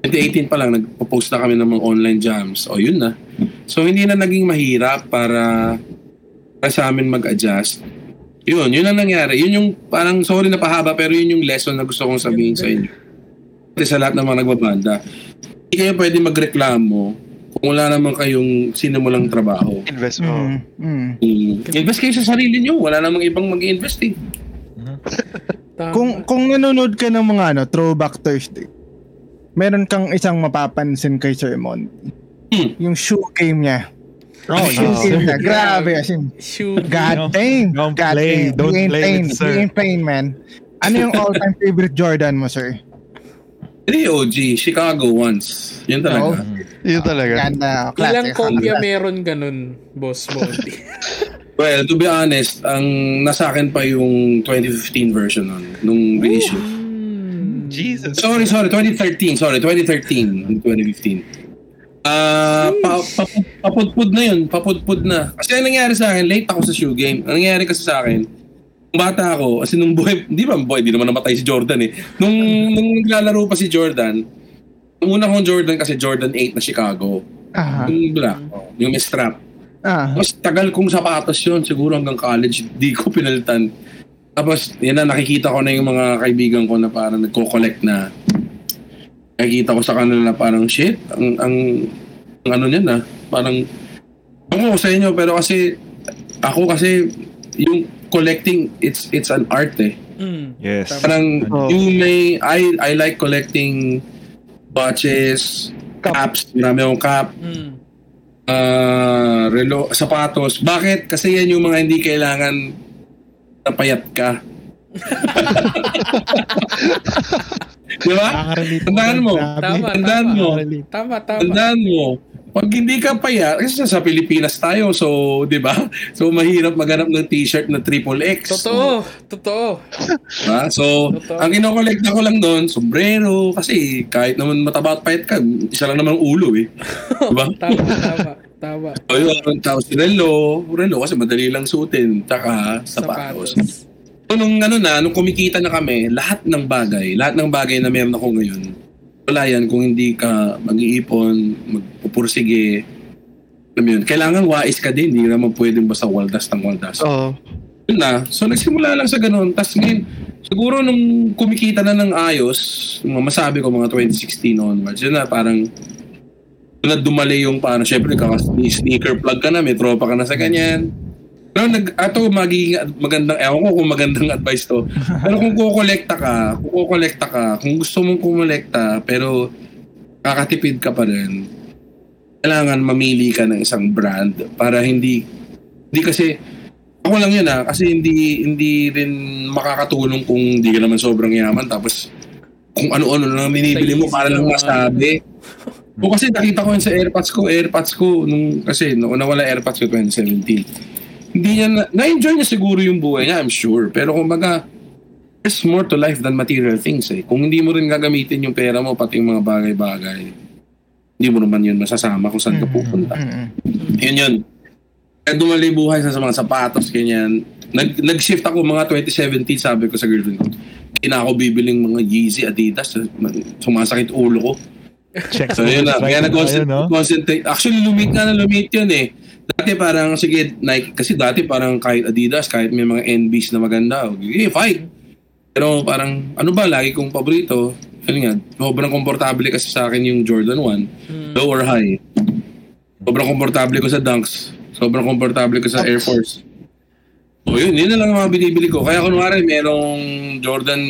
[SPEAKER 2] 2018 pa lang, nagpo-post na kami ng mga online jams. O, yun na. So, hindi na naging mahirap para, para sa amin mag-adjust. Yun, yun ang nangyari. Yun yung, parang, sorry na pahaba, pero yun yung lesson na gusto kong sabihin sa inyo. Kasi sa lahat ng mga nagbabanda, hindi kayo pwede magreklamo kung wala naman kayong sinimulang trabaho.
[SPEAKER 3] Invest mo.
[SPEAKER 5] Mm, mm.
[SPEAKER 2] Mm. Invest kayo sa sarili nyo. Wala namang ibang mag-invest eh.
[SPEAKER 5] Kung kung nanonood ka ng mga ano, Throwback Thursday, meron kang isang mapapansin kay Sir Mon.
[SPEAKER 2] Hmm.
[SPEAKER 5] Yung shoe game niya.
[SPEAKER 4] Oh,
[SPEAKER 5] Shoe
[SPEAKER 4] yes.
[SPEAKER 5] game niya. Grabe. As in,
[SPEAKER 1] Shoot.
[SPEAKER 5] God damn.
[SPEAKER 4] Don't
[SPEAKER 5] God
[SPEAKER 4] play.
[SPEAKER 5] damn.
[SPEAKER 4] Don't
[SPEAKER 5] He ain't
[SPEAKER 4] play with sir.
[SPEAKER 5] He ain't playing, man. Ano yung all-time favorite Jordan mo, sir?
[SPEAKER 2] Hindi OG, Chicago once. Yun talaga.
[SPEAKER 3] Yun talaga.
[SPEAKER 5] Ganda.
[SPEAKER 1] Ilang
[SPEAKER 5] Classic.
[SPEAKER 1] kopya meron ganun, Boss Monty? [LAUGHS]
[SPEAKER 2] Well, to be honest, ang nasa akin pa yung 2015 version nun, nung reissue.
[SPEAKER 1] Hmm.
[SPEAKER 4] Jesus.
[SPEAKER 2] Sorry, sorry, 2013. Sorry, 2013. 2015. Ah, pa, pa, papudpud na yun. Papudpud na. Kasi ang nangyari sa akin, late ako sa shoe game. Ang nangyari kasi sa akin, bata ako, kasi nung buhay, hindi ba buhay, hindi naman namatay si Jordan eh. Nung, nung naglalaro pa si Jordan, Ang una kong Jordan kasi Jordan 8 na Chicago.
[SPEAKER 5] Ah.
[SPEAKER 2] Yung black, yung may strap.
[SPEAKER 5] Ah.
[SPEAKER 2] Mas tagal kong sapatos yun. Siguro hanggang college, di ko pinalitan. Tapos, yan na, nakikita ko na yung mga kaibigan ko na parang nagko-collect na. Nakikita ko sa kanila na parang, shit, ang, ang, ang ano niyan na, parang, ako sa inyo, pero kasi, ako kasi, yung collecting, it's it's an art eh.
[SPEAKER 1] Mm.
[SPEAKER 4] Yes.
[SPEAKER 2] Parang,
[SPEAKER 3] Oh.
[SPEAKER 2] yung may, I, I like collecting watches,
[SPEAKER 5] Cup.
[SPEAKER 2] caps, marami akong cap,
[SPEAKER 1] Mm.
[SPEAKER 2] ah relo, sapatos. Bakit? Kasi yan yung mga hindi kailangan napayat ka. [LAUGHS] Di ba? Tandaan mo.
[SPEAKER 1] Tama,
[SPEAKER 2] Tandaan
[SPEAKER 1] tama.
[SPEAKER 2] mo.
[SPEAKER 1] Tama, tama.
[SPEAKER 2] Tandaan mo. Pag hindi ka payat, kasi sa Pilipinas tayo, so, di ba? [LAUGHS] So, mahirap maghanap ng t-shirt na triple X.
[SPEAKER 1] Totoo, totoo.
[SPEAKER 2] Ha? So,
[SPEAKER 1] Totoo.
[SPEAKER 2] ang kinokolekta ko lang doon, sombrero, kasi kahit naman mataba at payat ka, isa lang naman ulo eh. [LAUGHS] Di ba?
[SPEAKER 1] Tama, tama, tama. [LAUGHS]
[SPEAKER 2] O yun, tapos relo, relo kasi madali lang suotin, tsaka sapatos.
[SPEAKER 1] Sapatos.
[SPEAKER 2] So, nung ano na, nung kumikita na kami, lahat ng bagay, lahat ng bagay na meron ako ngayon, wala yan kung hindi ka mag-iipon, magpupursige. Alam mo yun, kailangan wais ka din, hindi naman pwedeng basta waldas ng waldas.
[SPEAKER 3] Oo.
[SPEAKER 2] Yun na, so nagsimula lang sa ganun. Tapos ngayon, siguro nung kumikita na ng ayos, mga masabi ko mga 2016 onwards, yun na parang na dumali yung parang syempre kaka-sneaker plug ka na, may tropa ka na sa ganyan. Pero nag, ato magiging magandang, ewan ko kung magandang advice to. Pero kung kukolekta ka, kung kukolekta ka, kung gusto mong kumolekta, pero kakatipid ka pa rin, kailangan mamili ka ng isang brand para hindi, hindi kasi, ako lang yun ah, kasi hindi, hindi rin makakatulong kung hindi ka naman sobrang yaman, tapos kung ano-ano lang binibili mo para lang masabi. [LAUGHS] O kasi nakita ko yun sa AirPods ko, AirPods ko, nung, kasi nung nawala AirPods ko 2017, hindi niya, na, na-enjoy niya siguro yung buhay niya, I'm sure. Pero kumbaga, there's more to life than material things eh. Kung hindi mo rin gagamitin yung pera mo, pati yung mga bagay-bagay, hindi mo naman yun masasama kung saan ka pupunta.
[SPEAKER 5] Mm-mm.
[SPEAKER 2] Yun yun. Kaya dumali buhay sa, sa mga sapatos, ganyan. Nag, nag-shift ako mga 2017, sabi ko sa girlfriend ko. Kina ako bibiling mga Yeezy, Adidas, sumasakit ulo ko.
[SPEAKER 4] Check
[SPEAKER 2] So yun na, kaya nag-concentrate.
[SPEAKER 4] no?
[SPEAKER 2] Actually, lumit nga na lumit yun eh. Dati parang, sige, Nike, kasi dati parang kahit Adidas, kahit may mga NBs na maganda, okay, fine. Pero parang, ano ba, lagi kong paborito, ano nga, sobrang komportable kasi sa akin yung Jordan 1, low or high. Sobrang komportable ko sa Dunks. Sobrang komportable ko sa Air Force. O yun, yun na lang ang mga binibili ko. Kaya kunwari, merong Jordan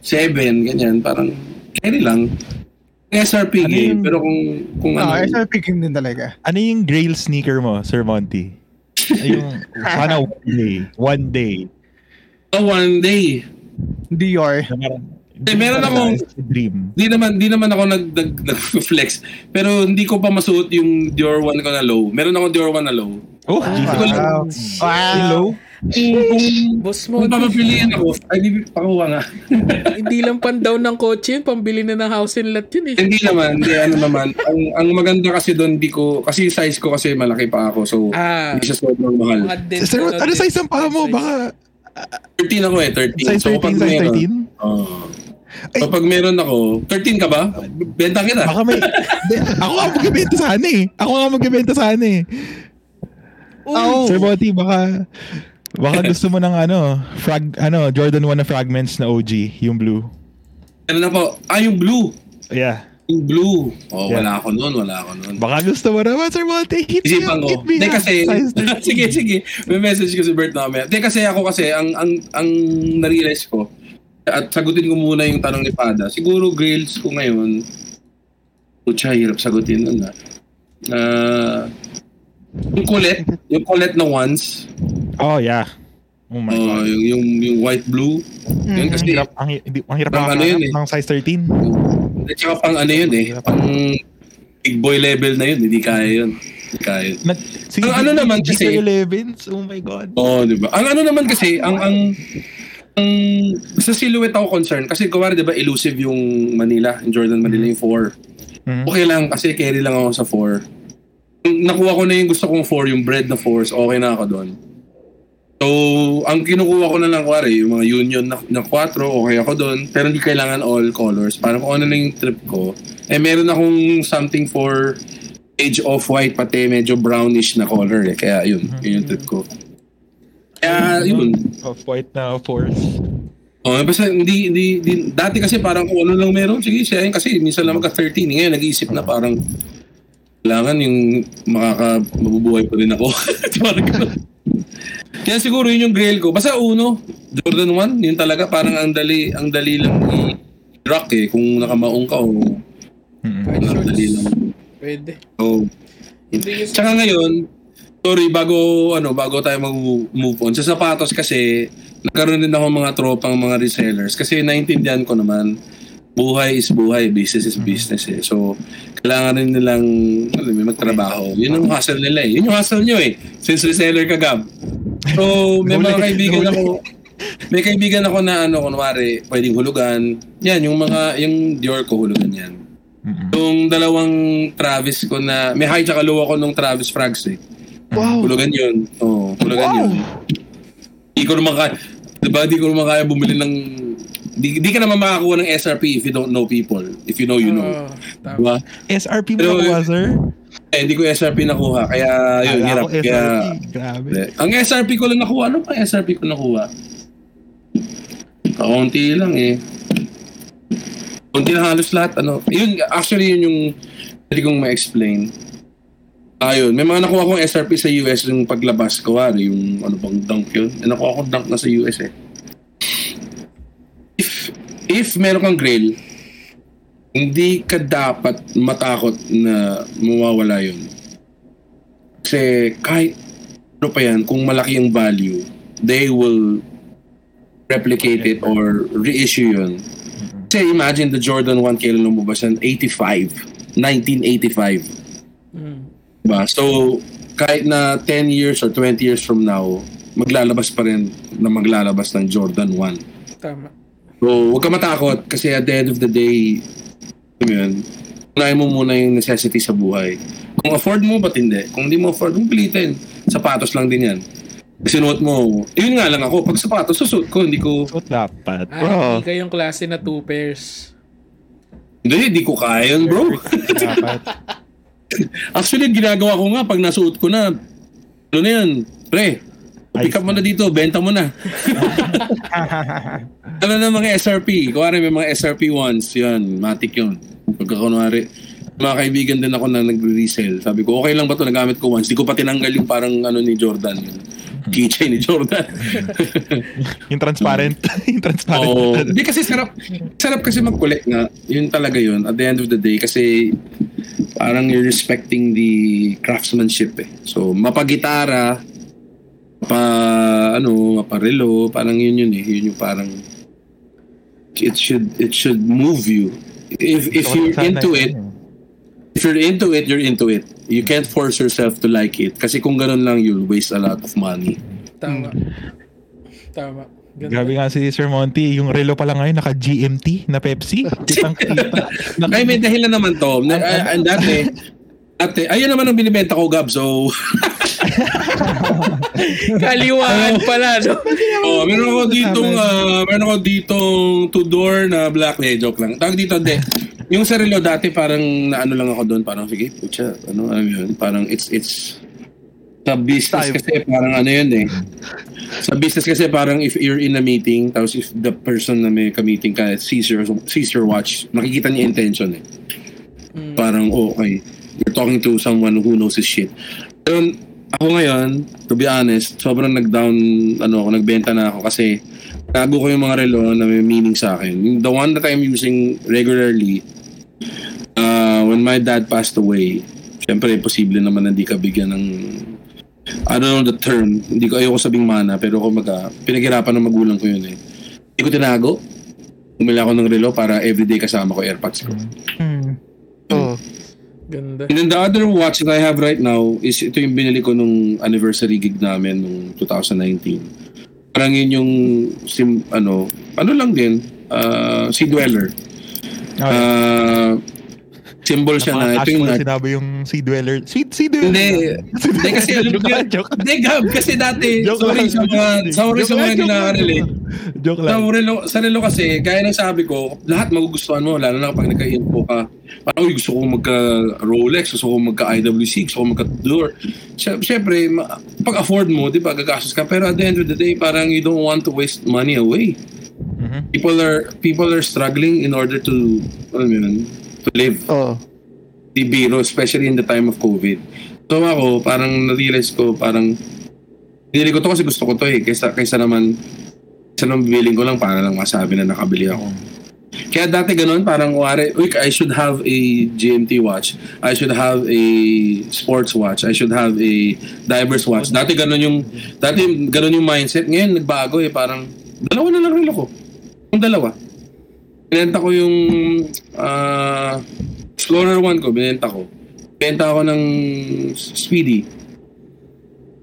[SPEAKER 2] 7, ganyan, parang carry lang. SRP
[SPEAKER 4] Ano
[SPEAKER 2] game,
[SPEAKER 4] yung-
[SPEAKER 2] pero kung kung
[SPEAKER 5] Ah,
[SPEAKER 2] ano,
[SPEAKER 5] SR picking din talaga.
[SPEAKER 4] Ano yung grail sneaker mo, Sir Monty? Ay, yung [LAUGHS] sana one day. One day.
[SPEAKER 2] oh, one day.
[SPEAKER 5] Dior.
[SPEAKER 2] Eh, meron akong-
[SPEAKER 4] dream.
[SPEAKER 2] Di naman di naman ako nag nag, [LAUGHS] nag-flex. Pero hindi ko pa masuot yung Dior 1 ko na low. Meron ako Dior 1 na low.
[SPEAKER 4] Oh, Jesus.
[SPEAKER 5] Wow. Wow.
[SPEAKER 4] Hello?
[SPEAKER 2] Kung,
[SPEAKER 1] Boss mo,
[SPEAKER 2] kung papapiliin ako, ay pakuha nga. [LAUGHS]
[SPEAKER 1] hindi lang pan down ng kotse yun, pambili na ng house and lot yun eh.
[SPEAKER 2] hindi naman, hindi ano naman. Ang ang maganda kasi doon di ko kasi size ko kasi malaki pa ako. So
[SPEAKER 1] Ah,
[SPEAKER 2] hindi siya sobrang mahal.
[SPEAKER 4] Sir, ano size ang paa mo? Baka
[SPEAKER 2] 13 ako eh, 13.
[SPEAKER 4] size
[SPEAKER 2] so kapag
[SPEAKER 4] 13, size
[SPEAKER 2] meron,
[SPEAKER 4] 13?
[SPEAKER 2] Oo. kapag meron ako, 13 ka ba? Benta kita.
[SPEAKER 4] Baka may... Di, ako nga magbibenta sana eh. Ako nga magbibenta sana eh.
[SPEAKER 1] Uy,
[SPEAKER 4] Sir Monty, baka... Baka gusto mo ng ano, frag, ano, Jordan 1 na fragments na OG, yung blue.
[SPEAKER 2] Ano na po? Ah, yung blue.
[SPEAKER 4] Yeah.
[SPEAKER 2] Yung blue. Oh,
[SPEAKER 4] Yeah.
[SPEAKER 2] wala ako noon, wala ako noon.
[SPEAKER 4] Baka gusto mo naman, Sir Monty. Hit me
[SPEAKER 2] Isipan ko.
[SPEAKER 4] hit me up.
[SPEAKER 2] kasi, [LAUGHS] [LAUGHS] sige, sige. May message ko si Bert na mamaya. Hindi kasi ako kasi, ang, ang, ang narealize ko, at sagutin ko muna yung tanong ni Pada. Siguro grills ko ngayon, putya, hirap sagutin nun na. Uh, yung kulit, yung kulit na ones,
[SPEAKER 4] Oh, yeah. Oh my
[SPEAKER 2] oh,
[SPEAKER 4] God.
[SPEAKER 2] yung, yung, yung white blue, yun
[SPEAKER 4] Ang
[SPEAKER 2] kasi,
[SPEAKER 4] hirap, ang, hi- hindi- ang hirap
[SPEAKER 2] Ang ano yun eh.
[SPEAKER 4] ng size 13.
[SPEAKER 2] at saka pang ano yun eh, pang big boy level na yun, hindi kaya yun. Hindi kaya yun.
[SPEAKER 4] Nag, sige,
[SPEAKER 2] Ang ano naman kasi-
[SPEAKER 4] G11s, oh my God.
[SPEAKER 2] Oo, di ba? Ang ano naman kasi, ang ang ang sa silhouette ako concern kasi kuwari 'di ba elusive yung Manila, yung Jordan Manila yung 4.
[SPEAKER 4] Mhm.
[SPEAKER 2] Okay lang kasi carry lang ako sa 4. Nakuha ko na yung gusto kong 4, yung bread na 4, okay na ako doon. So, ang kinukuha ko na lang kuwari, yung mga union na, na 4, okay ako doon. Pero hindi kailangan all colors. Parang kung ano na yung trip ko. Eh, meron akong something for age off-white, pati medyo brownish na color eh. Kaya yun, yun yung trip ko. Kaya yun.
[SPEAKER 4] Off-white na force.
[SPEAKER 2] Oh, basta hindi, hindi, hindi, dati kasi parang kung ano lang meron, sige, siya yun kasi minsan lang magka-13. Ngayon, nag-iisip na parang kailangan yung makaka mabubuhay pa rin ako. [LAUGHS] parang Kaya siguro yun yung grail ko. Basta uno, Jordan 1, yun talaga parang ang dali, ang dali lang i-rock eh kung nakamaong ka o.
[SPEAKER 1] Kahit
[SPEAKER 2] ang dali lang.
[SPEAKER 1] Pwede.
[SPEAKER 2] Oh.
[SPEAKER 1] Hindi yung
[SPEAKER 2] Tsaka ngayon, sorry, bago, ano, bago tayo mag-move on. Sa sapatos kasi, nagkaroon din ako mga tropang mga resellers. Kasi naintindihan ko naman, buhay is buhay, business is business eh. So, kailangan rin nilang, alam mo, magtrabaho. Yun ang hustle nila eh. Yun yung hustle nyo eh. Since reseller ka, Gab. So, may mga kaibigan ako, may kaibigan ako na ano, kunwari, pwedeng hulugan. Yan, yung mga, yung Dior ko hulugan yan. Yung dalawang Travis ko na, may high tsaka low ako nung Travis Frags eh.
[SPEAKER 3] Wow.
[SPEAKER 2] Hulugan yun. Oo, hulugan
[SPEAKER 3] Wow.
[SPEAKER 2] yun. Di ko naman kaya, diba, di ko naman kaya bumili ng, di, di ka naman makakuha ng SRP if you don't know people. If you know, you know.
[SPEAKER 1] Tama.
[SPEAKER 2] Diba?
[SPEAKER 4] SRP mo nakuha, sir?
[SPEAKER 2] Eh, hindi ko SRP nakuha. Kaya, yun,
[SPEAKER 4] Kala
[SPEAKER 2] hirap.
[SPEAKER 4] ko
[SPEAKER 2] Kaya,
[SPEAKER 4] SRP. Grabe.
[SPEAKER 2] eh, ang SRP ko lang nakuha, ano pa SRP ko nakuha? Kaunti lang eh. Kaunti na halos lahat. Ano. Yun, actually, yun yung pwede kong ma-explain. Ayun, may mga nakuha akong SRP sa US yung paglabas ko, ano, yung ano bang dunk yun. Eh, nakuha akong dunk na sa US eh. If, meron kang grill, hindi ka dapat matakot na mawawala yun. Kasi kahit ano pa yan, kung malaki yung value, they will replicate it or reissue yun. Kasi imagine the Jordan 1 kailan lumabas yan? 85. 1985.
[SPEAKER 1] Mm.
[SPEAKER 2] Diba? So, kahit na 10 years or 20 years from now, maglalabas pa rin na maglalabas ng Jordan 1.
[SPEAKER 1] Tama.
[SPEAKER 2] So, huwag ka matakot kasi at the end of the day, yun, unahin mo muna yung necessity sa buhay. Kung afford mo, ba't hindi? Kung hindi mo afford, huwag pilitin. Sapatos lang din yan. Sinuot mo, yun nga lang ako, pag sapatos, susuot ko, hindi ko,
[SPEAKER 4] So, dapat.
[SPEAKER 1] Ah,
[SPEAKER 3] Bro.
[SPEAKER 1] hindi kayong klase na two pairs.
[SPEAKER 2] hindi, hindi ko kaya yun, bro. [LAUGHS] Actually, ginagawa ko nga, pag nasuot ko na, ano na yan, pre, pick up mo na dito, benta mo na. [LAUGHS] ano na mga SRP? Kuwari may mga SRP ones, yan, matik yun. Pagka kunwari, mga kaibigan din ako na nagre-resell. Sabi ko, okay lang ba to nagamit ko once? Di ko pa tinanggal yung parang ano ni Jordan. Yung keychain ni Jordan. [LAUGHS]
[SPEAKER 4] Yung transparent. [LAUGHS] yung transparent.
[SPEAKER 2] Oo. Hindi kasi sarap. Sarap kasi mag-collect nga. Yun talaga yun. At the end of the day, kasi parang you're respecting the craftsmanship eh. So, mapagitara, pa ano, maparelo, parang yun yun eh. Yun yung parang it should it should move you. If if you're into it,
[SPEAKER 4] eh.
[SPEAKER 2] if you're into it, you're into it. You can't force yourself to like it. Kasi kung ganun lang, you'll waste a lot of money.
[SPEAKER 1] Tama. Tama. Ganda.
[SPEAKER 4] Grabe nga si Sir Monty, yung relo pala ngayon naka GMT na Pepsi. [LAUGHS] Kitang kita.
[SPEAKER 2] Ay, may dahilan naman to. Na, and dati, dati, ayun naman ang binibenta ko, Gab. So, [LAUGHS]
[SPEAKER 1] Kaliwaan pala, no?
[SPEAKER 2] oh, meron ako ditong, ah, meron ako ditong two-door na black. Eh, joke lang. Tawag dito, hindi. Yung sa relo dati, parang naano lang ako doon. Parang, sige, putya, ano, ano yun. Parang, it's, it's, sa business kasi parang ano yun eh. Sa business kasi parang if you're in a meeting, tapos if the person na may ka-meeting ka sees your, sees your watch, makikita niya intention eh. Parang, oh, okay, you're talking to someone who knows his shit. Pero ako ngayon, to be honest, sobrang nag-down, ano ako, nagbenta na ako kasi tago ko yung mga relo na may meaning sa akin. The one that I'm using regularly, uh, when my dad passed away, syempre, posible naman na hindi ka bigyan ng I don't know the term. Hindi ko ayoko sabing mana, pero kumaga, pinaghirapan ng magulang ko yun eh. Hindi ko tinago. Bumili ako ng relo para everyday kasama ko airpods ko.
[SPEAKER 5] Hmm.
[SPEAKER 3] Oh.
[SPEAKER 1] Ganda.
[SPEAKER 2] And then the other watch that I have right now is ito yung binili ko nung anniversary gig namin nung 2019. Parang yun yung sim, ano, ano lang din, uh, si Dweller.
[SPEAKER 4] Okay.
[SPEAKER 2] Uh, symbol siya na ito yung
[SPEAKER 4] sinabi yung Sea Dweller. Sea, sea Dweller.
[SPEAKER 2] Hindi. [LAUGHS] Hindi kasi alam ko. Hindi, Gab. Kasi dati,
[SPEAKER 4] Joke
[SPEAKER 2] sorry
[SPEAKER 4] lang.
[SPEAKER 2] sa mga, sorry sa mga
[SPEAKER 4] lang, joke lang.
[SPEAKER 2] Sa relo, sa relo kasi, gaya ng sabi ko, lahat magugustuhan mo, lalo na kapag nagka-info ka. Parang, uy, gusto ko magka-Rolex, gusto ko magka-IWC, gusto ko magka-Tudor. Siyempre, pag afford mo, di ba, gagastos ka. Pero at the end of the day, parang you don't want to waste money away.
[SPEAKER 4] Mhm.
[SPEAKER 2] People are people are struggling in order to, alam mo yun, to live.
[SPEAKER 3] Oo.
[SPEAKER 2] Di biro, especially in the time of COVID. So ako, parang na-realize ko, parang, binili ko to kasi gusto ko to eh. Kaysa, kaysa naman, kaysa naman bibiling ko lang para lang masabi na nakabili ako. Kaya dati ganun, parang wari, uy, I should have a GMT watch. I should have a sports watch. I should have a divers watch. Dati ganun yung, dati ganun yung mindset. Ngayon, nagbago eh. Parang, dalawa na lang relo ko. Yung dalawa. Binenta ko yung ah, Explorer 1 ko, binenta ko. Binenta ako ng Speedy.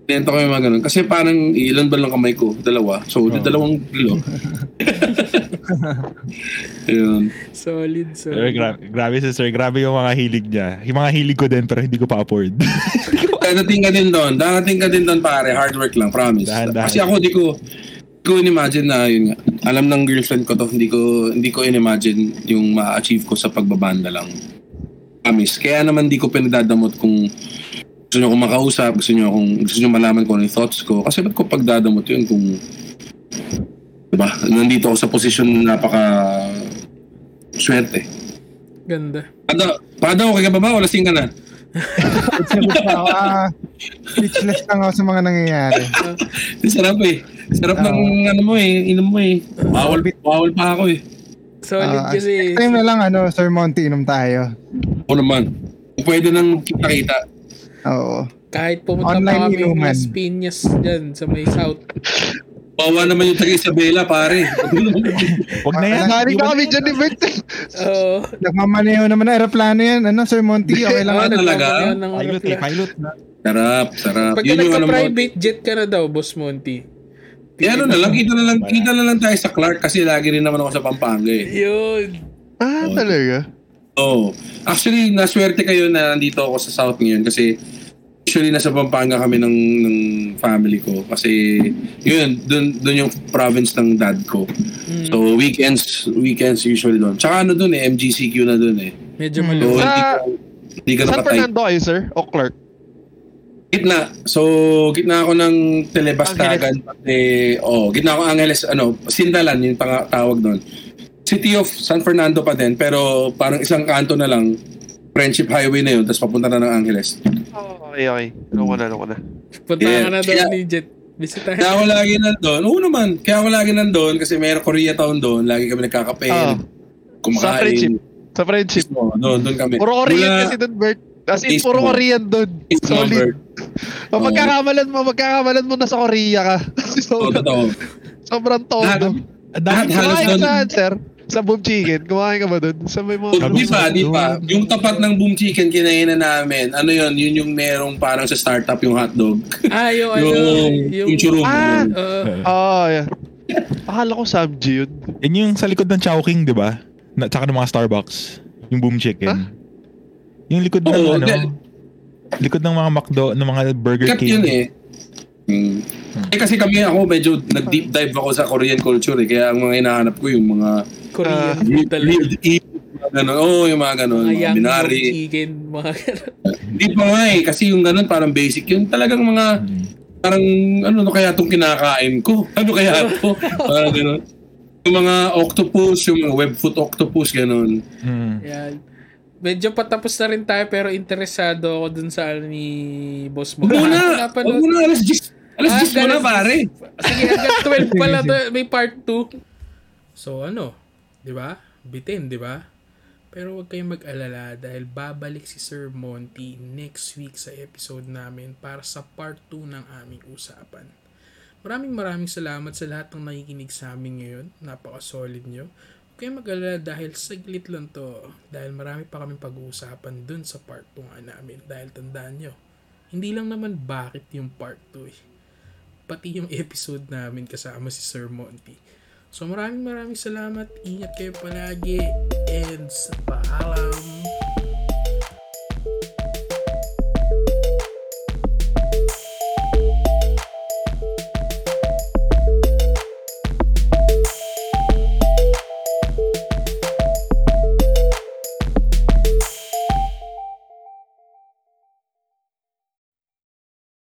[SPEAKER 2] Binenta ko yung mga ganun. Kasi parang ilan ba lang kamay ko? Dalawa. So,
[SPEAKER 4] Oh.
[SPEAKER 2] dalawang kilo. [LAUGHS] Ayun.
[SPEAKER 1] Solid,
[SPEAKER 4] Sir,
[SPEAKER 1] solid.
[SPEAKER 4] gra- grabe si Sir, grabe yung mga hilig niya. Yung mga hilig ko din pero hindi ko pa afford. [LAUGHS]
[SPEAKER 2] Darating ka din doon. Darating ka din doon pare. Hard work lang, promise.
[SPEAKER 4] Dahan-dahan.
[SPEAKER 2] Kasi ako di ko ko in-imagine na yun nga. Alam ng girlfriend ko to, hindi ko hindi ko in-imagine yung ma-achieve ko sa pagbabanda lang. Promise. Kaya naman di ko pinadadamot kung gusto nyo akong makausap, gusto nyo akong gusto nyo malaman kung ano yung thoughts ko. Kasi ba't ko pagdadamot yun kung diba, nandito ako sa posisyon na napaka swerte.
[SPEAKER 1] Ganda.
[SPEAKER 2] Pada, pada okay ka ba ba? Wala ka na.
[SPEAKER 5] Sagot pa ako, ah, speechless lang ako sa mga nangyayari.
[SPEAKER 2] Sarap eh. Sarap ng ano mo eh, inom mo eh. Bawal, bawal pa ako eh.
[SPEAKER 1] Solid
[SPEAKER 5] Ah,
[SPEAKER 1] kasi.
[SPEAKER 5] next time na lang, ano, Sir Monty, inom tayo.
[SPEAKER 2] Oo naman. Kung pwede nang kita-kita.
[SPEAKER 5] Oo.
[SPEAKER 1] Kahit pumunta
[SPEAKER 5] Online
[SPEAKER 1] pa kami
[SPEAKER 5] inuman.
[SPEAKER 1] Las Piñas dyan sa may south.
[SPEAKER 2] Bawa naman yung taga Isabela, pare. [LAUGHS]
[SPEAKER 4] Wag na yan.
[SPEAKER 3] Nari ka
[SPEAKER 4] na
[SPEAKER 3] kami
[SPEAKER 4] yan.
[SPEAKER 3] dyan ni Bert.
[SPEAKER 1] Oo.
[SPEAKER 5] Nagmamaneho naman ng aeroplano yan. Ano, Sir Monty? Okay lang.
[SPEAKER 2] Ah,
[SPEAKER 5] ano?
[SPEAKER 2] talaga?
[SPEAKER 4] Pilot eh, pilot na.
[SPEAKER 2] sarap, sarap.
[SPEAKER 1] Pagka
[SPEAKER 2] Yun yung ano mo.
[SPEAKER 1] nagka-private jet ka na daw, Boss Monty.
[SPEAKER 2] Eh, ano na lang, kita na lang, kita na lang tayo sa Clark kasi lagi rin naman ako sa Pampanga eh.
[SPEAKER 1] Yun.
[SPEAKER 3] Ah, talaga?
[SPEAKER 2] Oo. Actually, naswerte kayo na nandito ako sa South ngayon kasi usually nasa Pampanga kami ng, ng family ko kasi yun, dun, dun yung province ng dad ko.
[SPEAKER 1] Mm.
[SPEAKER 2] So weekends, weekends usually doon. Tsaka ano dun eh, MGCQ na dun eh.
[SPEAKER 1] Medyo
[SPEAKER 2] So,
[SPEAKER 1] maluwag.
[SPEAKER 3] Sa-
[SPEAKER 2] hindi ka, hindi ka
[SPEAKER 3] San. Fernando kayo, sir? O Clark?
[SPEAKER 2] Gitna. So, gitna ako ng Telebastagan. Eh, oh, gitna ako Angeles, ano, Sindalan, yung tawag doon. City of San Fernando pa din, pero parang isang kanto na lang, Friendship Highway na yun, tapos papunta na ng Angeles.
[SPEAKER 3] Oh, okay, okay. Ano ko na, ano ko na.
[SPEAKER 1] Punta
[SPEAKER 2] Yeah.
[SPEAKER 1] ka na
[SPEAKER 2] Kaya-
[SPEAKER 1] ni Jet. Bisitahin.
[SPEAKER 2] Kaya ako lagi nandun. Oo naman, kaya ako lagi nandun kasi mayroon Koreatown doon. Lagi kami nagkakape,
[SPEAKER 3] Ah.
[SPEAKER 2] kumakain.
[SPEAKER 3] Sa friendship. Sa friendship.
[SPEAKER 2] Oo, doon, doon kami.
[SPEAKER 3] Puro Korean
[SPEAKER 2] Mula-
[SPEAKER 3] kasi doon, Bert. As in, puro
[SPEAKER 2] mo.
[SPEAKER 3] Korean doon. Solid. Pag [LAUGHS] magkakamalan mo, magkakamalan mo na sa Korea ka. [LAUGHS]
[SPEAKER 2] Oo, totoo.
[SPEAKER 3] Sobrang
[SPEAKER 2] Lahat,
[SPEAKER 3] todo.
[SPEAKER 2] lahat halos
[SPEAKER 3] Kumain ka
[SPEAKER 2] doon.
[SPEAKER 3] saan, sir? Sa Boom Chicken. Kumain ka ba doon? Sa may mga...
[SPEAKER 2] Oh, di pa, di pa. Yung tapat ng Boom Chicken kinainan namin, ano yun, yun yung merong parang sa startup yung hotdog.
[SPEAKER 1] Ah, yung [LAUGHS] ano.
[SPEAKER 2] yung, yung churro.
[SPEAKER 3] Ah!
[SPEAKER 1] uh,
[SPEAKER 3] Oh, yeah. Akala ko Samji yun.
[SPEAKER 4] Yan yung sa likod ng Chowking, di ba? Na, tsaka ng mga Starbucks. Yung Boom Chicken. Yung likod ng
[SPEAKER 2] Oo,
[SPEAKER 4] ano, likod ng mga McDo, ng mga Burger King.
[SPEAKER 2] yun eh. Hmm. Eh kasi kami ako medyo nag-deep dive ako sa Korean culture eh. Kaya ang mga hinahanap ko yung mga
[SPEAKER 1] Korean
[SPEAKER 3] Ah,
[SPEAKER 2] grilled eat, mga ganun. Oo, yung mga ganun.
[SPEAKER 1] Mga
[SPEAKER 2] Mga binari.
[SPEAKER 1] chicken, mga ganun. [LAUGHS]
[SPEAKER 2] Hindi pa nga eh. Kasi yung ganun parang basic. Yung talagang mga
[SPEAKER 4] Hmm.
[SPEAKER 2] parang ano no kaya itong kinakain ko? Ano kaya [LAUGHS] ito? parang ganun. Yung mga octopus, yung mga webfoot octopus, ganun.
[SPEAKER 4] Mm.
[SPEAKER 1] Yan. Medyo patapos na rin tayo pero interesado ako dun sa ano ni Boss Mo.
[SPEAKER 2] Huwag muna!
[SPEAKER 1] Napanood-
[SPEAKER 2] Huwag muna! Alas 10! Alas
[SPEAKER 1] Ah,
[SPEAKER 2] 10 mo na
[SPEAKER 1] alas
[SPEAKER 2] pare!
[SPEAKER 1] Sige, hanggang 12 [LAUGHS] pala to, may part 2. So ano, 'di ba? Bitin, 'di ba? Pero huwag kayong mag-alala dahil babalik si Sir Monty next week sa episode namin para sa part 2 ng aming usapan. Maraming maraming salamat sa lahat ng nakikinig sa amin ngayon. Napaka-solid nyo. Kayong mag-alala dahil saglit lang to. Dahil marami pa kaming pag-uusapan dun sa part 2 nga namin. Dahil tandaan nyo, hindi lang naman bakit yung part 2 eh pati yung episode namin kasama si Sir Monty. So maraming maraming salamat. Ingat kayo palagi. And paalam.